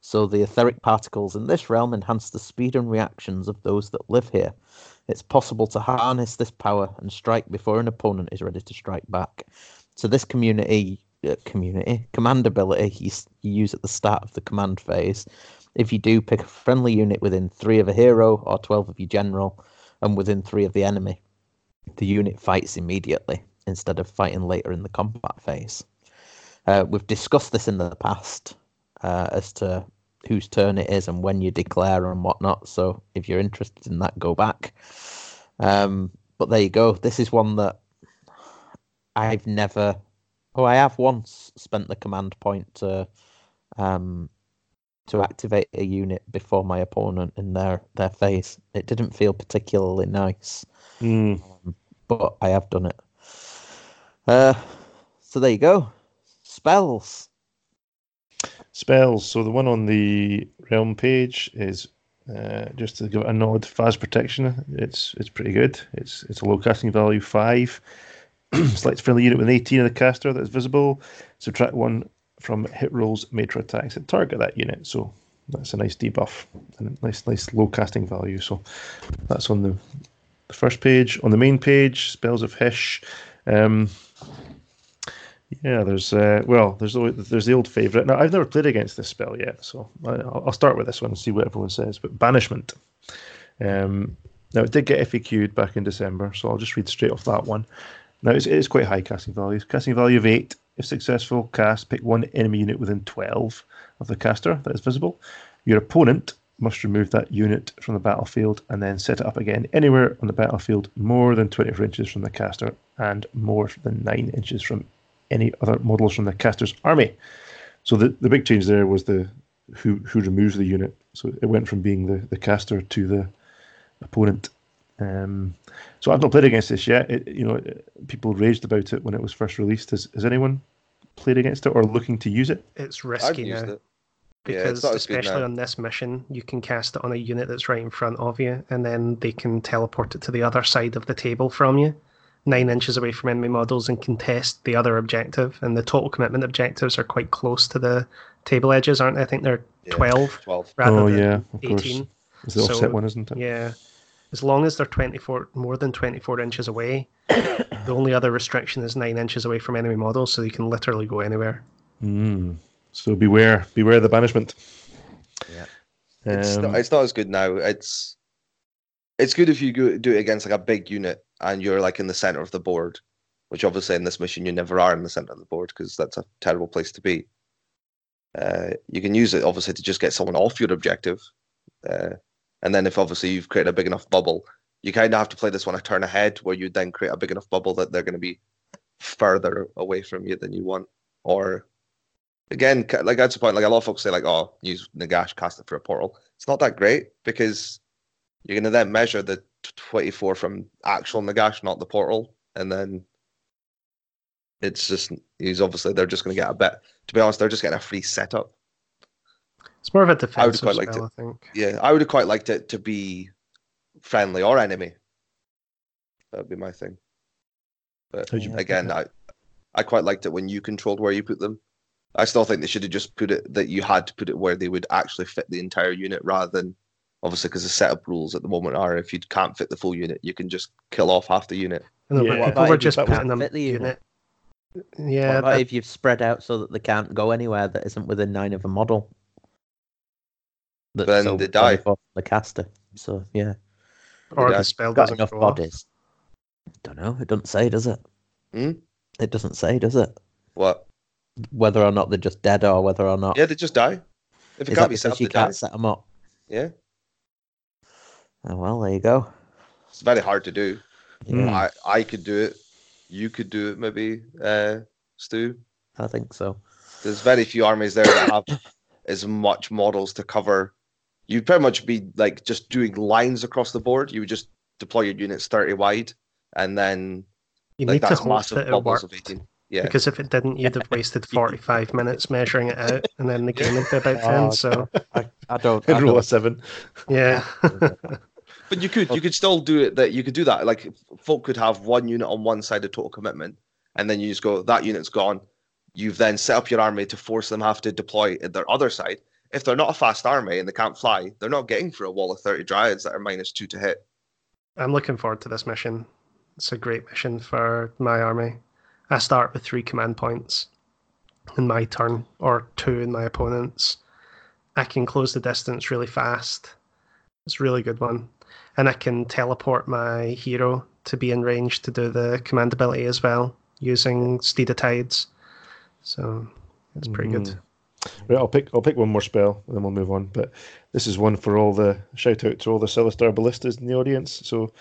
So the etheric particles in this realm enhance the speed and reactions of those that live here. It's possible to harness this power and strike before an opponent is ready to strike back. So this community uh, community command ability you, use at the start of the command phase. If you do, pick a friendly unit within three of a hero or twelve of your general, and within three of the enemy. The unit fights immediately instead of fighting later in the combat phase. Uh, we've discussed this in the past uh, as to whose turn it is and when you declare and whatnot. So if you're interested in that, go back. Um, but there you go. This is one that I've never. Oh, I have once spent the command point to, um, to activate a unit before my opponent in their their phase. It didn't feel particularly nice, Mm. but I have done it. Uh, so there you go. Spells. Spells. So the one on the realm page is uh, just to give it a nod. Phase protection. It's it's pretty good. It's it's a low casting value five. Select friendly unit with 18 of the caster that is visible. Subtract one from hit rolls made for attacks that target that unit. So that's a nice debuff and a nice nice low casting value. So that's on the, the first page. On the main page, spells of Hysh. Um, yeah, there's uh, well, there's always, there's the old favorite. Now I've never played against this spell yet, so I- I'll, I'll start with this one and see what everyone says. But banishment. Um, now it did get FAQ'd back in December, so I'll just read straight off that one. Now it's, it is quite high casting value. Casting value of eight. If successful, cast pick one enemy unit within twelve of the caster that is visible. Your opponent must remove that unit from the battlefield and then set it up again anywhere on the battlefield more than 24 inches from the caster and more than 9 inches from any other models from the caster's army. So the, the big change there was the who who removes the unit. So it went from being the, the caster to the opponent. Um, so I've not played against this yet. It, you know, people raged about it when it was first released. Has, has anyone played against it or looking to use it? It's I've risky used now it. Because not as good especially on this mission, you can cast it on a unit that's right in front of you, and then they can teleport it to the other side of the table from you, nine inches away from enemy models, and contest the other objective. And the total commitment objectives are quite close to the table edges, aren't they? I think they're Yeah, twelve 12. rather oh than yeah, eighteen. It's the So, offset one, isn't it? Yeah. As long as they're 24, more than 24 inches away, the only other restriction is 9 inches away from enemy models, so you can literally go anywhere. Mm. So beware, beware the banishment. Yeah. It's, Um, not, it's not as good now. It's it's good if you go, do it against like a big unit and you're like in the center of the board, which obviously in this mission you never are in the center of the board because that's a terrible place to be. Uh, you can use it obviously to just get someone off your objective, uh, and then if obviously you've created a big enough bubble, you kind of have to play this one a turn ahead, where you then create a big enough bubble that they're going to be further away from you than you want, or again, like that's the point. Like a lot of folks say, like, "Oh, use Nagash, cast it for a portal." It's not that great because you're going to then measure the 24 from actual Nagash, not the portal, and then it's just he's obviously they're just going to get a bit. To be honest, they're just getting a free setup. It's more of a I would defensive quite like spell, I think. Yeah, I would have quite liked it to be friendly or enemy. That would be my thing. But How'd again, I I quite liked it when you controlled where you put them. I still think they should have just put it that you had to put it where they would actually fit the entire unit rather than obviously because the setup rules at the moment are if you can't fit the full unit, you can just kill off half the unit. I know, Yeah. but people about were if you just can't putting them fit the unit? unit. What Yeah, about that- if you've spread out so that they can't go anywhere that isn't within nine of a model? That's Then over they die. 24 The caster. So yeah, or the spell got doesn't enough go off. bodies. Don't know. It doesn't say, does it? Hmm? It doesn't say, does it? What? Whether or not they're just dead or whether or not. Yeah, they just die. If it Is can't that be set up, you they can't set them up? Yeah, Oh, well, there you go. it's very hard to do. Yeah, Mm. I I could do it. You could do it, maybe. Uh, Stu. I think so. There's very few armies there that have as much models to cover. You'd pretty much be like just doing lines across the board. You would just deploy your units 30 wide, and then You like need to that's hope massive that it bubbles worked. of 18. Yeah, Because if it didn't, you'd have wasted 45 minutes measuring it out, and then the game would be about 10. Oh, So, I, I don't. I I'd roll a don't seven. yeah. but you could you could still do it. That you could do that. Like folk could have one unit on one side of total commitment, and then you just go that unit's gone. You've then set up your army to force them have to deploy at their other side. If they're not a fast army and they can't fly, they're not getting through a wall of 30 dryads that are minus two to hit. I'm looking forward to this mission. It's a great mission for my army. I start with three command points in my turn, or two in my opponent's. I can close the distance really fast. It's a really good one. And I can teleport my hero to be in range to do the command ability as well, using Steed of Tides. So it's pretty good. Mhm. Right, I'll pick I'll pick one more spell and then we'll move on. But this is one for all the shout out to all the Celestar ballistas in the audience. So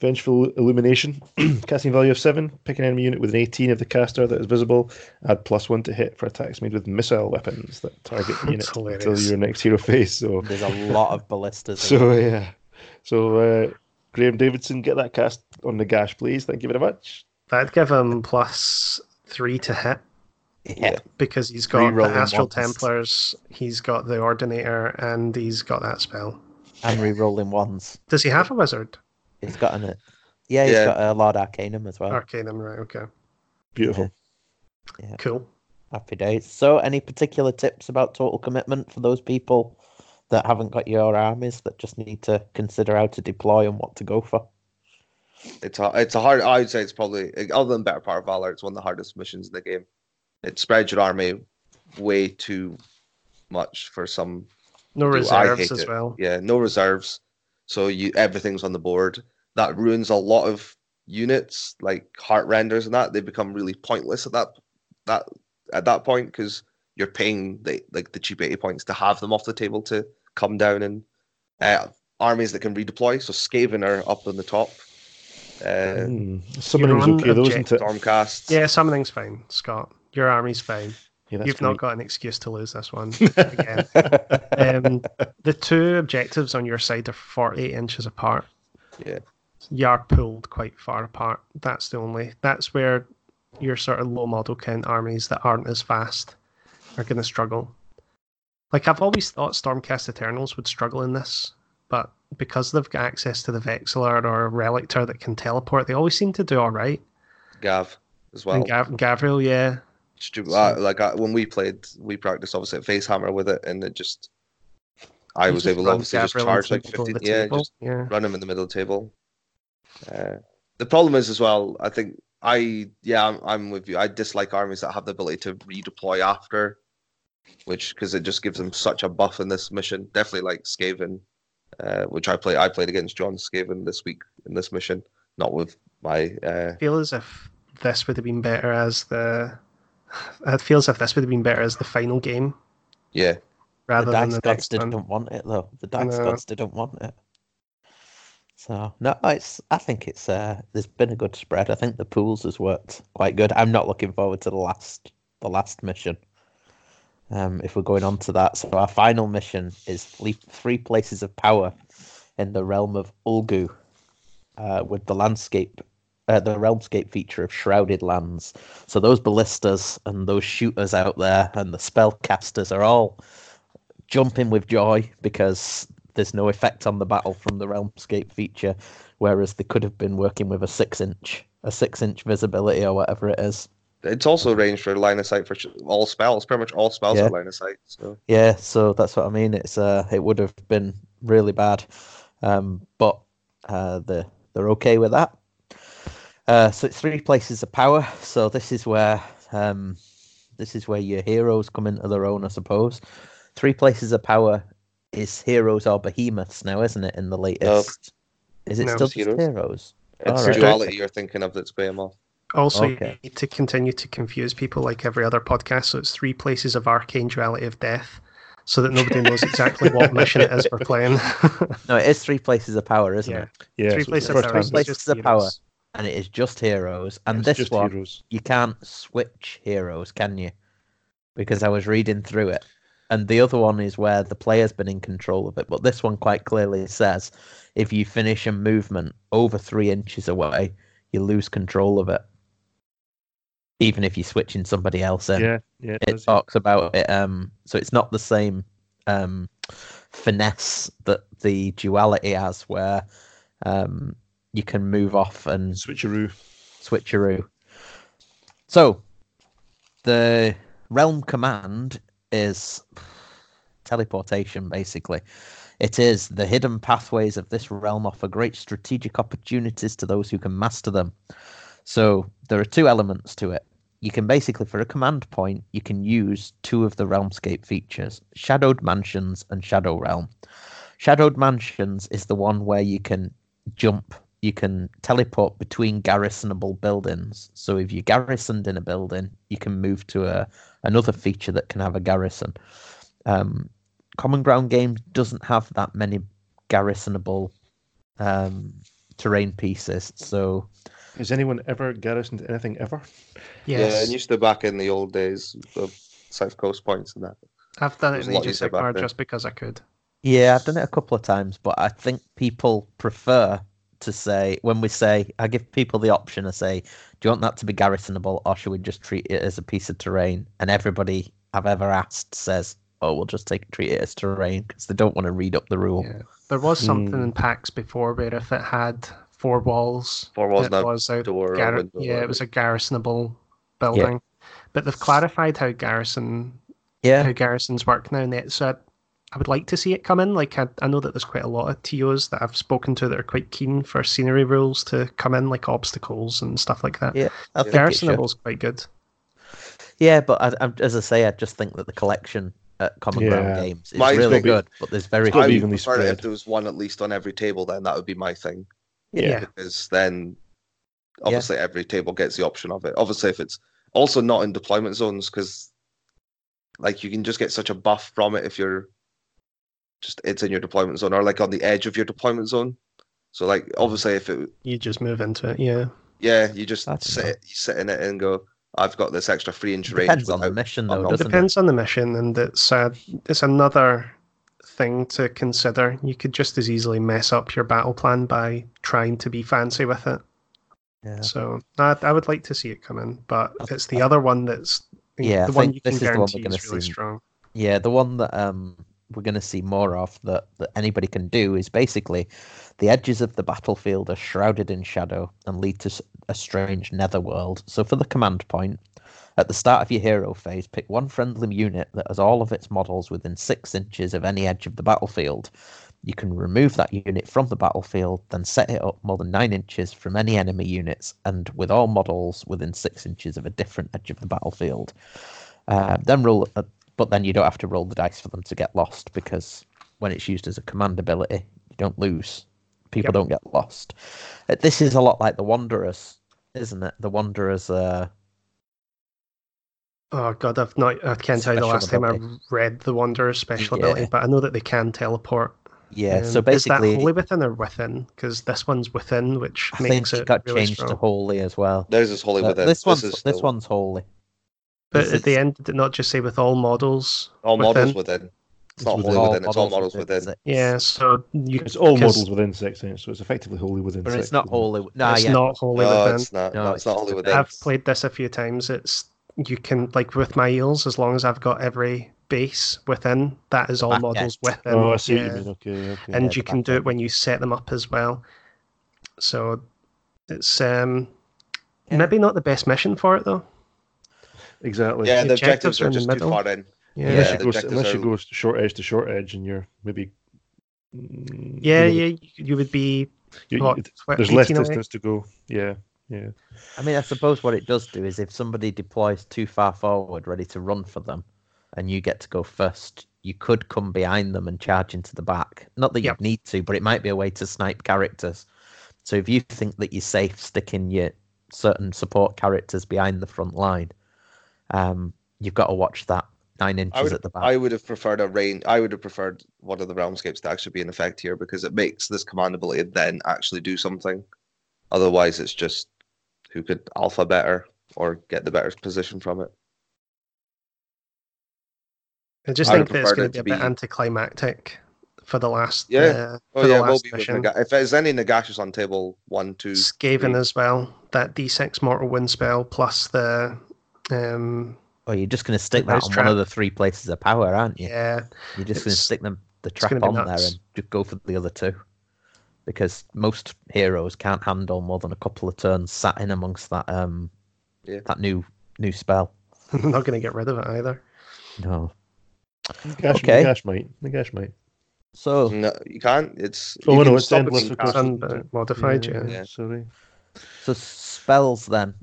Vengeful Illumination, casting value of 7. Pick an enemy unit with an 18 of the caster that is visible. Add plus 1 to hit for attacks made with missile weapons that target the unit That's until hilarious. your next hero phase. So, There's a lot of ballistas. so yeah. So, uh, Graham Davidson, get that cast on the gash, please. Thank you very much. That'd give him plus three to hit yeah. because he's got the Astral once. Templars, he's got the Ordinator, and he's got that spell. and re-rolling ones. Does he have a wizard? He's got an yeah, he's Yeah. got a Lord Arcanum as well. Arcanum, right? Okay, Beautiful. Yeah. cool. Happy days. So, any particular tips about total commitment for those people that haven't got your armies that just need to consider how to deploy and what to go for? It's a it's a hard. I would say it's probably other than Better Part of Valor, it's one of the hardest missions in the game. It spreads your army way too much for some. No Dude, reserves as it. well. Yeah, no reserves, so you everything's on the board. That ruins a lot of units like Heartrenders and that. They become really pointless at that that at that point because you're paying the like the cheap eighty points to have them off the table to come down and uh, armies that can redeploy. So Skaven are up on the top. Uh, Hmm. Summoning's run okay, though, isn't it? Stormcast. Yeah, summoning's fine, Scott. Your army's fine. Yeah, You've great. not got an excuse to lose this one again. um, the two objectives on your side are 48 inches apart. Yeah. You are pulled quite far apart. That's the only. That's where your sort of low model count armies that aren't as fast are going to struggle. Like I've always thought Stormcast Eternals would struggle in this, but because they've got access to the Vexillor or Relictor that can teleport, they always seem to do all right. Gav as well. and Gav- Gavriel, yeah, Stupid. uh, like uh, when we played, we practiced obviously at Facehammer with it, and it just. I was just able to obviously just charge like the middle of fifteen. Yeah, just yeah. run him in the middle of the table. Uh, the problem is as well. I think I yeah I'm, I'm with you. I dislike armies that have the ability to redeploy after, which because it just gives them such a buff in this mission. Definitely like Skaven, uh, which I play. I played against John Skaven this week in this mission, not with my. Uh, I feel as if this would have been better as the. It feels as if this would have been better as the final game yeah, The rather than Dice the Gods didn't one. want it though. The Dice know. Gods didn't want it. So no, it's. I think it's. Uh, there's been a good spread. I think the pools has worked quite good. I'm not looking forward to the last, the last mission. Um, if we're going on to that, so our final mission is three, three places of power in the realm of Ulgu, uh, with the landscape, uh, the realmscape feature of shrouded lands. So those ballistas and those shooters out there and the spellcasters are all jumping with joy because there's no effect on the battle from the realmscape feature, whereas they could have been working with a six inch, a six inch visibility or whatever it is. It's also arranged for line of sight for all spells. Pretty much all spells Yeah. are line of sight. So Yeah, so that's what I mean. It's uh, it would have been really bad, um, but uh, the they're okay with that. Uh, so it's three places of power. So this is where um, this is where your heroes come into their own, I suppose. Three places of power is heroes or behemoths now, isn't it? In the latest, is it No, still it's just heroes. heroes? it's Alright. duality you're thinking of that's Behemoth. Also, Okay. you need to continue to confuse people like every other podcast. So it's three places of arcane duality of death, so that nobody knows exactly what mission it is we're playing. No, it is three places of power, isn't yeah, it? Yeah, three so places it's of the power. first is time. Places of power. And it is just heroes. And It's this just one, heroes. you can't switch heroes, can you? Because I was reading through it. And the other one is where the player's been in control of it. But this one quite clearly says if you finish a movement over three inches away, you lose control of it. Even if you're switching somebody else in. Yeah, yeah, it it does. talks about it. Um, so it's not the same um, finesse that the duality has, where um, you can move off and Switcheroo. switcheroo. So, the realm command is teleportation, basically. It is the hidden pathways of this realm offer great strategic opportunities to those who can master them. So, there are two elements to it. You can basically, for a command point, you can use two of the Realmscape features Shadowed Mansions and Shadow Realm. Shadowed Mansions is the one where you can jump you can teleport between garrisonable buildings. So if you're garrisoned in a building, you can move to a another feature that can have a garrison. Um, Common Ground game doesn't have that many garrisonable um, terrain pieces. So Has anyone ever garrisoned anything ever? Yeah, and used to back in the old days, the South Coast points and that. I've done it it was in a lot Age of easier back Sigmar just because I could. yeah, I've done it a couple of times, but I think people prefer to say when we say I give people the option. I say, do you want that to be garrisonable, or should we just treat it as a piece of terrain? And everybody I've ever asked says, oh, we'll just take treat it as terrain because they don't want to read up the rule. Yeah. There was something Hmm. in PAX before where if it had four walls, Four walls it was a door or gar- window yeah, or it was a garrisonable building. But they've clarified how garrison Yeah, how garrisons work now, and that- so I, I would like to see it come in. Like I, I know that there's quite a lot of TOs that I've spoken to that are quite keen for scenery rules to come in, like obstacles and stuff like that. yeah. I think it should. Garrisonable's quite good. Yeah, but I, I'm, as I say, I just think that the collection at Common Ground Games is Mine's really gotta be- good, but there's very gotta I be few. would evenly prefer it spread. if there was one at least on every table. Then that would be my thing. Yeah. Because then, obviously, every table gets the option of it. Obviously, if it's also not in deployment zones, because like you can just get such a buff from it if you're just it's in your deployment zone or like on the edge of your deployment zone. So like obviously, if it You just move into it, yeah. yeah, you just That's sit enough. you sit in it and go. I've got this extra free inch range. Depends on the mission, on though, the- It depends on the mission, and it's uh, it's another thing to consider. You could just as easily mess up your battle plan by trying to be fancy with it. Yeah. So I, I would like to see it come in, but it's the other one that's Yeah, I the one you can is guarantee gonna is really see. strong. Yeah, the one that um we're going to see more of that that anybody can do is basically the edges of the battlefield are shrouded in shadow and lead to a strange netherworld. So for the command point, at the start of your hero phase, pick one friendly unit that has all of its models within six inches of any edge of the battlefield. You can remove that unit from the battlefield, then set it up more than nine inches from any enemy units, and with all models within six inches of a different edge of the battlefield. Uh, then roll, uh, but then you don't have to roll the dice for them to get lost because when it's used as a command ability, you don't lose. People Yep. don't get lost. Uh, This is a lot like the Wanderers, isn't it? The Wanderers. Uh, Oh god, I've not. I can't tell you the Special last time I read the Wanderer's special Yeah. ability, but I know that they can teleport. yeah. Um, so basically, is that wholly within or within? Because this one's within, which I think makes it it got really changed to holy as well. There's this holy Uh, within. this one's is this still one's holy. But This at the end, did it not just say with all models? all within? models within. It's It's not within. holy within. It's all models within. six. Yeah, so you It's all models within six inch, so it's effectively wholly within but it's not isn't it? holy. No, it's yeah, not wholly No, within. it's not. No, No, it's it's not just holy within. I've played this a few times. It's you can like with my eels, as long as I've got every base within, that is all Back models end. win. Oh, I see what yeah. you mean. Okay, okay. and Yeah, you can do it when you set them up as well. So it's um Yeah. maybe not the best mission for it though. exactly. Yeah, The the objectives objectives are are in the just too middle. far in. Yeah, unless Yeah, you go, objectives unless you are- go short edge to short edge, and you're maybe. mm, yeah, you know, yeah. You, you would be you- you- what, tw- there's less 18 away? distance to go. Yeah, yeah. I mean, I suppose what it does do is if somebody deploys too far forward, ready to run for them, and you get to go first, you could come behind them and charge into the back. Not that Yep. you need to, but it might be a way to snipe characters. So if you think that you're safe sticking your certain support characters behind the front line, um, you've got to watch that nine inches I would, at the back. I would have preferred a rain. I would have preferred one of the realmscapes to actually be in effect here because it makes this command ability then actually do something. Otherwise, it's just who could alpha better or get the better position from it. I just I think that it's going it to be a to bit be- anticlimactic for the last. Yeah. Uh, Oh for the yeah, it last be with mission. Naga- if there's any Nagashus on table one, two, Skaven three. as well. That D6 mortal wind spell plus the um oh, you're just going to stick that on trap. one of the three places of power, aren't you? yeah. You're just going to stick them the trap on there and just go for the other two. Because most heroes can't handle more than a couple of turns sat in amongst that um Yeah. that new new spell. I'm not going to get rid of it either. No. Gash, Okay. Gash might. The Gash might. So No, you can't. It's Oh, you no, can it's stop it endless, being of cast. Sun but modified, yeah. Yeah. Sorry. so spells then.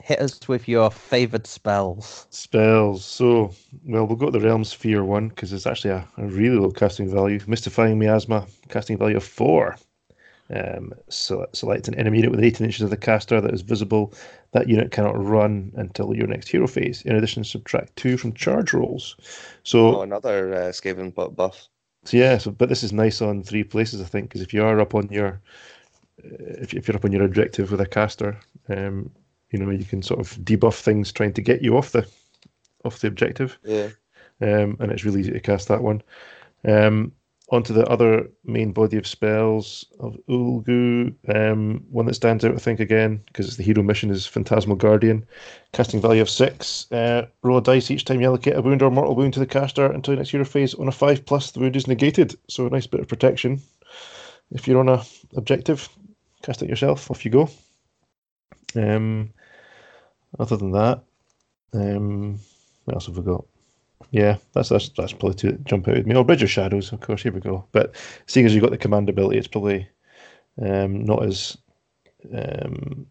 Hit us with your favoured spells. Spells. So, well, we'll go to the Realm Sphere one because it's actually a, a really low casting value. Mystifying Miasma, casting value of four. Um, so select an enemy unit with 18 inches of the caster that is visible. That unit cannot run until your next hero phase. In addition, subtract two from charge rolls. So, Oh, another uh, Skaven buff. so yeah, so but this is nice on three places, I think, because if you are up on your if, if you're up on your objective with a caster, um, you know you can sort of debuff things trying to get you off the off the objective, Yeah. um, and it's really easy to cast that one. Um, onto the other main body of spells of Ulgu, um, one that stands out, I think, again, because it's the hero mission, is Phantasmal Guardian. Casting value of six. Uh, roll a dice each time you allocate a wound or mortal wound to the caster until next hero phase. On a five plus, the wound is negated, so a nice bit of protection. If you're on a objective, cast it yourself. Off you go. Um, other than that, um, what else have we got? Yeah, that's that's that's probably to jump out at me. Or Bridge of Shadows, of course. Here we go. But seeing as you've got the command ability, it's probably um, not as um,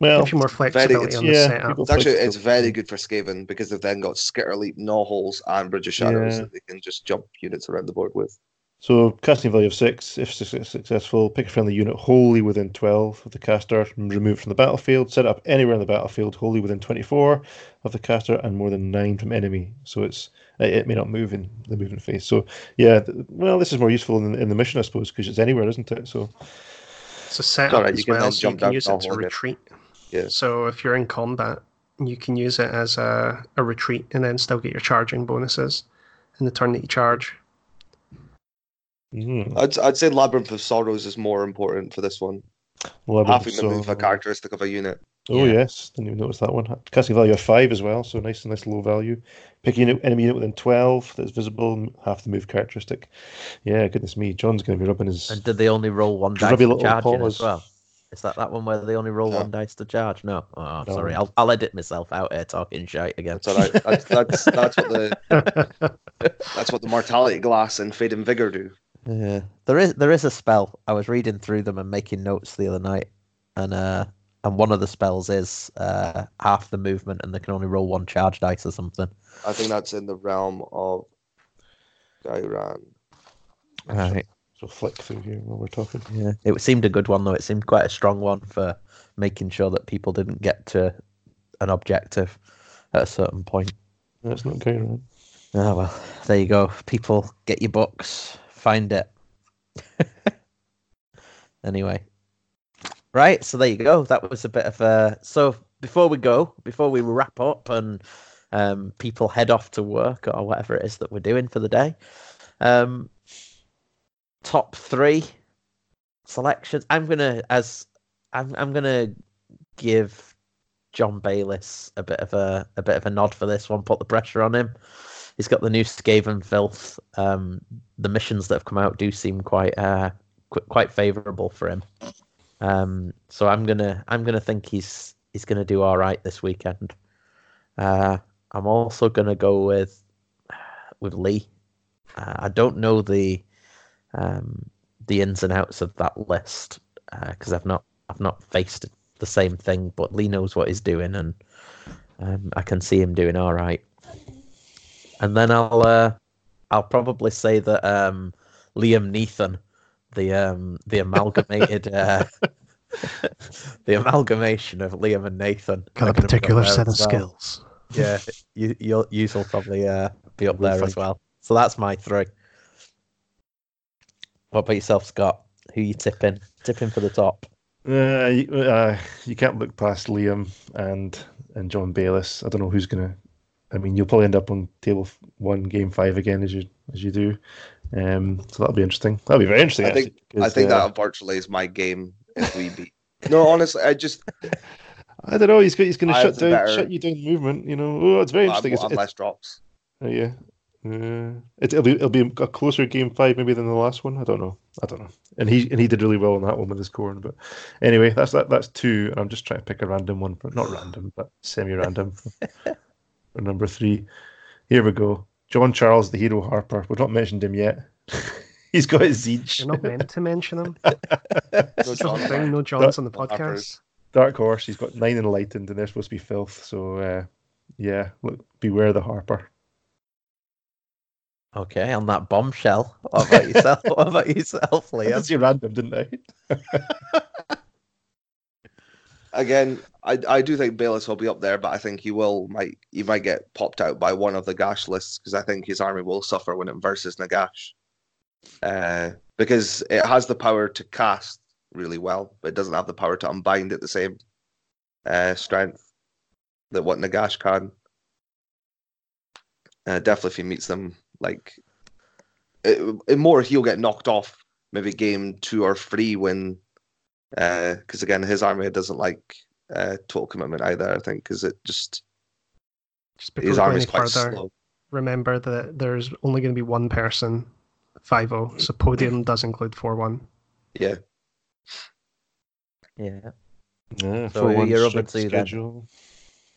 well. Gives you more flexibility it's- on the yeah, setup. It's actually it's very good for Skaven because they've then got Skitter Leap, Gnaw Holes, and Bridge of Shadows Yeah. that they can just jump units around the board with. So casting value of six. If successful, pick a friendly unit wholly within twelve of the caster, remove it from the battlefield. Set it up anywhere in the battlefield, wholly within twenty-four of the caster, and more than nine from enemy. So it's it, it may not move in the movement phase. So yeah, well, this is more useful in, in the mission, I suppose, because it's anywhere, isn't it? So It's a setup Alright, as well, so you can use it to hall again. retreat. Yeah. So if you're in combat, you can use it as a, a retreat and then still get your charging bonuses in the turn that you charge. Mhm. I'd I'd say Labyrinth of Sorrows is more important for this one. Well, Having the move a characteristic of a unit. Oh Yeah. yes, didn't even notice that one. Casting value of five as well, so nice, and nice low value. Picking an enemy unit within twelve that's visible, half the move characteristic. Yeah, goodness me, John's going to be rubbing his. And did they only roll one dice to charge in as well? Is that that one where they only roll No. one dice to charge? No. Oh, No. sorry. I'll, I'll edit myself out here talking shite again. That's all right. That's that's, that's what the that's what the Mortality Glass and Fading Vigor do. Yeah, there is there is a spell. I was reading through them and making notes the other night, and uh, and one of the spells is uh half the movement, and they can only roll one charge dice or something. I think that's in the realm of Ghyran. Right. So flick through here while we're talking. Yeah, it seemed a good one though. It seemed quite a strong one for making sure that people didn't get to an objective at a certain point. That's not going right. Oh well, there you go. People, get your books, find it. anyway, right. So there you go. That was a bit of a. So before we go, before we wrap up and um, people head off to work or whatever it is that we're doing for the day, um, top three selections. I'm gonna as I'm I'm gonna give John Bayliss a bit of a a bit of a nod for this one. Put the pressure on him. He's got the new Skaven filth. Um, the missions that have come out do seem quite uh qu- quite favourable for him. Um, so I'm gonna I'm gonna think he's he's gonna do all right this weekend. Uh, I'm also gonna go with with Lee. Uh, I don't know the um, the ins and outs of that list because I've not I've not faced the same thing, but Lee knows what he's doing, and um, I can see him doing all right. And then I'll uh, I'll probably say that um, Liam Neeson, the um, the amalgamated uh, the amalgamation of Liam and Nathan, Got a gonna be up particular set of well. skills. Yeah, you you'll you'll probably uh, be up there as well. So that's my three. What about yourself, Scott? Who you tipping? Tipping for the top. Uh, you, uh, you can't look past Liam and and John Bayliss. I don't know who's gonna. I mean, you'll probably end up on table one, game five again as you as you do. Um, so that'll be interesting. That'll be very interesting. I think actually, I think uh, that virtually is my game if we beat. No, honestly, I just I don't know. He's he's going to shut down better- shut you down movement. You know. Oh, it's very I'm, interesting. It's, less drops. oh, yeah. Uh, it, it'll be it'll be a closer game five maybe than the last one. I don't know. I don't know. And he and he did really well on that one with his Khorne. But anyway, that's that. That's two. I'm just trying to pick a random one, but not random, but semi-random. for number three, here we go. John Charles, the hero Harper. We've not mentioned him yet. He's got his Tzeentch. You're not meant to mention him. No John thing. No Johns on the no Harpers. podcast. Dark Horse. He's got nine enlightened, and they're supposed to be filth. So uh, yeah, look, beware the Harper. Okay, on that bombshell. What about yourself? what about yourself, I Liam? did say random, didn't I? Again, I I do think Bayliss will be up there, but I think he will might he might get popped out by one of the Gash lists because I think his army will suffer when it versus Nagash. Uh, because it has the power to cast really well, but it doesn't have the power to unbind at the same uh, strength that what Nagash can. Uh, definitely, if he meets them, like it, it more, he'll get knocked off maybe game two or three when, because again, his army doesn't like uh, total commitment either. I think because it just Just before his we army is quite further, slow. remember that there's only going to be one person 5 so podium does include 4 1. Yeah, Yeah. Yeah, So for who one you're up strict to then? schedule.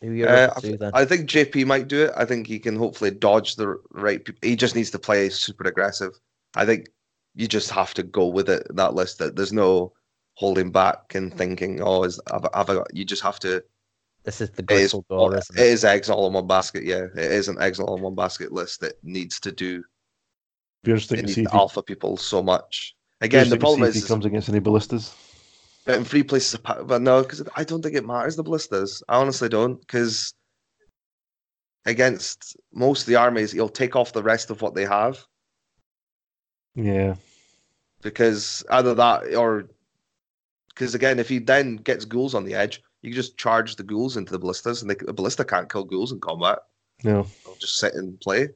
Who you Uh, up to then? I think JP might do it. I think he can hopefully dodge the right people. He just needs to play super aggressive. I think you just have to go with it. That list. That there's no holding back and thinking, oh, is have, I- have I got? You just have to. This is the It is, Gristlegore, it isn't it? is eggs all in one basket. Yeah, it is an eggs all in one basket list that needs to do. Be interesting It to needs see to he, alpha people so much. be Again, the interesting to problem is, he comes against any ballistas. But in three places, of but no, because I don't think it matters the ballistas. I honestly don't, because against most of the armies, he'll take off the rest of what they have. Yeah, Because either that or because again, if he then gets ghouls on the edge, you can just charge the ghouls into the ballistas, and they, the ballista can't kill ghouls in combat. no, They'll just sit and play.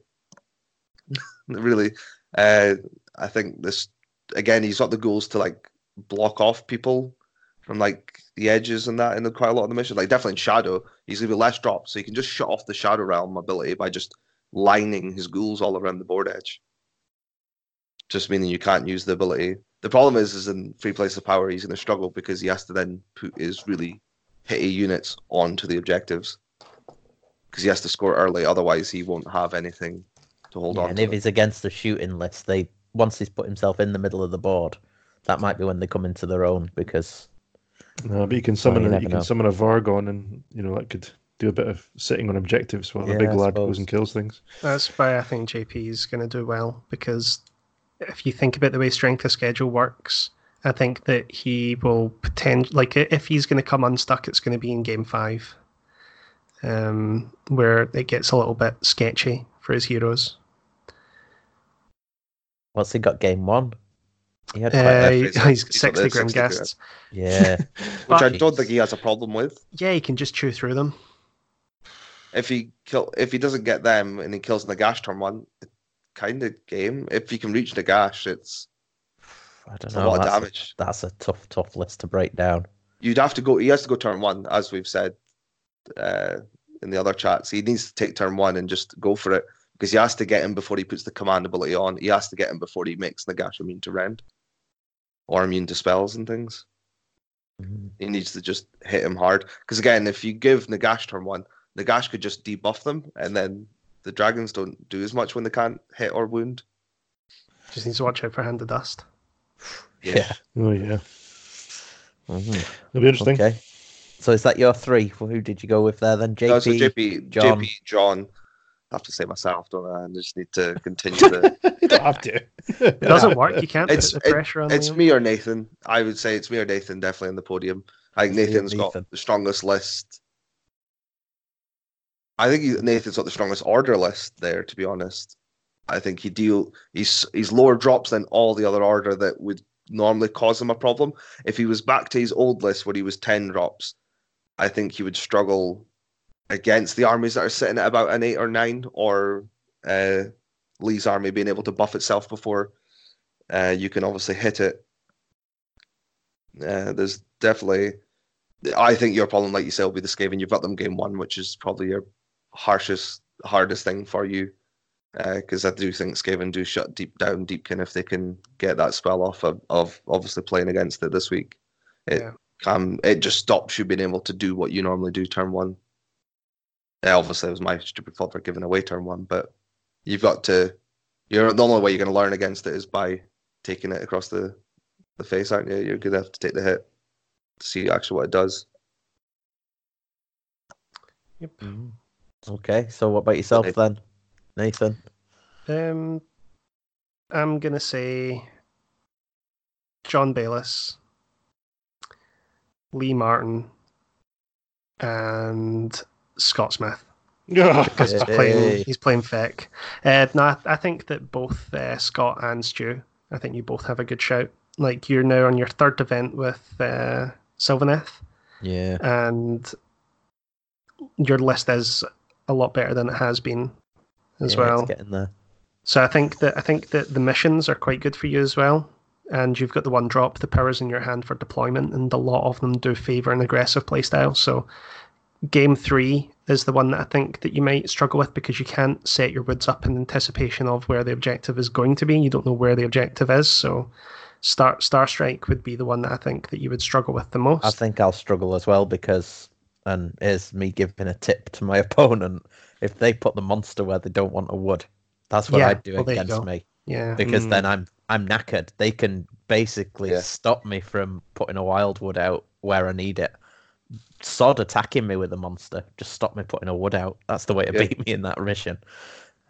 really, uh, I think this again. He's got the ghouls to like block off people from like the edges and that in quite a lot of the missions. Like definitely in Shadow, he's gonna be less dropped, so he can just shut off the Shadow Realm ability by just lining his ghouls all around the board edge. Just meaning you can't use the ability. The problem is, is in Free Place of Power, he's gonna struggle because he has to then put his really hitty units onto the objectives because he has to score early. Otherwise, he won't have anything to hold Yeah, on and to. if he's against the shooting list, they once he's put himself in the middle of the board, that might be when they come into their own because no. But you can summon you a, never you can summon a Vargon, and you know that could do a bit of sitting on objectives while Yeah, the big I lad suppose. goes and kills things. That's why I think JP is going to do well because if you think about the way strength of schedule works, I think that he will pretend like if he's going to come unstuck, it's going to be in game five, um, where it gets a little bit sketchy for his heroes. what's he got game one? He had Uh, quite a, he- he's, he's got 60 the grim 60 Grimghasts. yeah. which I don't think he has a problem with. Yeah, he can just chew through them. If he kill, if he doesn't get them and he kills Nagash turn one, kind of game. If he can reach Nagash, it's, I don't know. a lot of that's, a, damage. that's a tough, tough list to break down. You'd have to go. He has to go turn one, as we've said uh, in the other chats. He needs to take turn one and just go for it because he has to get him before he puts the command ability on. He has to get him before he makes Nagash immune to rend or immune to spells and things. Mhm. He needs to just hit him hard. Because again, if you give Nagash turn one, Nagash could just debuff them, and then the dragons don't do as much when they can't hit or wound. Just needs to watch out for hand of dust. Yeah. Oh yeah, Mhm. it'll be interesting. Okay. So is that your three? Well, who did you go with there then? JP. No, so JP, John. JP, John. I have to say myself, don't I? I just need to continue the. you don't have to. It doesn't work. You can't It's- put the pressure on it's me or Nathan. I would say it's me or Nathan, definitely on the podium. I think Let's Nathan's Nathan. got the strongest list. I think Nathan's got the strongest order list there. To be honest, I think he deal he's he's lower drops than all the other order that would normally cause him a problem. If he was back to his old list where he was ten drops, I think he would struggle against the armies that are sitting at about an eight or nine, or uh, Lee's army being able to buff itself before uh, you can obviously hit it. Uh, there's definitely, I think your problem, like you say, will be the Skaven. You've got them game one, which is probably your harshest, hardest thing for you. Because I do think Skaven do shut deep down deep. Deepkin if they can get that spell off of, of obviously playing against it this week. It Yeah. can it just stops you being able to do what you normally do turn one. Yeah, obviously, it was my stupid fault for giving away turn one, but you've got to. You're the only way you're going to learn against it is by taking it across the the face, aren't you? You're going to have to take the hit to see actually what it does. Yep. Mhm. Okay. So what about yourself Nathan. then, Nathan? Um, I'm gonna say John Bayliss, Lee Martin, and Scott Smith because he's playing he's playing Feck. Uh, no, I, I think that both uh, Scott and Stu. I think you both have a good shout. Like you're now on your third event with uh, Sylvaneth, Yeah. and your list is a lot better than it has been as yeah, well. Getting there. So I think that I think that the missions are quite good for you as well. And you've got the one drop, the powers in your hand for deployment, and a lot of them do favour an aggressive playstyle. So game three is the one that I think that you might struggle with because you can't set your woods up in anticipation of where the objective is going to be. You don't know where the objective is. So Star Star Strike would be the one that I think that you would struggle with the most. I think I'll struggle as well because, and here's me giving a tip to my opponent: if they put the monster where they don't want a wood, that's what Yeah, I'd do well, against me. yeah. Because Mm. then I'm I'm knackered. They can basically Yeah. stop me from putting a wildwood out where I need it. Sod attacking me with a monster, just stop me putting a wood out. That's the way to Yeah. beat me in that mission.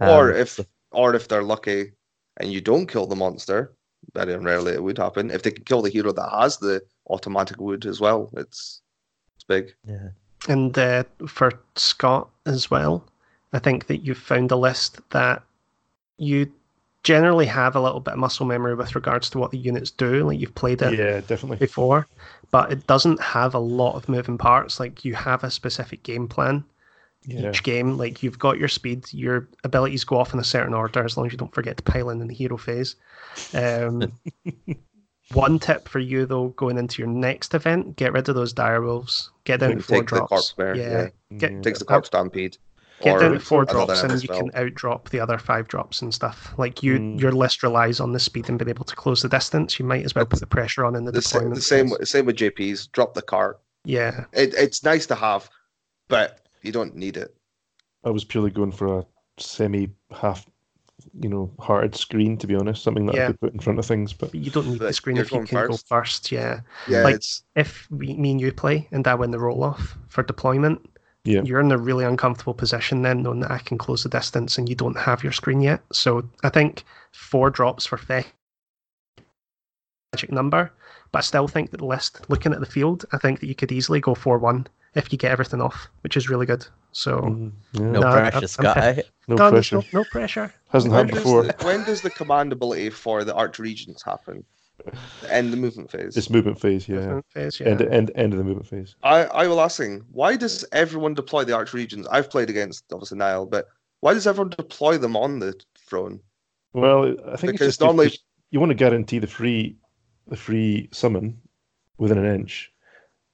or Um, if so- or if they're lucky and you don't kill the monster, very rarely it would happen. If they can kill the hero that has the automatic wood as well, it's it's big. yeah. And uh, for Scott as well, I think that you've found a list that you generally have a little bit of muscle memory with regards to what the units do. Like you've played it Yeah, definitely. before, but it doesn't have a lot of moving parts. Like you have a specific game plan Yeah. each game. Like you've got your speed, your abilities go off in a certain order as long as you don't forget to pile in in the hero phase. Um, one tip for you though, going into your next event, get rid of those dire wolves. Get down to Take four the drops. corpse bear, yeah, Get- Yeah. Takes the corpse stampede. Get down to four drops and you well. can outdrop the other five drops and stuff. Like you, Mm. your list relies on the speed and being able to close the distance. You might as well put the pressure on in the, The, sa- deployment. the same phase. same with JP's. Drop the cart. Yeah, It, it's nice to have, but you don't need it. I was purely going for a semi half, you know, hard screen to be honest, something that Yeah. I could put in front of things. But but you don't need the screen if you can first. go first. Yeah, Yeah, Like- it's if we, me and you play and I win the roll off for deployment, Yeah. you're in a really uncomfortable position then, knowing that I can close the distance and you don't have your screen yet. So I think four drops for Feck magic number, but I still think that the list, looking at the field, I think that you could easily go four one if you get everything off, which is really good. So mm, yeah, No No, pressure, I'm Scott. happy. no no, pressure. no, no pressure. Hasn't when happened before. the, when does the command ability for the arch regents happen? End the movement phase. This movement phase, yeah. Movement phase, yeah. End, end, end of the movement phase. I, I will asking, why does everyone deploy the arch regents? I've played against obviously Nile, but why does everyone deploy them on the throne? Well, I think Because just normally- you, you want to guarantee the free, the free summon within an inch,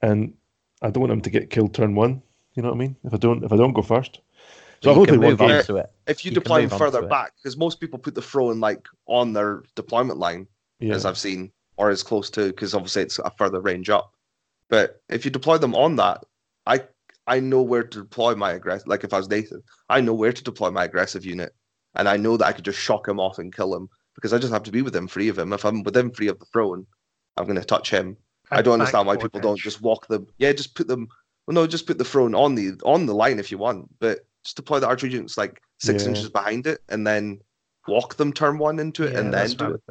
and I don't want him to get killed turn one. You know what I mean? If I don't, if I don't go first, so I've you only can played one move game. on to it. If you, You deploy them move on further back, because most people put the throne like on their deployment line, Yeah, as I've seen, or as close to, because obviously it's a further range up. But if you deploy them on that, I I know where to deploy my aggressive. Like if I was Nathan, I know where to deploy my aggressive unit, and I know that I could just shock him off and kill him because I just have to be within three of him. If I'm within three of the throne, I'm going to touch him. I don't understand why people don't just walk them. Yeah, just put them. Well, no, just put the throne on the on the line if you want, but just deploy the arch regents like six Yeah. inches behind it, and then walk them turn one into it, and then do it.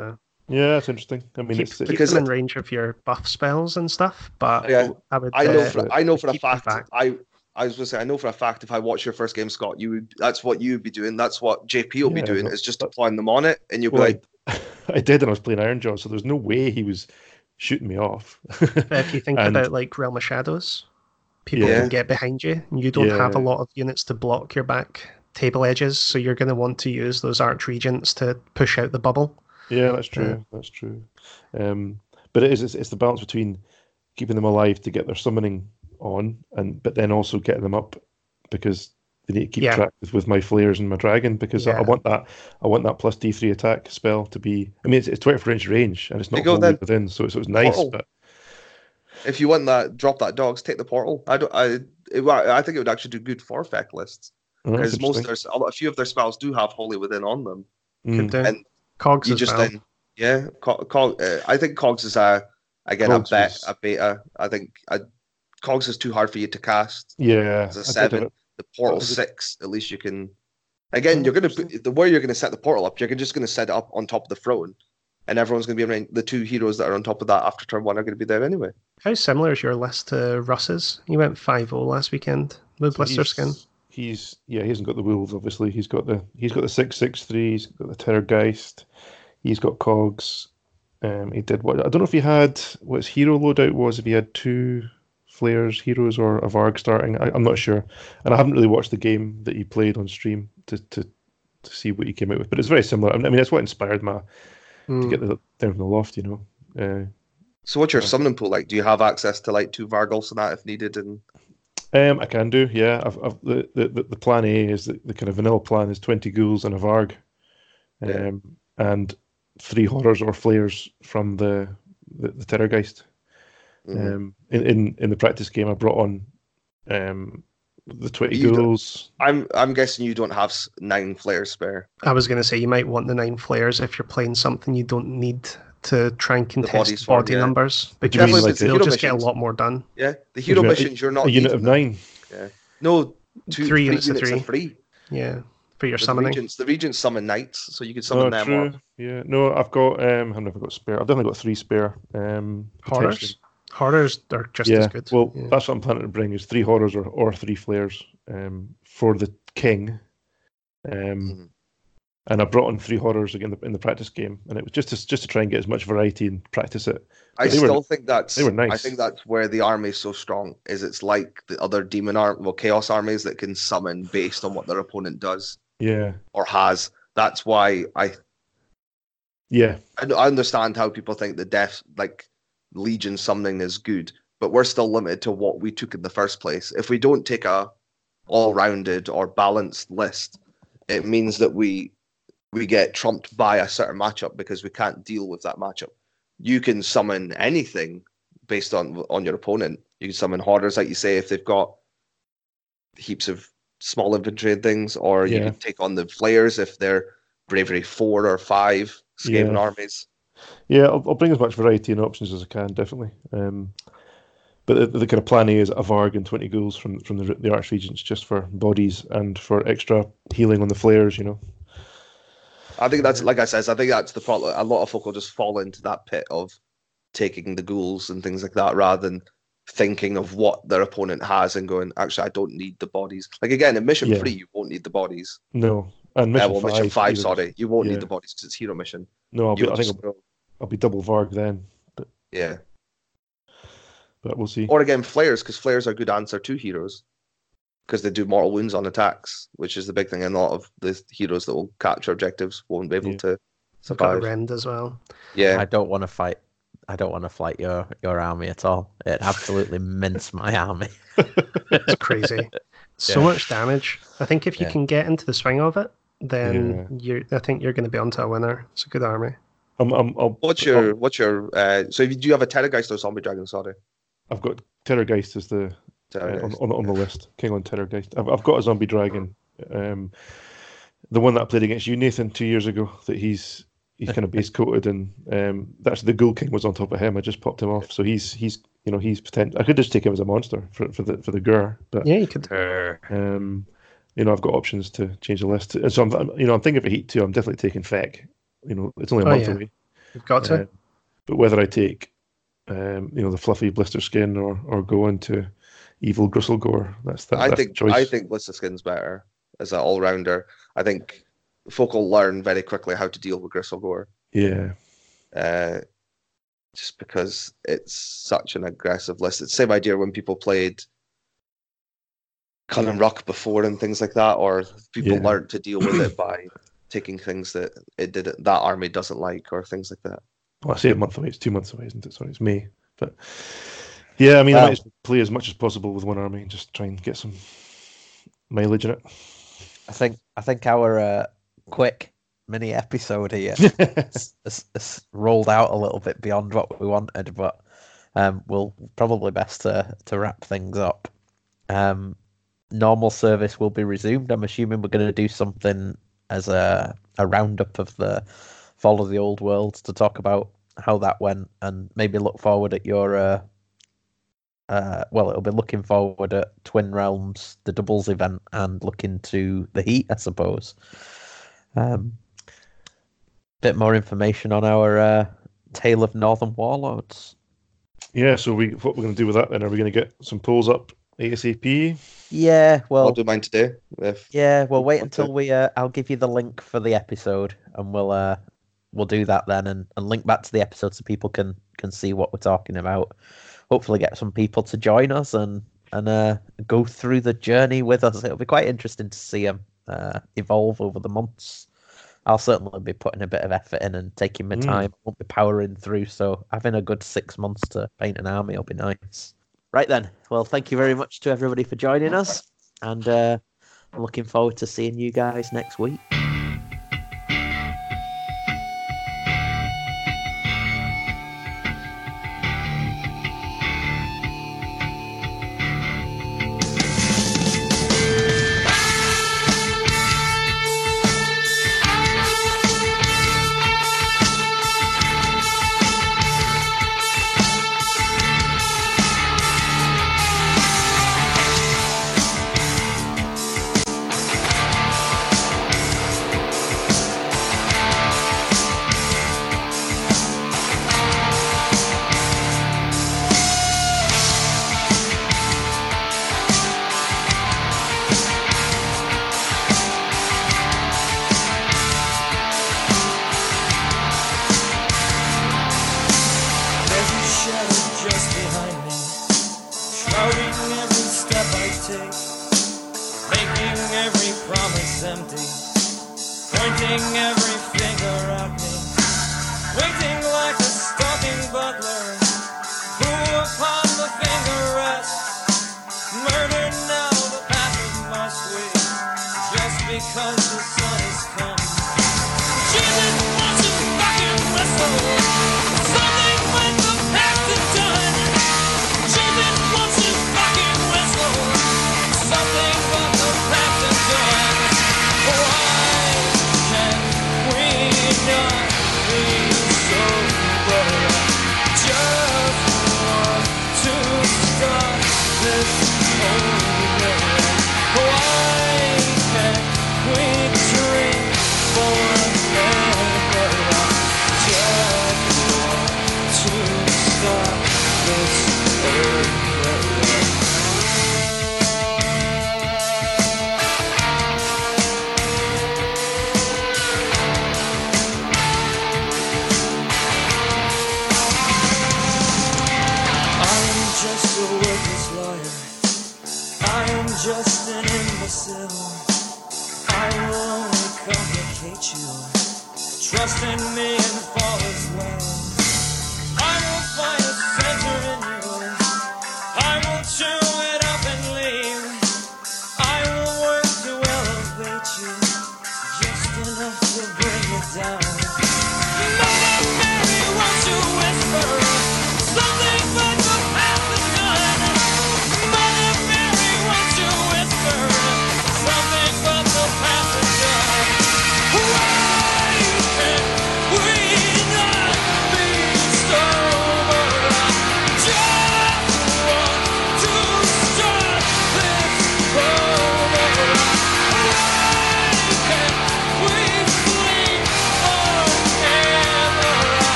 yeah, that's interesting. I mean, keep, it's, keep Because them in range of your buff spells and stuff, but Yeah. I would. I know uh, for I know for a fact. I I was going to say I know for a fact if I watch your first game, Scott, you would that's what you would be doing. That's what JP will be doing. but- Is just but- deploying them on it, and you'll be like, I, I did, and I was playing Iron Jaw, so there's no way he was shooting me off. But if you think And- about like Realm of Shadows, people Yeah. can get behind you, and you don't have a lot of units to block your back table edges, so you're going to want to use those arch regents to push out the bubble. Yeah, that's true. That's true. Um, but it is it's, it's the balance between keeping them alive to get their summoning on, and but then also getting them up because they need to keep Yeah. track with, with my flayers and my dragon because I, I want that I want that plus D three attack spell to be. I mean, it's, it's twenty four inch range and it's not you go then. within, so it's, so it's nice. Portal. But if you want that, drop that dogs, take the portal. I don't. I it, I think it would actually do good for feck lists oh, because most of their, a few of their spells do have holy within on them. Mm, And Cogs You as just well. then, yeah. Co- Cog, uh, I think Cogs is a again Cogs a bet was- a beta. I think a, Cogs is too hard for you to cast. yeah, It's a I did have seven. It. the portal was six, at least you can. Again, you're gonna put the way you're gonna set the portal up. You're just gonna set it up on top of the throne, and everyone's gonna be around. The two heroes that are on top of that after turn one are gonna be there anyway. How similar is your list to Russ's? You went 5 0 last weekend with So Blister he's- Skin. He's yeah, he hasn't got the wolves. Obviously, he's got the he's got the six six three. He's got the Terrorgeist. He's got cogs. Um, he did what I don't know if he had what his hero loadout was. If he had two flayers, heroes, or a Varg starting, I, I'm not sure. And I haven't really watched the game that he played on stream to to, to see what he came out with. But it's very similar. I mean, that's what inspired me to Mm. get the, down from the loft. You know. Uh, So what's your Yeah. summoning pool like? Do you have access to like two Vargals and that if needed? And Um, I can do, yeah. I've, I've the, the the the plan A is the, the kind of vanilla plan is twenty ghouls and a varg, um, Yeah. and three horrors or flayers from the the, the Terrorgeist. Mhm. Um, in, in in the practice game, I brought on um the twenty You don't- ghouls. I'm I'm guessing you don't have nine flayers spare. I was going to say you might want the nine flayers if you're playing something you don't need to try and contest for, body yeah. numbers What because you mean, like, they'll hero just get a lot more done. Yeah, the hero you mean, missions you're not a unit of needing them. nine? No, two Three three units units, of of three. Yeah, for your The summoning. regents, the regents summon knights, so you could summon Oh, them. true. Or, Yeah, no, I've got um, how many have I got spare? I've definitely got three spare. Um, Horrors? Potentially. Horrors are just yeah, as good. well, yeah. that's what I'm planning to bring is three horrors or, or three flayers um, for the king. Um, Mhm. And I brought on three horrors again in the, in the practice game, and it was just to, just to try and get as much variety and practice it. I They were- still think that's. they were nice. I think that's where the army is so strong. Is it's like the other demon arm, well, chaos armies that can summon based on what their opponent does Yeah, or has. That's why I yeah, I I understand how people think the death like legion summoning is good, but we're still limited to what we took in the first place. If we don't take a all-rounded or balanced list, it means that we we get trumped by a certain matchup because we can't deal with that matchup. You can summon anything based on on your opponent. You can summon hoarders, like you say, if they've got heaps of small infantry and things, or you can take on the flayers if they're bravery four or five Skaven Yeah. armies. Yeah. I'll, I'll bring as much variety and options as I can, definitely. Um, but the, the kind of plan A is a Varg and twenty ghouls from from the the archregents just for bodies and for extra healing on the flayers. You know. I think that's like I says. I think that's the problem. A lot of folk will just fall into that pit of taking the ghouls and things like that, rather than thinking of what their opponent has and going, actually, I don't need the bodies. Like again, in mission Yeah. three, you won't need the bodies. No, and Uh, mission well, five. mission five, either- sorry, you won't yeah. need the bodies because it's hero mission. No, I'll be, I think I'll, I'll be double Varg then, yeah. but we'll see. Or again, flayers because flayers are a good answer to heroes because they do mortal wounds on attacks, which is the big thing. And a lot of the heroes that will capture objectives won't be able Yeah. to I've got a survive. rend as well. Yeah, I don't want to fight. I don't want to fight your your army at all. It absolutely mince my army. It's crazy. so Yeah. much damage. I think if you Yeah. can get into the swing of it, then you're. I think you're going to be onto a winner. It's a good army. I'm, I'm, I'll, What's your what's your uh, so if you do you have a Terrorgeist or Zombie Dragon? Sorry, I've got Terrorgeist as the uh, on, Terrorgeist. on, on the list. King on Terrorgeist. I've, I've got a zombie dragon. Um, the one that I played against you, Nathan, two years ago. That he's he's kind of base coated, and um, that's the Ghoul King was on top of him. I just popped him off, so he's he's you know he's potent. I could just take him as a monster for for the for the Ghur, but Yeah, you could. um, you know I've got options to change the list. And so I'm I'm- you know I'm thinking for Heat too. I'm definitely taking Feck. You know it's only a Oh, month yeah. away. You've got to. Uh, but whether I take, um, you know, the fluffy Blisterskin or or go into evil Gristlegore, that's that, I that's think the choice. I think Blisterskin's better as an all rounder. I think folk will learn very quickly how to deal with Gristlegore. yeah, Uh, just because it's such an aggressive list. It's the same idea when people played Cullen Rock before and things like that, or people Yeah. learned to deal with it by taking things that it did that army doesn't like or things like that. well, I say a month away. It's two months away, isn't it? Sorry, it's May. But yeah, I mean, I might play as much as possible with one army and just try and get some mileage in it. I think I think our uh, quick mini episode here has, has, has rolled out a little bit beyond what we wanted, but um, we'll probably best to to wrap things up. Um, normal service will be resumed. I'm assuming we're going to do something as a a roundup of the fall of the old world to talk about how that went and maybe look forward at your uh, uh, well, it'll be looking forward at Twin Realms, the doubles event, and looking to the Heat, I suppose. Um, bit more information on our uh, Tale of Northern Warlords. yeah. So we what we're going to do with that then? Are we going to get some polls up ASAP? Yeah, well, I'll do mine today. If yeah, we'll wait Okay. until we. Uh, I'll give you the link for the episode, and we'll uh, we'll do that then and, and link back to the episode so people can can see what we're talking about. Hopefully, get some people to join us and and uh, go through the journey with us. It'll be quite interesting to see them uh, evolve over the months. I'll certainly be putting a bit of effort in and taking my Mm. time. I won't be powering through, so having a good six months to paint an army will be nice. Right then. Well, thank you very much to everybody for joining us, and uh, I'm looking forward to seeing you guys next week.